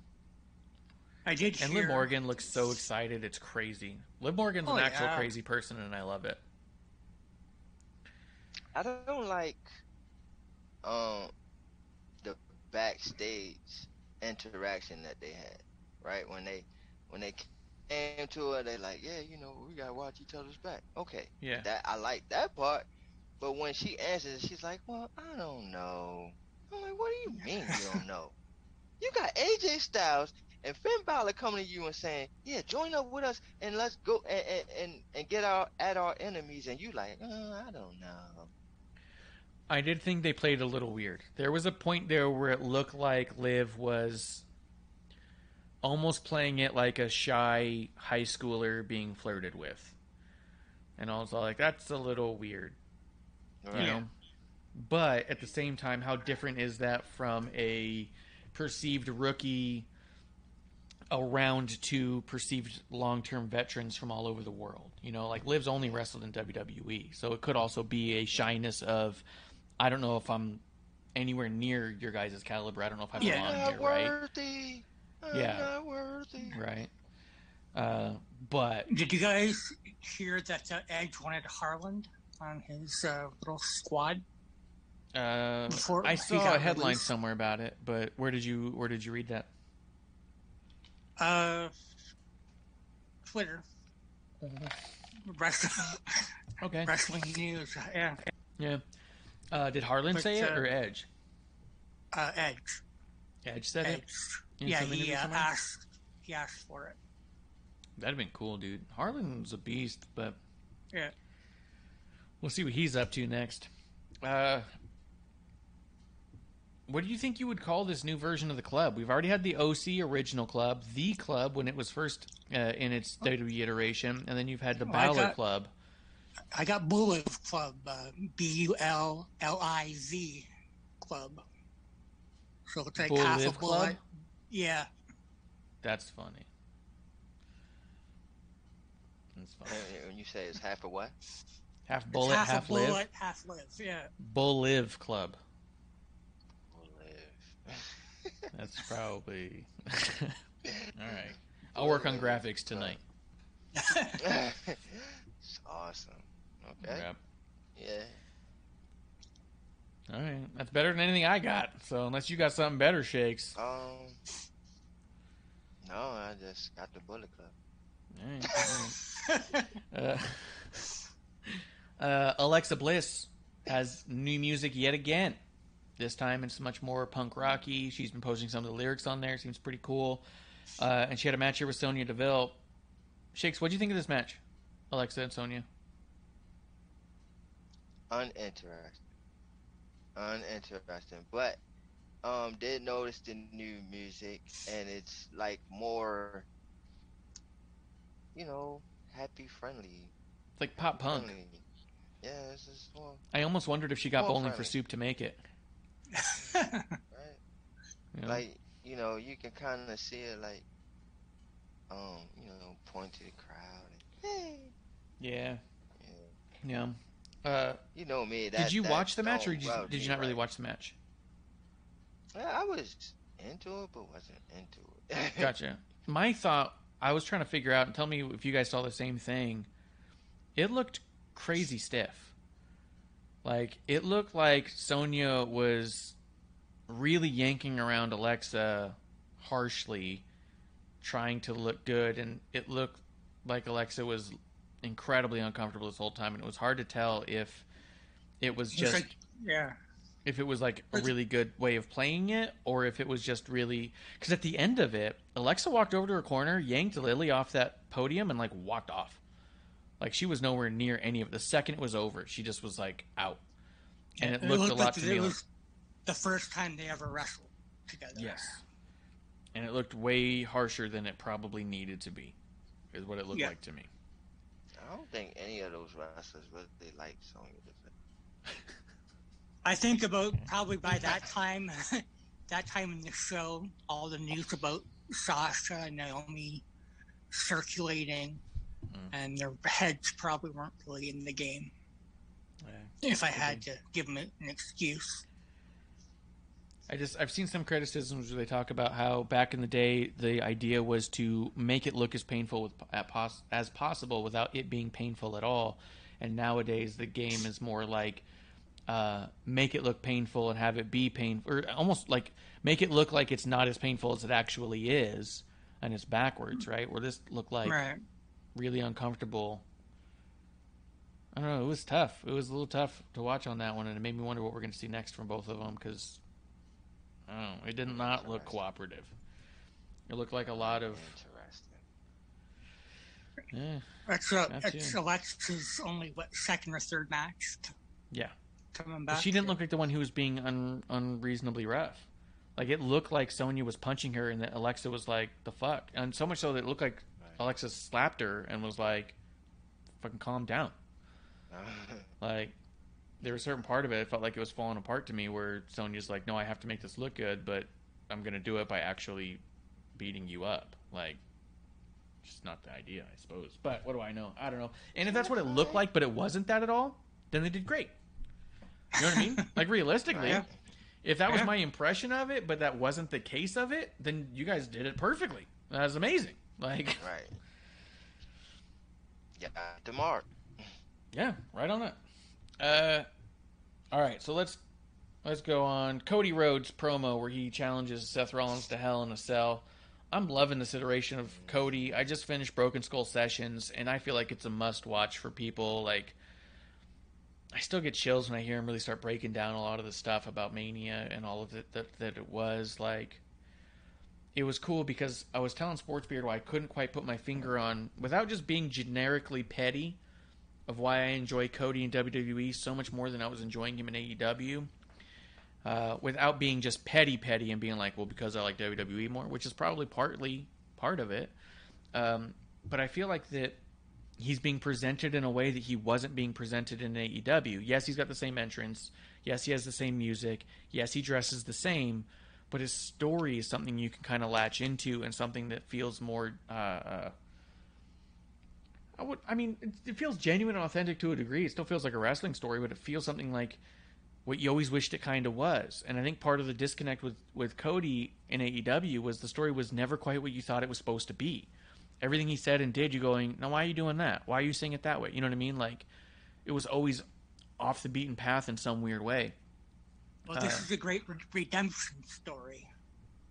[SPEAKER 7] I did
[SPEAKER 5] And
[SPEAKER 7] hear.
[SPEAKER 5] Liv Morgan looks so excited, it's crazy. Liv Morgan's an
[SPEAKER 7] Oh,
[SPEAKER 5] actual
[SPEAKER 7] yeah.
[SPEAKER 5] crazy person, and I love it.
[SPEAKER 6] I don't like um the backstage interaction that they had, right? When they when they came to her, they like, yeah, you know, we gotta watch each other's back. Okay,
[SPEAKER 5] Yeah,
[SPEAKER 6] that I like that part. But when she answers, she's like, well, I don't know. I'm like, what do you mean you don't know? You got AJ Styles and Finn Balor coming to you and saying, "Yeah, join up with us and let's go and and, and get our at our enemies." And you like, uh, I don't know.
[SPEAKER 5] I did think they played a little weird. There was a point there where it looked like Liv was almost playing it like a shy high schooler being flirted with. And I was all like, that's a little weird. You know? But at the same time, how different is that from a perceived rookie around to perceived long term veterans from all over the world? You know, like Liv's only wrestled in WWE. So it could also be a shyness of, I don't know if I'm anywhere near your guys' caliber. I don't know if I belong
[SPEAKER 7] Yeah.
[SPEAKER 5] here, right?
[SPEAKER 6] worthy. I'm
[SPEAKER 5] Yeah.
[SPEAKER 6] not worthy.
[SPEAKER 5] Right. Uh, but
[SPEAKER 7] Did you guys hear that uh, Edge wanted Harland on his uh, little squad?
[SPEAKER 5] uh,
[SPEAKER 7] Before
[SPEAKER 5] I saw a headline
[SPEAKER 7] released.
[SPEAKER 5] somewhere about it. But where did you where did you read that?
[SPEAKER 7] Uh, Twitter. Wrestling,
[SPEAKER 5] Okay.
[SPEAKER 7] wrestling news. Yeah.
[SPEAKER 5] Yeah. Uh, did Harland
[SPEAKER 7] But,
[SPEAKER 5] say it
[SPEAKER 7] uh,
[SPEAKER 5] or Edge?
[SPEAKER 7] Uh, Edge.
[SPEAKER 5] Edge said
[SPEAKER 7] Edge.
[SPEAKER 5] it.
[SPEAKER 7] Yeah, he uh, asked. He asked for it.
[SPEAKER 5] That'd been cool, dude. Harland's a beast, but
[SPEAKER 7] Yeah.
[SPEAKER 5] we'll see what he's up to next. Uh, what do you think you would call this new version of the club? We've already had the OC original club, the club when it was first uh, in its WWE iteration, and then you've had the
[SPEAKER 7] Well, I got-
[SPEAKER 5] Club.
[SPEAKER 7] I got Bulliv Club. Uh, B U L L I Z Club. So it's like
[SPEAKER 5] Bull
[SPEAKER 7] half
[SPEAKER 5] Liv
[SPEAKER 7] a bullet.
[SPEAKER 5] Club?
[SPEAKER 7] Yeah.
[SPEAKER 5] That's funny. That's funny.
[SPEAKER 6] When you say it's half a what?
[SPEAKER 5] Half
[SPEAKER 7] It's
[SPEAKER 5] bullet,
[SPEAKER 7] half,
[SPEAKER 5] half,
[SPEAKER 7] a
[SPEAKER 5] live.
[SPEAKER 7] bullet, half live. Yeah.
[SPEAKER 5] Bull Live Club. That's probably. All right. I'll work on graphics tonight.
[SPEAKER 6] it's awesome. Okay.
[SPEAKER 5] Yep.
[SPEAKER 6] Yeah.
[SPEAKER 5] All right. That's better than anything I got. So unless you got something better, Shakes.
[SPEAKER 6] Um. No, I just got the Bullet Club.
[SPEAKER 5] All right. all right. Uh, uh, Alexa Bliss has new music yet again. This time it's much more punk rocky. She's been posting some of the lyrics on there. Seems pretty cool. Uh, and she had a match here with Sonya Deville. Shakes, what do you think of this match, Alexa and Sonya?
[SPEAKER 6] Uninteresting. Uninteresting. But um did notice the new music and it's like more you know, happy friendly.
[SPEAKER 5] It's like pop punk.
[SPEAKER 6] friendly. Yeah, it's just more
[SPEAKER 5] I almost wondered if she got bowling for soup to make it.
[SPEAKER 6] right.
[SPEAKER 5] know?
[SPEAKER 6] Like, you know, you can kinda see it like um, you know, point to the crowd and hey
[SPEAKER 5] yeah,
[SPEAKER 6] yeah.
[SPEAKER 5] yeah. Uh,
[SPEAKER 6] You know me. That,
[SPEAKER 5] did you watch the match, or did you, did you not really
[SPEAKER 6] right.
[SPEAKER 5] watch the match?
[SPEAKER 6] Yeah, I was into it, but wasn't into it.
[SPEAKER 5] Gotcha. My thought, I was trying to figure out, and tell me if you guys saw the same thing. It looked crazy stiff. Like it looked like Sonya was really yanking around Alexa harshly, trying to look good, and it looked like Alexa was incredibly uncomfortable this whole time, and it was hard to tell if it was just
[SPEAKER 7] like, yeah.
[SPEAKER 5] if it was like a really good way of playing it or if it was just really because at the end of it alexa walked over to her corner yanked Lilly off that podium and like walked off like she was nowhere near any of it the second it was over she just was like out and it
[SPEAKER 7] It
[SPEAKER 5] looked a lot
[SPEAKER 7] like
[SPEAKER 5] to
[SPEAKER 7] it
[SPEAKER 5] me like
[SPEAKER 7] was the first time they ever wrestled together.
[SPEAKER 5] yes and it looked way harsher than it probably needed to be is what it looked
[SPEAKER 7] Yeah.
[SPEAKER 5] like to me
[SPEAKER 6] I don't think any of those wrestlers really like Sonya Deville.
[SPEAKER 7] I think about probably by that time, that time in the show, all the news about Sasha and Naomi circulating,
[SPEAKER 5] Mm.
[SPEAKER 7] and their heads probably weren't really in the game.
[SPEAKER 5] Yeah.
[SPEAKER 7] If I had to give them an excuse,
[SPEAKER 5] I just I've seen some criticisms where they talk about how back in the day the idea was to make it look as painful with, at pos, as possible without it being painful at all, and nowadays the game is more like uh, make it look painful and have it be painful, or almost like make it look like it's not as painful as it actually is, and it's backwards, right? Where this looked like
[SPEAKER 7] right?
[SPEAKER 5] Really uncomfortable. I don't know. It was tough. It was a little tough to watch on that one, and it made me wonder what we're going to see next from both of them because Oh, it did not look cooperative. It looked like a lot of.
[SPEAKER 6] Interesting.
[SPEAKER 5] Eh,
[SPEAKER 7] That's uh,
[SPEAKER 5] That's
[SPEAKER 7] it's. Alexa's only what second or third match
[SPEAKER 5] yeah.
[SPEAKER 7] coming
[SPEAKER 5] But
[SPEAKER 7] back.
[SPEAKER 5] she didn't look like the one who was being un- unreasonably rough. Like it looked like Sonya was punching her, and that Alexa was like, "The fuck," and so much so that it looked like Alexa slapped her and was like, "Fucking calm down." Like there was a certain part of it, it felt like it was falling apart to me, where Sonya's like, "No, I have to make this look good, but I'm gonna do it by actually beating you up." Like, just not the idea, I suppose. But what do I know? I don't know. And if that's what it looked like, but it wasn't that at all, then they did great. You know what I mean? Like realistically,
[SPEAKER 7] Yeah.
[SPEAKER 5] if that was
[SPEAKER 7] Yeah.
[SPEAKER 5] my impression of it, but that wasn't the case of it, then you guys did it perfectly. That was amazing. Like,
[SPEAKER 6] Right. Yeah, the mark.
[SPEAKER 5] yeah, right on that. Uh, all right, so let's let's go on Cody Rhodes promo where he challenges Seth Rollins to Hell in a Cell. I'm loving this iteration of Cody. I just finished Broken Skull Sessions, and I feel like it's a must watch for people. Like, I still get chills when I hear him really start breaking down a lot of the stuff about Mania and all of it that, that it was. Like, it was cool because I was telling Sportsbeard why I couldn't quite put my finger on, without just being generically petty, of why I enjoy Cody in WWE so much more than I was enjoying him in AEW. Uh, without being just petty, petty, and being like, well, because I like WWE more, which is probably partly part of it. Um, but I feel like that he's being presented in a way that he wasn't being presented in AEW. Yes, he's got the same entrance. Yes, he has the same music. Yes, he dresses the same. But his story is something you can kind of latch into and something that feels more. Uh, uh, I would. I mean, it, it feels genuine and authentic to a degree. It still feels like a wrestling story, but it feels something like what you always wished it kind of was. And I think part of the disconnect with with Cody in AEW was the story was never quite what you thought it was supposed to be. Everything he said and did, you going, now why are you doing that? Why are you saying it that way? You know what I mean? Like, it was always off the beaten path in some weird way.
[SPEAKER 7] Well, this
[SPEAKER 5] uh,
[SPEAKER 7] is a great re- redemption story.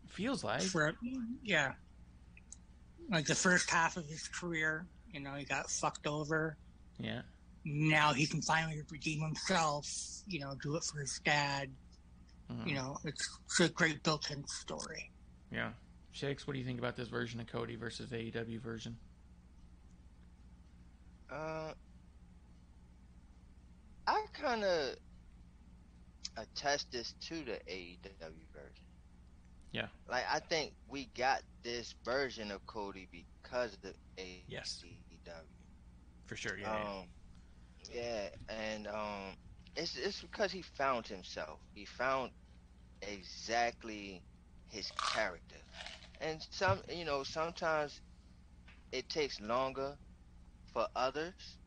[SPEAKER 5] Feels like.
[SPEAKER 7] For yeah, like the first half of his career, you know, he got fucked over.
[SPEAKER 5] Yeah.
[SPEAKER 7] Now he can finally redeem himself. You know, do it for his dad.
[SPEAKER 5] Mhm.
[SPEAKER 7] You know, it's, it's a great built-in story.
[SPEAKER 5] Yeah. Shakes, what do you think about this version of Cody versus the AEW version?
[SPEAKER 6] Uh, I kind of attest this to the AEW version.
[SPEAKER 5] Yeah.
[SPEAKER 6] Like I think we got this version of Cody because of the AEW.
[SPEAKER 5] Yes. For sure, yeah.
[SPEAKER 6] Um, yeah, and um, it's it's because he found himself. He found exactly his character, and some you know sometimes it takes longer for others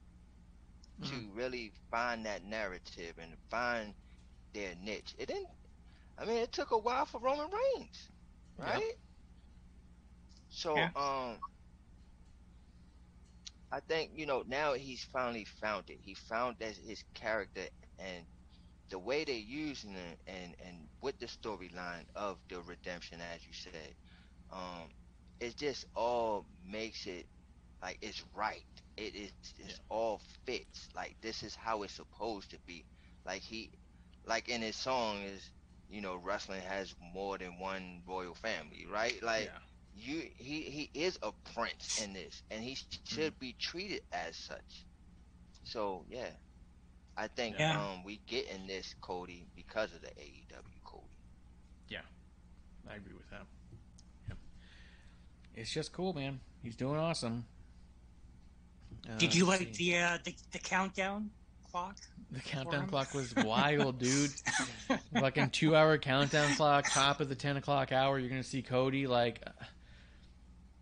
[SPEAKER 6] to really find that narrative and find their niche. It didn't. I mean, it took a while for Roman Reigns,
[SPEAKER 5] Yeah.
[SPEAKER 6] right? So,
[SPEAKER 7] Yeah.
[SPEAKER 6] um, I think you know now he's finally found it. He found that his character and the way they're using it, and and with the storyline of the redemption, as you said, um, it just all makes it like it's right. It is it's all fits. Like this is how it's supposed to be. Like he, like in his song is, you know, wrestling has more than one royal family, right? Like you, he he is a prince in this, and he should be treated as such. So yeah, I think
[SPEAKER 7] Yeah.
[SPEAKER 6] um we get in this Cody because of the AEW Cody. Yeah.
[SPEAKER 5] I agree with that. Yep. It's just cool, man. He's doing awesome. Uh,
[SPEAKER 7] Did you like
[SPEAKER 5] see.
[SPEAKER 7] the uh, the, the countdown clock?
[SPEAKER 5] The countdown clock was wild, dude. Fucking two hour countdown clock, top of the 10 o'clock hour. You're going to see Cody. Like,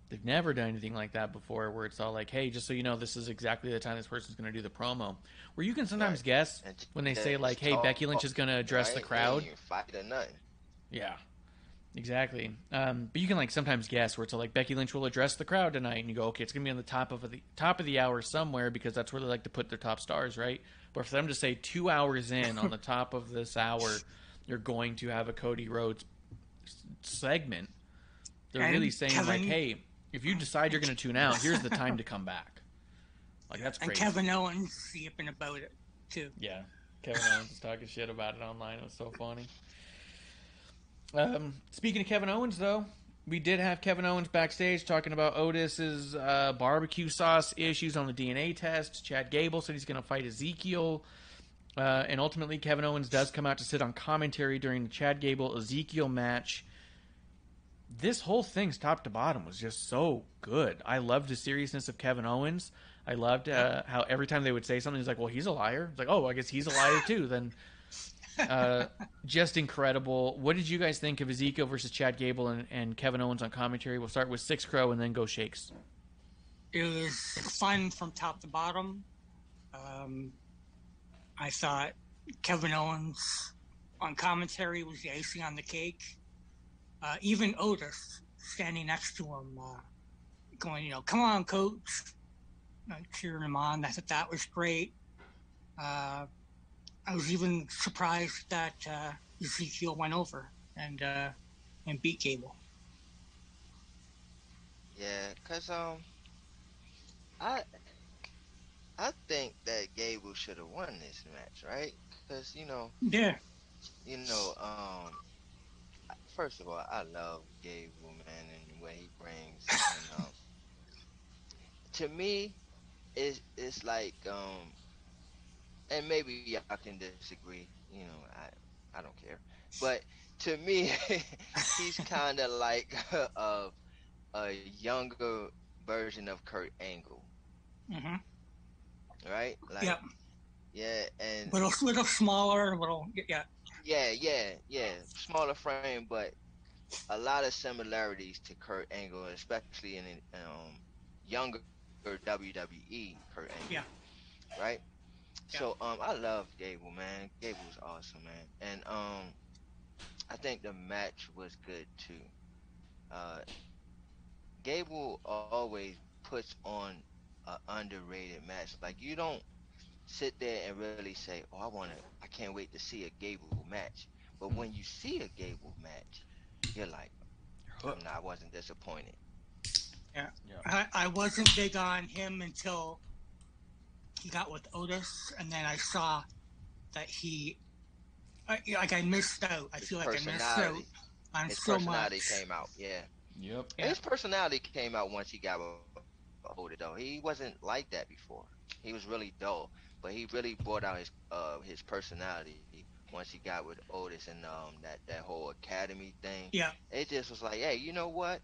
[SPEAKER 5] they've never done anything like that before where it's all like, hey, just so you know, this is exactly the time this person's going to do the promo. Where you can sometimes
[SPEAKER 6] Right.
[SPEAKER 5] guess when they
[SPEAKER 6] just
[SPEAKER 5] say, like, hey,
[SPEAKER 6] talk,
[SPEAKER 5] Becky Lynch is going to address the crowd.
[SPEAKER 6] Ain't even fight.
[SPEAKER 5] Yeah, exactly. Um, but you can like sometimes guess where it's like Becky Lynch will address the crowd tonight, and you go, okay, it's gonna be on the top of the top of the hour somewhere because that's where they like to put their top stars, right? But for them to say two hours in on the top of this hour, you're going to have a Cody Rhodes segment. They're
[SPEAKER 7] And
[SPEAKER 5] really saying like, hey, if you decide you're gonna tune out, here's the time to come back. Like that's
[SPEAKER 7] And. Kevin Owens yipping about it too.
[SPEAKER 5] Yeah. Kevin Owens was talking shit about it online. It was so funny. Um, speaking of Kevin Owens, though, we did have Kevin Owens backstage talking about Otis's uh, barbecue sauce issues on the DNA test. Chad Gable said he's going to fight Ezekiel. Uh, and ultimately, Kevin Owens does come out to sit on commentary during the Chad Gable Ezekiel match. This whole thing's top to bottom was just so good. I loved the seriousness of Kevin Owens. I loved uh, how every time they would say something, he's like, "Well, he's a liar." It's like, "Oh, I guess he's a liar too." Then, uh, just incredible. What did you guys think of Ezekiel versus Chad Gable and, and Kevin Owens on commentary? We'll start with SixxCrow and then go Shakes.
[SPEAKER 7] It was fun from top to bottom. Um, I thought Kevin Owens on commentary was the icing on the cake. Uh, even Otis standing next to him, uh, going, you know, come on, coach, uh, cheering him on. I thought that was great. I was even surprised that uh, Ezekiel went over and uh, and beat Gable.
[SPEAKER 6] Yeah, cause um, I I think that Gable should have won this match, right? Cause you know,
[SPEAKER 7] Yeah,
[SPEAKER 6] you know, um, first of all, I love Gable, man, and what he brings. And, um, to me, it's it's like um, and maybe y'all can disagree. You know, I I don't care, but to me, he's kind of like a, a younger version of Kurt Angle,
[SPEAKER 7] Mm-hmm.
[SPEAKER 6] right? Like,
[SPEAKER 7] Yep.
[SPEAKER 6] yeah, and
[SPEAKER 7] little little smaller, little yeah.
[SPEAKER 6] Yeah, yeah, yeah. Smaller frame, but a lot of similarities to Kurt Angle, especially in um, younger WWE Kurt Angle.
[SPEAKER 7] Yeah.
[SPEAKER 6] Right.
[SPEAKER 7] Yeah.
[SPEAKER 6] So um, I love Gable, man. Gable's awesome, man, and um, I think the match was good too. Uh, Gable always puts on an underrated match. Like you don't sit there and really say, "Oh, I want to, I can't wait to see a Gable match." But when you see a Gable match, you're like, I'm not, I wasn't disappointed. Yeah.
[SPEAKER 7] I, I wasn't big on him until he got with Otis, and then I saw that he, I, like, I missed out. I
[SPEAKER 6] His
[SPEAKER 7] feel like I missed out
[SPEAKER 6] personality,
[SPEAKER 7] on
[SPEAKER 6] his
[SPEAKER 7] so
[SPEAKER 6] personality
[SPEAKER 7] much.
[SPEAKER 6] came out. Yeah.
[SPEAKER 5] Yep.
[SPEAKER 7] Yeah.
[SPEAKER 6] his personality came out once he got with Otis. Though he wasn't like that before. He was really dull, but he really brought out his uh his personality once he got with Otis and um that that whole academy thing.
[SPEAKER 7] Yeah,
[SPEAKER 6] It just was like, hey, you know what?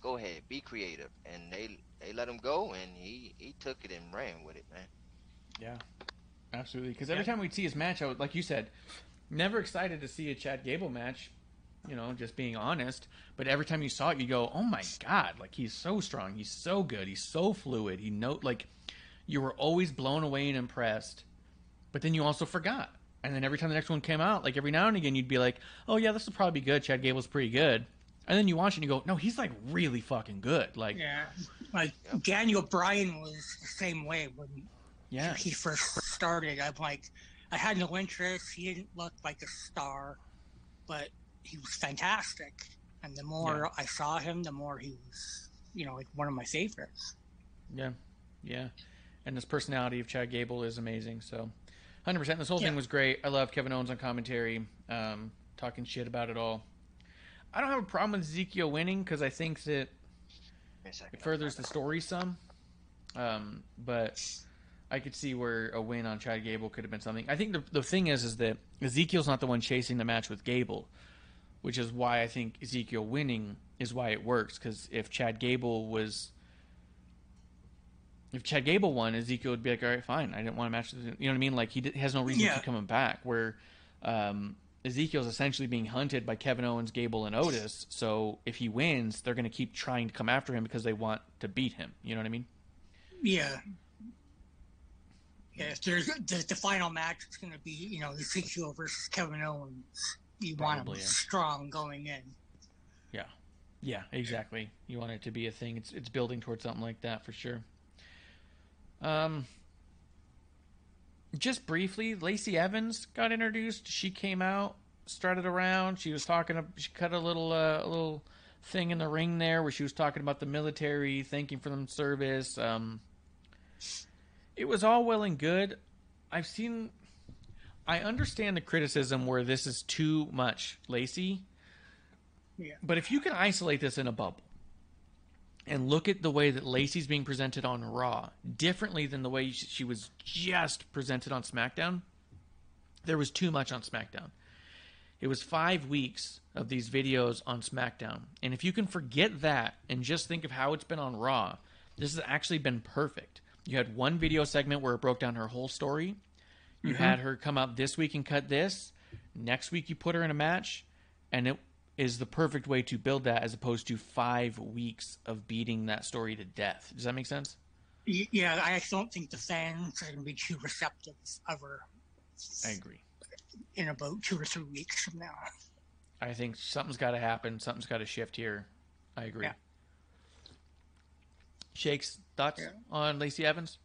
[SPEAKER 6] Go ahead, be creative, and they they let him go, and he he took it and ran with it, man.
[SPEAKER 5] Yeah, absolutely. Because every
[SPEAKER 7] Yeah.
[SPEAKER 5] time we'd see his match, I would, like you said, never excited to see a Chad Gable match. You know, just being honest. But every time you saw it, you go, "Oh my god! Like he's so strong. He's so good. He's so fluid. He know like you were always blown away and impressed. But then you also forgot. And then every time the next one came out, like every now and again, you'd be like, "Oh yeah, this will probably be good. Chad Gable's pretty good." And then you watch it and you go, "No, he's like really fucking good." Like,
[SPEAKER 7] yeah. Like Daniel Bryan was the same way when
[SPEAKER 5] yeah,
[SPEAKER 7] he first started. I'm like, I had no interest. He didn't look like a star, but he was fantastic. And the more I saw him, the more he was, you know, like one of my favorites.
[SPEAKER 5] Yeah, yeah. And this personality of Chad Gable is amazing. So, hundred percent. This whole
[SPEAKER 7] Yeah.
[SPEAKER 5] thing was great. I love Kevin Owens on commentary, um, talking shit about it all. I don't have a problem with Ezekiel winning because I think that
[SPEAKER 6] Wait a second.
[SPEAKER 5] it furthers the story some. Um, but I could see where a win on Chad Gable could have been something. I think the the thing is, is that Ezekiel's not the one chasing the match with Gable, which is why I think Ezekiel winning is why it works. Because if Chad Gable was, if Chad Gable won, Ezekiel would be like, all right, fine, I didn't want to match. You know what I mean? Like he d- has no reason to
[SPEAKER 7] Yeah.
[SPEAKER 5] keep coming back. Where um, Ezekiel's essentially being hunted by Kevin Owens, Gable, and Otis. So if he wins, they're going to keep trying to come after him because they want to beat him. You know what I mean?
[SPEAKER 7] Yeah. If there's the, the final match, it's going to be, you know, Ezekiel versus Kevin Owens. You want him
[SPEAKER 5] Probably, yeah.
[SPEAKER 7] strong going in.
[SPEAKER 5] Yeah, yeah, exactly. You want it to be a thing. It's it's building towards something like that for sure. Um, just briefly, Lacey Evans got introduced. She came out, started around. She was talking. She cut a little uh, a little thing in the ring there where she was talking about the military, thanking for them service. Um, it was all well and good. I've seen. I understand the criticism where this is too much, Lacey
[SPEAKER 7] Yeah.
[SPEAKER 5] But if you can isolate this in a bubble and look at the way that Lacey's being presented on Raw differently than the way she was just presented on SmackDown, there was too much on SmackDown. It was five weeks of these videos on SmackDown. And if you can forget that and just think of how it's been on Raw, this has actually been perfect. You had one video segment where it broke down her whole story. You mm-hmm. had her come out this week and cut this. Next week, you put her in a match. And it is the perfect way to build that as opposed to five weeks of beating that story to death. Does that make sense?
[SPEAKER 7] Yeah, I don't think the fans are going to be too receptive of her
[SPEAKER 5] I agree.
[SPEAKER 7] in about two or three weeks from now.
[SPEAKER 5] I think something's got to happen. Something's got to shift here. I agree.
[SPEAKER 7] Yeah.
[SPEAKER 5] Shakes thoughts
[SPEAKER 7] Yeah.
[SPEAKER 5] on Lacey Evans?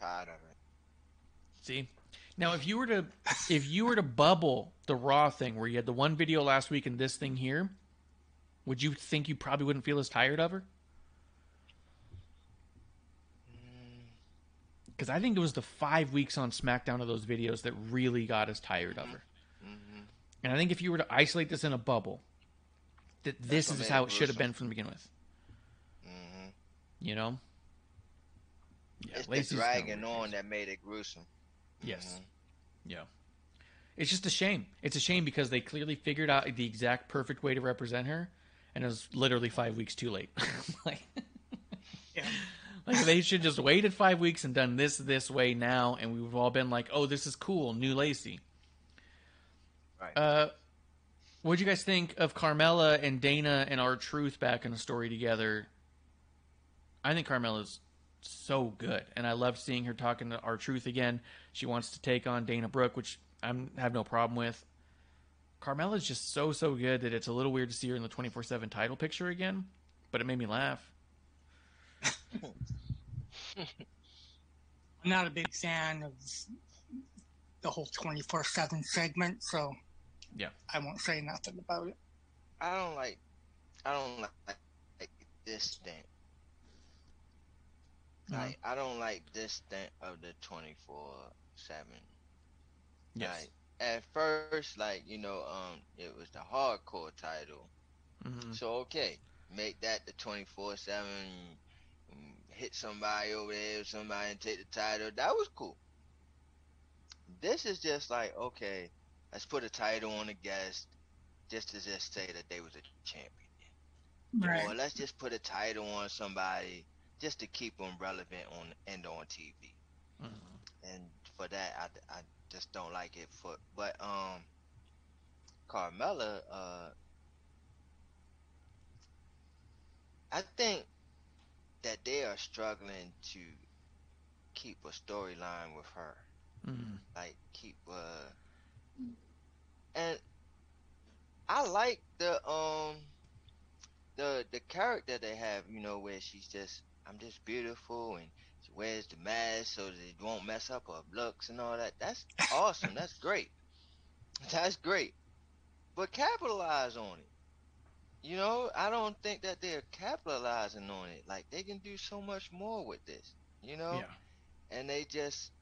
[SPEAKER 6] Tired of it.
[SPEAKER 5] See, now if you were to if you were to bubble the Raw thing where you had the one video last week and this thing here, would you think you probably wouldn't feel as tired of her? Mm. Because I think it was the five weeks on SmackDown of those videos that really got us tired of her. And I think if you were to isolate this in a bubble, that this
[SPEAKER 6] what
[SPEAKER 5] is
[SPEAKER 6] made
[SPEAKER 5] how
[SPEAKER 6] it
[SPEAKER 5] it should have been from the beginning with.
[SPEAKER 6] hmm
[SPEAKER 5] You know? Yeah,
[SPEAKER 6] it's
[SPEAKER 5] Lacey's
[SPEAKER 6] the dragging on that made it gruesome.
[SPEAKER 5] Yes.
[SPEAKER 6] Mhm.
[SPEAKER 5] Yeah. It's just a shame. It's a shame because they clearly figured out the exact perfect way to represent her, and it was literally five weeks too late. like,
[SPEAKER 7] Yeah.
[SPEAKER 5] like they should just waited five weeks and done this this way now, and we've all been like, "Oh, this is cool, new Lacey."
[SPEAKER 6] Right.
[SPEAKER 5] Uh, what do you guys think of Carmella and Dana and R-Truth back in a story together? I think Carmella's so good, and I love seeing her talking to R-Truth again. She wants to take on Dana Brooke, which I have no problem with. Carmella's just so so good that it's a little weird to see her in the twenty four seven title picture again, but it made me laugh.
[SPEAKER 7] I'm not a big fan of the whole 24 7 segment, so
[SPEAKER 5] Yeah.
[SPEAKER 7] I won't say nothing about it.
[SPEAKER 6] I don't like. I don't like, like this thing. Like I don't like this thing of the twenty four seven.
[SPEAKER 5] Yes.
[SPEAKER 6] Like at first, like you know, um, it was the hardcore title.
[SPEAKER 5] Mhm.
[SPEAKER 6] So okay, make that the twenty four seven. Hit somebody over there, somebody and take the title. That was cool. This is just like okay, let's put a title on a guest, just to just say that they was a champion. Or let's just put a title on somebody just to keep them relevant on and on TV.
[SPEAKER 5] Mhm.
[SPEAKER 6] And for that, I, I just don't like it. For but um, Carmella, uh, I think that they are struggling to keep a storyline with her
[SPEAKER 5] Mhm.
[SPEAKER 6] like keep uh and I like the um the the character they have, you know, where she's just I'm just beautiful and she wears the mask so that it won't mess up her looks and all that. That's awesome. That's great. That's great. But capitalize on it. You know, I don't think that they're capitalizing on it. Like they can do so much more with this. You know?
[SPEAKER 5] Yeah.
[SPEAKER 6] and they just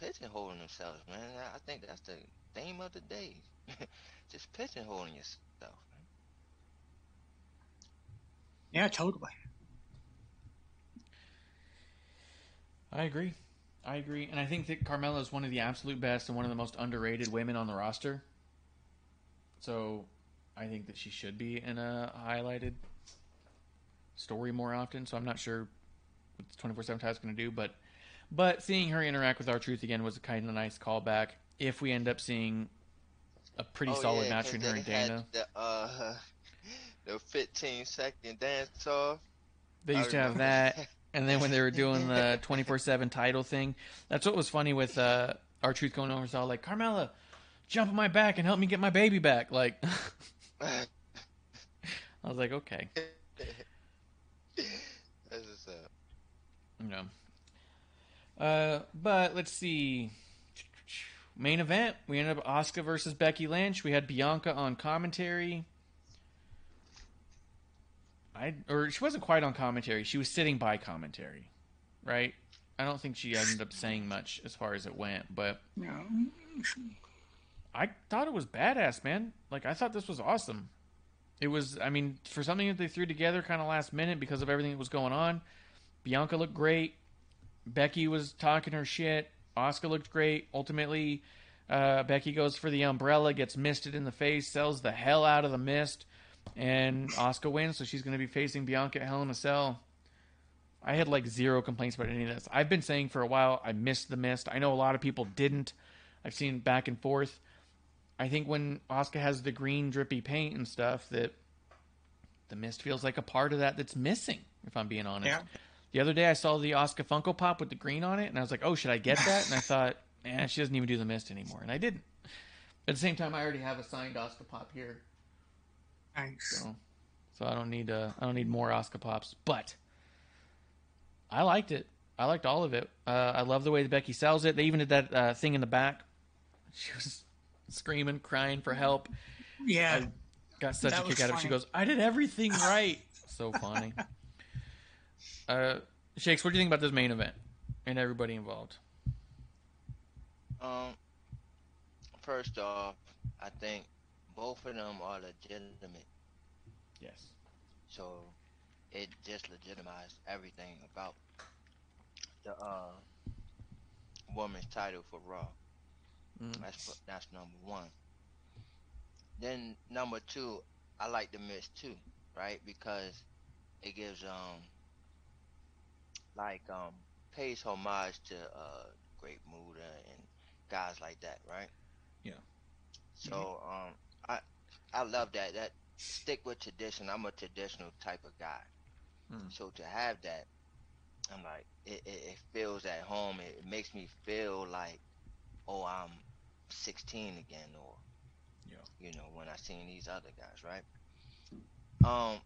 [SPEAKER 6] pigeonholing themselves, man. I- I think that's the theme of the day. just pigeonholing yourself. Man.
[SPEAKER 7] Yeah, totally.
[SPEAKER 5] I agree. I agree, and I think that Carmella is one of the absolute best and one of the most underrated women on the roster. So, I think that she should be in a highlighted story more often. So I'm not sure what the 24/7 title is going to do, but but seeing her interact with R-Truth again was a kind of nice callback. If we end up seeing a pretty
[SPEAKER 6] Oh,
[SPEAKER 5] solid
[SPEAKER 6] yeah,
[SPEAKER 5] match between her and Dana,
[SPEAKER 6] The, uh, the 15 second dance off.
[SPEAKER 5] they used to have that. And then when they were doing the 24 7 title thing, that's what was funny with uh, R-Truth going over. So like, Carmella, jump on my back and help me get my baby back. Like, I was like, okay.
[SPEAKER 6] That's what's up.
[SPEAKER 5] You know. Uh, but let's see. Main event, we ended up Asuka versus Becky Lynch. We had Bianca on commentary. I or she wasn't quite on commentary. She was sitting by commentary, right? I don't think she ended up saying much as far as it went, but
[SPEAKER 7] Yeah.
[SPEAKER 5] I thought it was badass, man. Like I thought this was awesome. It was, I mean, for something that they threw together kind of last minute because of everything that was going on. Bianca looked great. Becky was talking her shit. Asuka looked great. Ultimately, uh, Becky goes for the umbrella, gets misted in the face, sells the hell out of the mist, and Asuka wins. So she's going to be facing Bianca at Hell in a Cell. I had like zero complaints about any of this. I've been saying for a while I missed the mist. I know a lot of people didn't. I've seen back and forth. I think when Oscar has the green drippy paint and stuff, that the mist feels like a part of that that's missing. If I'm being honest.
[SPEAKER 7] Yeah.
[SPEAKER 5] The other day I saw the Asuka Funko Pop with the green on it, and I was like, "Oh, should I get that?" And I thought, "Man, she doesn't even do the mist anymore," and I didn't. At the same time, I already have a signed Asuka Pop here,
[SPEAKER 7] Nice.
[SPEAKER 5] so so I don't need uh, I don't need more Asuka Pops. But I liked it. I liked all of it. Uh, I love the way that Becky sells it. They even did that uh, thing in the back. She was screaming, crying for help.
[SPEAKER 7] Yeah.
[SPEAKER 5] I got such
[SPEAKER 7] That
[SPEAKER 5] a kick out of it. She goes, "I did everything right." so funny. Uh, Shakes, what do you think about this main event and everybody involved?
[SPEAKER 6] Um, first off, I think both of them are legitimate,
[SPEAKER 5] Yes.
[SPEAKER 6] so it just legitimized everything about the uh woman's title for Raw.
[SPEAKER 5] Mm.
[SPEAKER 6] That's f- that's number one. Then number two, I like the Miz too, right? Because it gives um like um pays homage to uh Great Muta and guys like that, right?
[SPEAKER 5] Yeah.
[SPEAKER 6] So um I I love that. That stick with tradition. I'm a traditional type of guy.
[SPEAKER 5] Hmm.
[SPEAKER 6] So to have that, I'm like it, it, it feels at home. It, it makes me feel like oh I'm 16 again or
[SPEAKER 5] Yeah.
[SPEAKER 6] you know when I seen these other guys, right? Um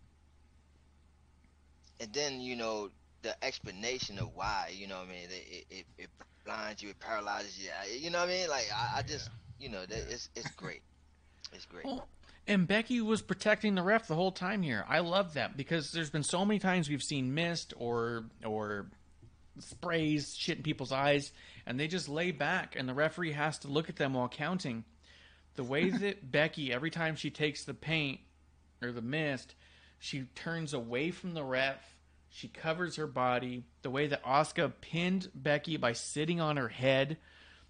[SPEAKER 6] and then you know the explanation of why, you know what I mean, it it, it, it blinds you, it paralyzes you. You know what I mean? Like I, I just you know, that it's it's great. It's great.
[SPEAKER 5] Well, and Becky was protecting the ref the whole time here. I love that because there's been so many times we've seen mist or or sprays shit in people's eyes, and they just lay back, and the referee has to look at them while counting. The way that Becky, every time she takes the paint or the mist, she turns away from the ref. She covers her body. The way that Asuka pinned Becky by sitting on her head,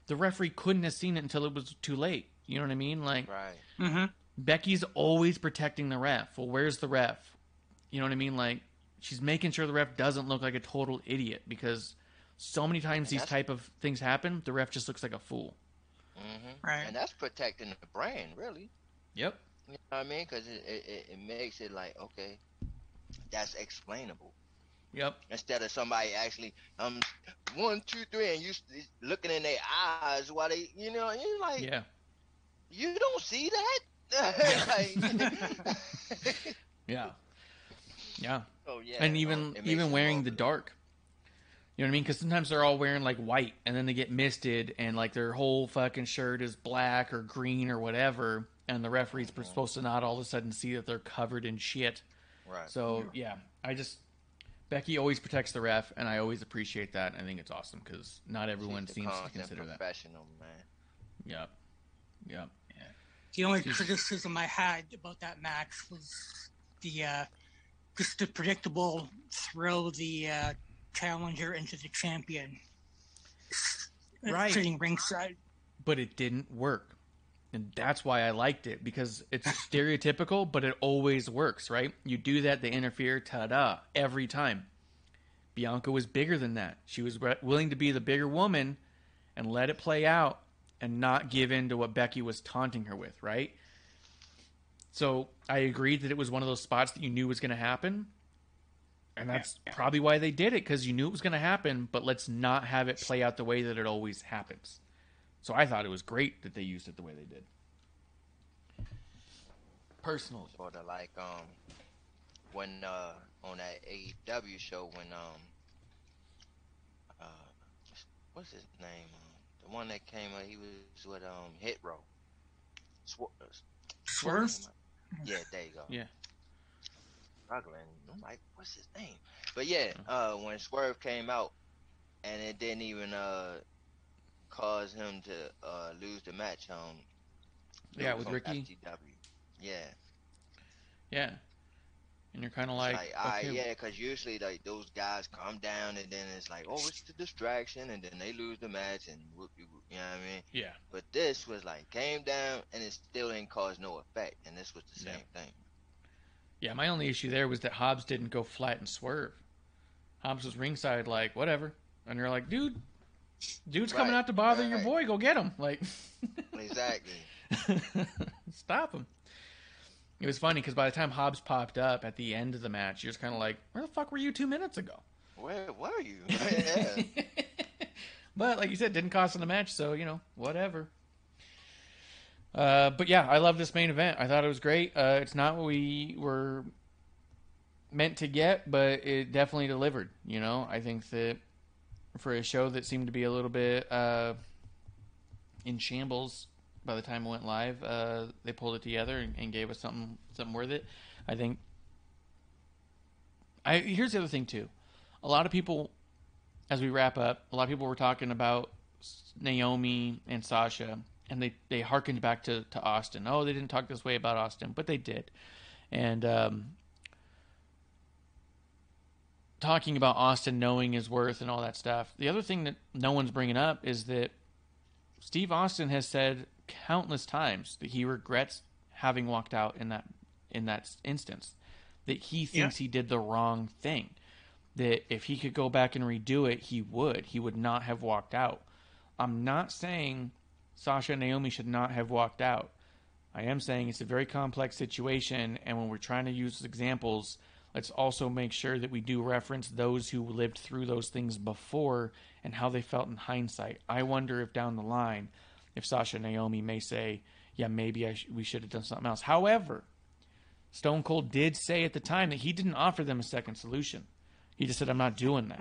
[SPEAKER 5] the referee couldn't have seen it until it was too late. You know what I mean? Like
[SPEAKER 6] Right.
[SPEAKER 7] Mm-hmm.
[SPEAKER 5] Becky's always protecting the ref. Well, where's the ref? You know what I mean? Like she's making sure the ref doesn't look like a total idiot because so many times
[SPEAKER 6] And
[SPEAKER 5] these type of things happen, the ref just looks like a fool.
[SPEAKER 6] hmm
[SPEAKER 7] Right.
[SPEAKER 6] And that's protecting the brand, really.
[SPEAKER 5] Yep.
[SPEAKER 6] You know what I mean? Because it, it, it- it makes it like, okay, that's explainable.
[SPEAKER 5] Yep.
[SPEAKER 6] Instead of somebody actually, um, one, two, three, and you s- looking in their eyes while they, you know, you're like,
[SPEAKER 5] Yeah.
[SPEAKER 6] you don't see that? Like-
[SPEAKER 5] Yeah. Yeah.
[SPEAKER 6] oh, yeah.
[SPEAKER 5] and even
[SPEAKER 6] it makes
[SPEAKER 5] even wearing the dark. You know what I mean? Because sometimes they're all wearing like white, and then they get misted, and like their whole fucking shirt is black or green or whatever, and the referee's
[SPEAKER 6] Mm-hmm.
[SPEAKER 5] supposed to not all of a sudden see that they're covered in shit.
[SPEAKER 6] Right.
[SPEAKER 5] So yeah, I just Becky always protects the ref, and I always appreciate that. I think it's awesome because not everyone seems to consider that.
[SPEAKER 6] professional, man.
[SPEAKER 5] Yep. Yep.
[SPEAKER 7] The only criticism I had about that match was the uh, just the predictable throw the uh, challenger into the champion.
[SPEAKER 5] Right.
[SPEAKER 7] Sitting ringside.
[SPEAKER 5] But it didn't work. And that's why I liked it because it's stereotypical, but it always works, right? You do that, they interfere, ta da, every time. Bianca was bigger than that. She was re- willing to be the bigger woman and let it play out and not give in to what Becky was taunting her with, right? So I agreed that it was one of those spots that you knew was going to happen. And that's probably why they did it because you knew it was going to happen, but let's not have it play out the way that it always happens. So I thought it was great that they used it the way they did. Personally.
[SPEAKER 6] Sort of like um when uh on that AEW show when um uh what's his name? Um, the one that came uh, he was with um Hit Row. Swer- uh,
[SPEAKER 7] Swerve?
[SPEAKER 6] Yeah, there you go.
[SPEAKER 5] Yeah.
[SPEAKER 6] Struggling. I'm like, what's his name? But yeah, uh when Swerve came out and it didn't even uh cause him to uh lose the match on.
[SPEAKER 5] Yeah, with Ricky.
[SPEAKER 6] FTW. Yeah.
[SPEAKER 5] Yeah. And you're kind of like,
[SPEAKER 6] like,
[SPEAKER 5] okay,
[SPEAKER 6] yeah, because usually like those guys come down and then it's like, oh, it's the distraction, and then they lose the match and whoop, you know what I mean?
[SPEAKER 5] yeah,
[SPEAKER 6] But this was like came down and it still didn't cause no effect, and this was the
[SPEAKER 5] Yeah.
[SPEAKER 6] same thing.
[SPEAKER 5] yeah. My only issue there was that Hobbs didn't go flat and swerve. Hobbs was ringside, like whatever, and you're like, dude, dude's coming out to bother your boy. Go get him, like.
[SPEAKER 6] Exactly.
[SPEAKER 5] Stop him. It was funny because by the time Hobbs popped up at the end of the match, you're just kind of like, where the fuck were you two minutes ago?
[SPEAKER 6] Where were you? yeah.
[SPEAKER 5] but like you said, didn't cost him the match, so you know, whatever. Uh, but yeah, I love this main event. I thought it was great. Uh, it's not what we were meant to get, but it definitely delivered. You know, I think that for a show that seemed to be a little bit uh, in shambles by the time it went live, uh, they pulled it together and, and gave us something something worth it. I think. I here's the other thing too. A lot of people as we wrap up, a lot of people were talking about Naomi and Sasha, and they they harkened back to to Austin. Oh, they didn't talk this way about Austin, but they did, and um, talking about Austin knowing his worth and all that stuff. The other thing that no one's bringing up is that Steve Austin has said countless times that he regrets having walked out in that in that instance. That he thinks he did the wrong thing that if he could go back and redo it, he would. He would not have walked out. I'm not saying Sasha and Naomi should not have walked out. I am saying it's a very complex situation, and when we're trying to use examples, let's also make sure that we do reference those who lived through those things before and how they felt in hindsight. I wonder if down the line, if Sasha Naomi may say, yeah, maybe sh- we should have done something else. However, Stone Cold did say at the time that he didn't offer them a second solution. He just said, I'm not doing that.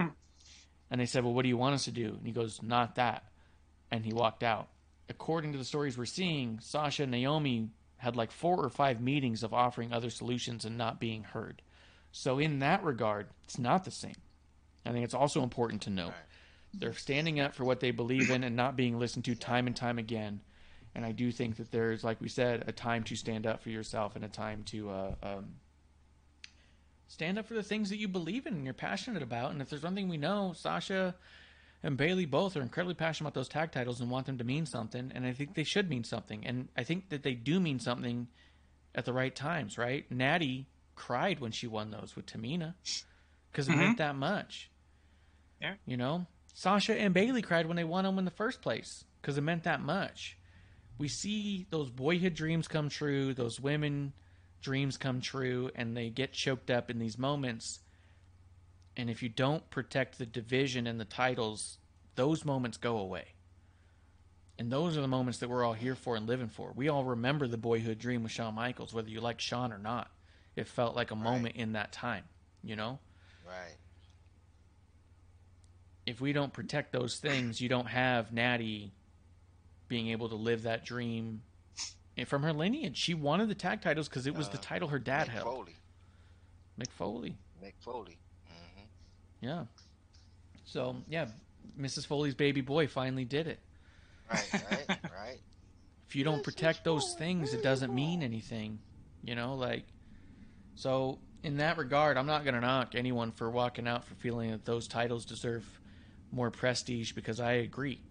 [SPEAKER 5] And they said, Well, what do you want us to do? And he goes, Not that. And he walked out. According to the stories we're seeing, Sasha and Naomi had like four or five meetings of offering other solutions and not being heard. So, in that regard, it's not the same. I think it's also important to note they're standing up for what they believe in and not being listened to time and time again. And I do think that there's, like we said, a time to stand up for yourself and a time to uh, um, stand up for the things that you believe in and you're passionate about. And if there's one thing we know, Sasha and Bayley both are incredibly passionate about those tag titles and want them to mean something. And I think they should mean something. And I think that they do mean something at the right times, right? Natty cried when she won those with Tamina because it mm-hmm. meant that much.
[SPEAKER 7] Yeah.
[SPEAKER 5] You know, Sasha and Bayley cried when they won them in the first place because it meant that much. We see those boyhood dreams come true, those women dreams come true, and they get choked up in these moments. And if you don't protect the division and the titles, those moments go away. And those are the moments that we're all here for and living for. We all remember the boyhood dream with Shawn Michaels, whether you like Shawn or not. It felt like a moment in that time, you know?
[SPEAKER 6] Right.
[SPEAKER 5] if we don't protect those things, you don't have Natty being able to live that dream and from her lineage. She wanted the tag titles because it was the
[SPEAKER 6] Uh,
[SPEAKER 5] title her dad
[SPEAKER 6] Mick
[SPEAKER 5] held.
[SPEAKER 6] Foley.
[SPEAKER 5] Mick Foley.
[SPEAKER 6] Mick Foley. hmm
[SPEAKER 5] Yeah. So, yeah, Mrs. Foley's baby boy finally did it.
[SPEAKER 6] Right, right, right.
[SPEAKER 5] If you don't protect those things, it doesn't mean anything. You know, like, so in that regard, I'm not going to knock anyone for walking out for feeling that those titles deserve more prestige because I agree.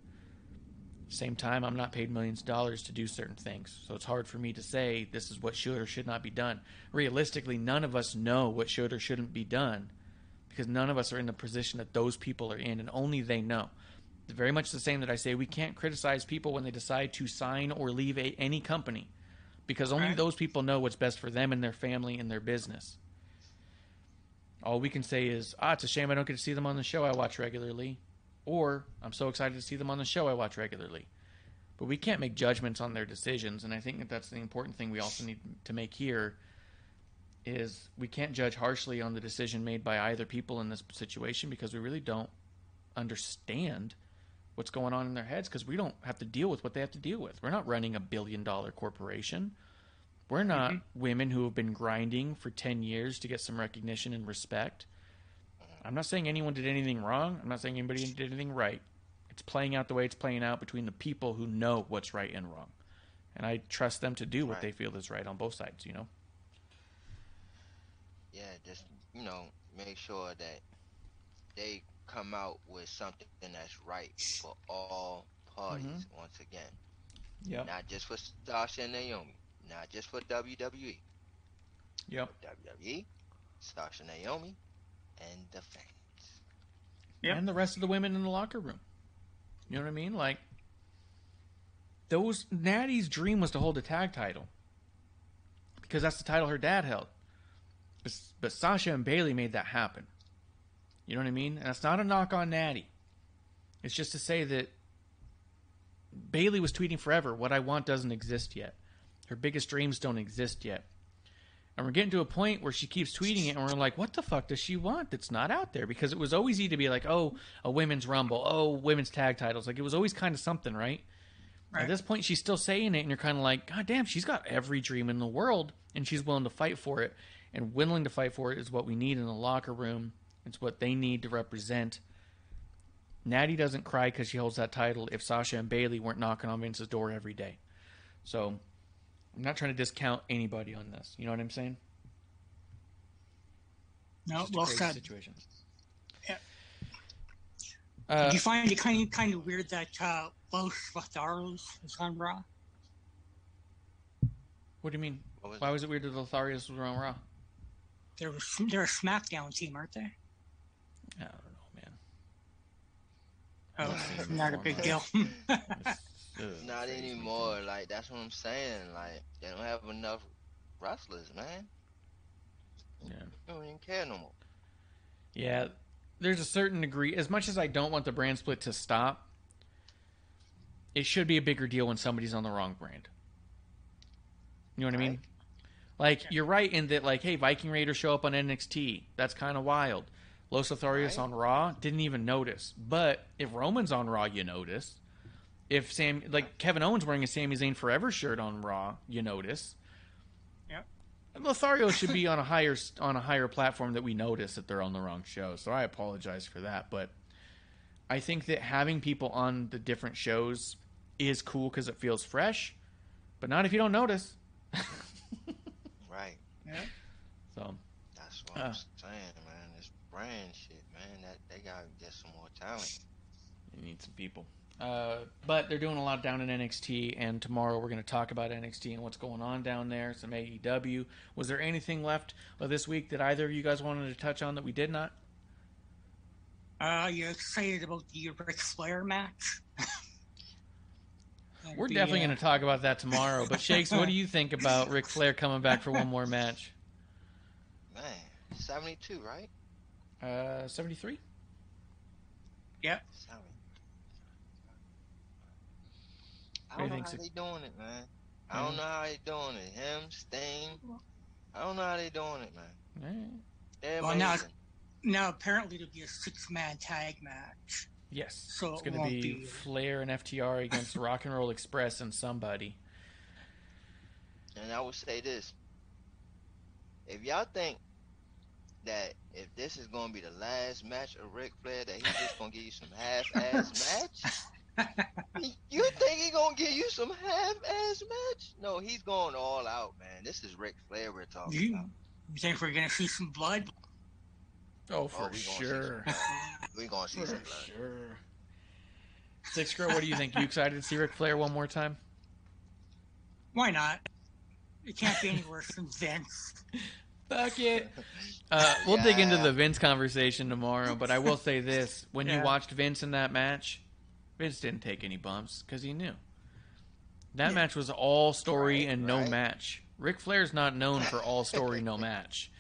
[SPEAKER 5] Same time, I'm not paid millions of dollars to do certain things, so it's hard for me to say this is what should or should not be done. Realistically, none of us know what should or shouldn't be done because none of us are in the position that those people are in, and only they know. Very much the same that I say we can't criticize people when they decide to sign or leave a, any company because only
[SPEAKER 7] Right.
[SPEAKER 5] those people know what's best for them and their family and their business. All we can say is, ah, it's a shame I don't get to see them on the show I watch regularly, or I'm so excited to see them on the show I watch regularly. But we can't make judgments on their decisions, and I think that that's the important thing we also need to make here is we can't judge harshly on the decision made by either people in this situation because we really don't understand what's going on in their heads because we don't have to deal with what they have to deal with. We're not running a billion dollar corporation. We're not mm-hmm. women who have been grinding for 10 years to get some recognition and respect. I'm not saying anyone did anything wrong. I'm not saying anybody did anything right. It's playing out the way it's playing out between the people who know what's right and wrong. And I trust them to do what
[SPEAKER 6] Right.
[SPEAKER 5] they feel is right on both sides, you know?
[SPEAKER 6] Yeah, just you know, make sure that they come out with something that's right for all parties.
[SPEAKER 5] Mm-hmm.
[SPEAKER 6] Once again,
[SPEAKER 5] Yep.
[SPEAKER 6] not just for Sasha and Naomi, not just for WWE.
[SPEAKER 5] Yep.
[SPEAKER 6] WWE, Sasha and Naomi, and the fans.
[SPEAKER 7] Yep.
[SPEAKER 5] And the rest of the women in the locker room. You know what I mean? Like, those Natty's dream was to hold a tag title because that's the title her dad held. But, but Sasha and Bayley made that happen. You know what I mean? And that's not a knock on Natty. It's just to say that Bayley was tweeting forever, what I want doesn't exist yet. Her biggest dreams don't exist yet. And we're getting to a point where she keeps tweeting it, and we're like, what the fuck does she want that's not out there? Because it was always easy to be like, oh, a women's rumble, oh, women's tag titles. Like, it was always kind of something, right? At this point, she's still saying it, and you're kind of like, God damn, she's got every dream in the world, and she's willing to fight for it. And willing to fight for it is what we need in the locker room. It's what they need to represent. Natty doesn't cry because she holds that title if Sasha and Bayley weren't knocking on Vince's door every day. So, I'm not trying to discount anybody on this. You know what I'm saying?
[SPEAKER 7] No,
[SPEAKER 5] Just a
[SPEAKER 7] well
[SPEAKER 5] crazy
[SPEAKER 7] said.
[SPEAKER 5] Situation.
[SPEAKER 7] Yeah.
[SPEAKER 5] Uh,
[SPEAKER 7] Do you find it kind of kind of weird that uh, Los Lotharios is on Raw?
[SPEAKER 5] what do you mean?
[SPEAKER 6] Was
[SPEAKER 5] Why
[SPEAKER 6] it?
[SPEAKER 5] was it weird that Lotharios was on Raw?
[SPEAKER 7] They're they're a SmackDown team, aren't they?
[SPEAKER 5] I don't know, man.
[SPEAKER 7] Oh,
[SPEAKER 5] Let's
[SPEAKER 7] not a big deal.
[SPEAKER 6] Not anymore. Like that's what I'm saying. Like they don't have enough wrestlers, man.
[SPEAKER 5] Yeah.
[SPEAKER 6] They don't even care no more.
[SPEAKER 5] Yeah, there's a certain degree. As much as I don't want the brand split to stop, it should be a bigger deal when somebody's on the wrong brand. You know what I mean?
[SPEAKER 6] Right.
[SPEAKER 5] Like you're right in that. Like, hey, Viking Raiders show up on NXT. That's kind of wild. Los Lotharios
[SPEAKER 6] Right.
[SPEAKER 5] on Raw didn't even notice. But if Roman's on Raw, you notice. If Sam, like Kevin Owens wearing a Sami Zayn Forever shirt on Raw, you notice.
[SPEAKER 7] Yep.
[SPEAKER 5] Lothario should be on a higher on a higher platform that we notice that they're on the wrong show. So I apologize for that, but I think that having people on the different shows is cool because it feels fresh, but not if you don't notice.
[SPEAKER 6] Right. Yeah.
[SPEAKER 5] So
[SPEAKER 6] That's what
[SPEAKER 5] Uh.
[SPEAKER 6] I'm saying, man. This brand shit, man. That they gotta get some more talent.
[SPEAKER 5] They need some people. Uh, but they're doing a lot down in NXT, and tomorrow we're going to talk about NXT and what's going on down there. Some AEW. Was there anything left of this week that either of you guys wanted to touch on that we did not?
[SPEAKER 7] Uh, you excited about the Ric Flair match?
[SPEAKER 5] We're
[SPEAKER 7] The,
[SPEAKER 5] definitely
[SPEAKER 7] uh,
[SPEAKER 5] going to talk about that tomorrow. But Shakes, what do you think about Ric Flair coming back for one more match?
[SPEAKER 6] Man, 72, right?
[SPEAKER 5] Uh, seventy-three.
[SPEAKER 7] Yeah.
[SPEAKER 6] 70. I
[SPEAKER 5] do
[SPEAKER 6] don't
[SPEAKER 5] you
[SPEAKER 6] know how
[SPEAKER 5] think,
[SPEAKER 6] they doing it, man. I don't know how they doing it. Him, Sting. I don't know how they doing it, man. They're
[SPEAKER 7] Well, now- Now apparently it'll be a six-man tag match.
[SPEAKER 5] Yes.
[SPEAKER 7] So
[SPEAKER 5] it's
[SPEAKER 7] it
[SPEAKER 5] going to be,
[SPEAKER 7] be-
[SPEAKER 5] Flair and FTR against Rock and Roll Express and somebody.
[SPEAKER 6] And I would say this. If y'all think that if this is gonna be the last match of Ric Flair, that he's just gonna give you some half-ass match, you think he gonna give you some half-ass match? No, he's going all out, man. This is Ric Flair we're talking
[SPEAKER 7] You,
[SPEAKER 6] about.
[SPEAKER 7] you think we're gonna see some blood?
[SPEAKER 5] Oh,
[SPEAKER 6] Oh,
[SPEAKER 5] for
[SPEAKER 6] we gonna see
[SPEAKER 5] sure.
[SPEAKER 6] some blood. We gonna see some blood.
[SPEAKER 5] sure. Six Girl, what do you think? You excited to see Ric Flair one more time?
[SPEAKER 7] Why not? It can't be any worse than Vince.
[SPEAKER 5] Fuck it. Uh, we'll dig into the Vince conversation tomorrow, but I will say this: when you watched Vince in that match, Vince didn't take any bumps because he knew that
[SPEAKER 7] Yeah.
[SPEAKER 5] match was all story
[SPEAKER 6] Right,
[SPEAKER 5] and no
[SPEAKER 6] right.
[SPEAKER 5] match. Ric Flair's not known for all story, no match.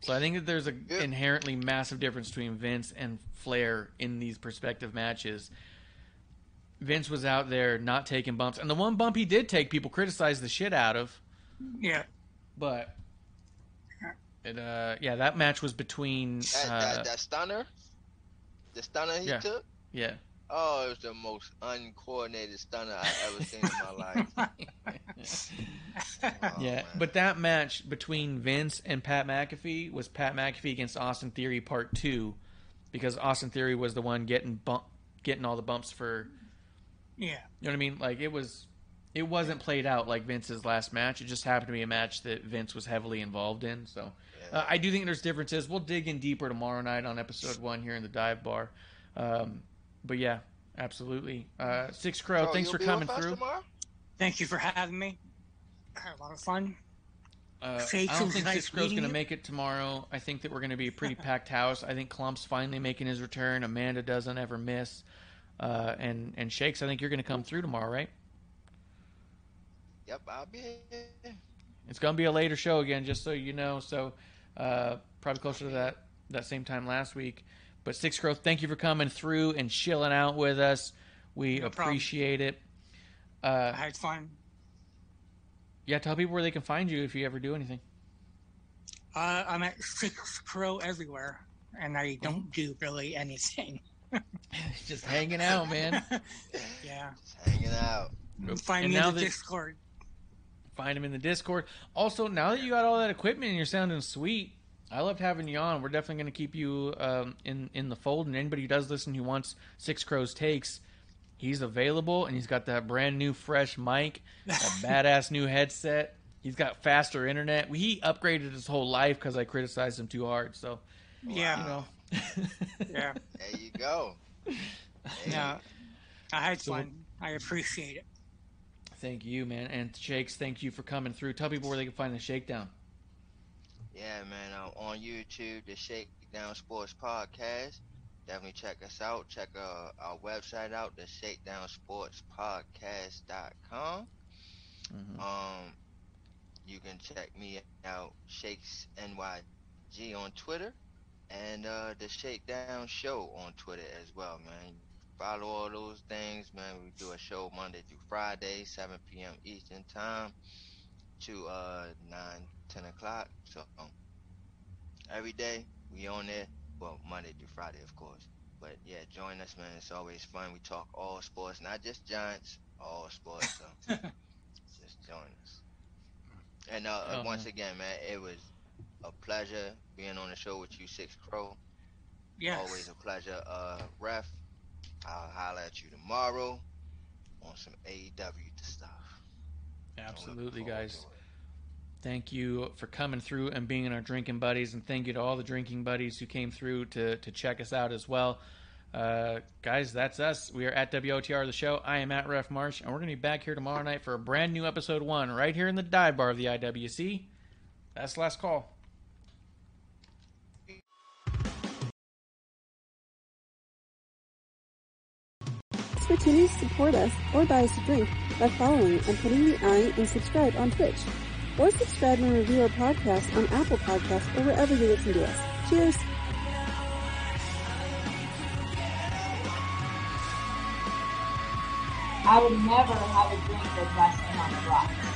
[SPEAKER 5] So I think that there's a
[SPEAKER 6] Yeah.
[SPEAKER 5] inherently massive difference between Vince and Flair in these perspective matches. Vince was out there not taking bumps, and the one bump he did take, people criticized the shit out of.
[SPEAKER 7] Yeah.
[SPEAKER 5] But it, uh, yeah, that match was between.
[SPEAKER 6] That,
[SPEAKER 5] Uh,
[SPEAKER 6] that, that stunner, the stunner he
[SPEAKER 5] Yeah.
[SPEAKER 6] took.
[SPEAKER 5] yeah,
[SPEAKER 6] Oh, it was the most uncoordinated stunner I've ever seen in my life. Oh,
[SPEAKER 5] yeah.
[SPEAKER 6] man.
[SPEAKER 5] But that match between Vince and Pat McAfee was Pat McAfee against Austin Theory Part Two, because Austin Theory was the one getting bump, getting all the bumps for.
[SPEAKER 7] Yeah.
[SPEAKER 5] You know what I mean? Like it was, it wasn't played out like Vince's last match. It just happened to be a match that Vince was heavily involved in. So uh, I do think there's differences. We'll dig in deeper tomorrow night on episode one here in the dive bar. Um, but yeah, absolutely. Uh, SixxCrow,
[SPEAKER 6] Bro,
[SPEAKER 5] thanks for coming through.
[SPEAKER 6] tomorrow?
[SPEAKER 7] Thank you for having me. I had a lot of fun.
[SPEAKER 5] Uh, I don't think
[SPEAKER 7] nice
[SPEAKER 5] SixxCrow's
[SPEAKER 7] meeting
[SPEAKER 5] going to make it tomorrow. I think that we're going to be a pretty packed house. I think Klump's finally making his return. Amanda doesn't ever miss. Uh, and and Shakes, I think you're going to come through tomorrow, right?
[SPEAKER 6] Yep, I'll be here.
[SPEAKER 5] It's going to be a later show again, just so you know. So uh, probably closer to that that same time last week. But SixxCrow, thank you for coming through and chilling out with us. We
[SPEAKER 7] No problem.
[SPEAKER 5] appreciate it. Uh,
[SPEAKER 7] I had fun.
[SPEAKER 5] yeah, tell people where they can find you if you ever do anything.
[SPEAKER 7] Uh, I'm at SixxCrow everywhere, and I don't do really anything.
[SPEAKER 5] just hanging out, man.
[SPEAKER 7] yeah.
[SPEAKER 6] Just hanging out.
[SPEAKER 7] Find
[SPEAKER 5] And
[SPEAKER 7] me
[SPEAKER 5] now
[SPEAKER 7] in the
[SPEAKER 5] that-
[SPEAKER 7] Discord.
[SPEAKER 5] Find him in the Discord. Also, now that you got all that equipment and you're sounding sweet, I loved having you on. We're definitely going to keep you um, in in the fold. And anybody who does listen who wants SixxCrows takes, he's available, and he's got that brand new fresh mic, a badass new headset. He's got faster internet. He upgraded his whole life because I criticized him too hard. So
[SPEAKER 7] Yeah.
[SPEAKER 5] you know,
[SPEAKER 7] Yeah.
[SPEAKER 6] There you go. Hey,
[SPEAKER 7] Yeah. I had
[SPEAKER 5] So-
[SPEAKER 7] fun. I appreciate it.
[SPEAKER 5] Thank you, man. And Shakes, thank you for coming through. Tell people where they can find the shakedown.
[SPEAKER 6] Yeah, man. Uh, on YouTube, the Shakedown Sports Podcast. Definitely check us out. Check uh, our website out, the ShakedownSportsPodcast.com.
[SPEAKER 5] Mhm.
[SPEAKER 6] Um, you can check me out, Shakes NYG on Twitter, and uh, the Shakedown Show on Twitter as well, man. Follow all those things, man. We do a show Monday through Friday, 7 p.m. Eastern Time to uh 9, 10 o'clock. So um, every day we on there. Well, Monday through Friday, of course. But yeah, join us, man. It's always fun. We talk all sports, not just Giants, all sports. So just join us. And uh,
[SPEAKER 5] Oh,
[SPEAKER 6] once
[SPEAKER 5] man.
[SPEAKER 6] again, man, it was a pleasure being on the show with you, SixxCrow.
[SPEAKER 7] Yes.
[SPEAKER 6] Always a pleasure. Uh, ref, I'll holler at you tomorrow on some AEW stuff.
[SPEAKER 5] Absolutely, guys. Thank you for coming through and being in our drinking buddies, and thank you to all the drinking buddies who came through to to check us out as well. Uh, guys, that's us. We are at WOTR the show. I am at Ref Marsh, and we're going to be back here tomorrow night for a brand new episode one right here in the dive bar of the IWC. That's the last call.
[SPEAKER 8] To support us or buy us a drink by following and putting the I in subscribe on Twitch. Or subscribe and review our podcast on Apple Podcasts or wherever you listen to us. Cheers!
[SPEAKER 4] I would never have a drink with wrestling on the rocks.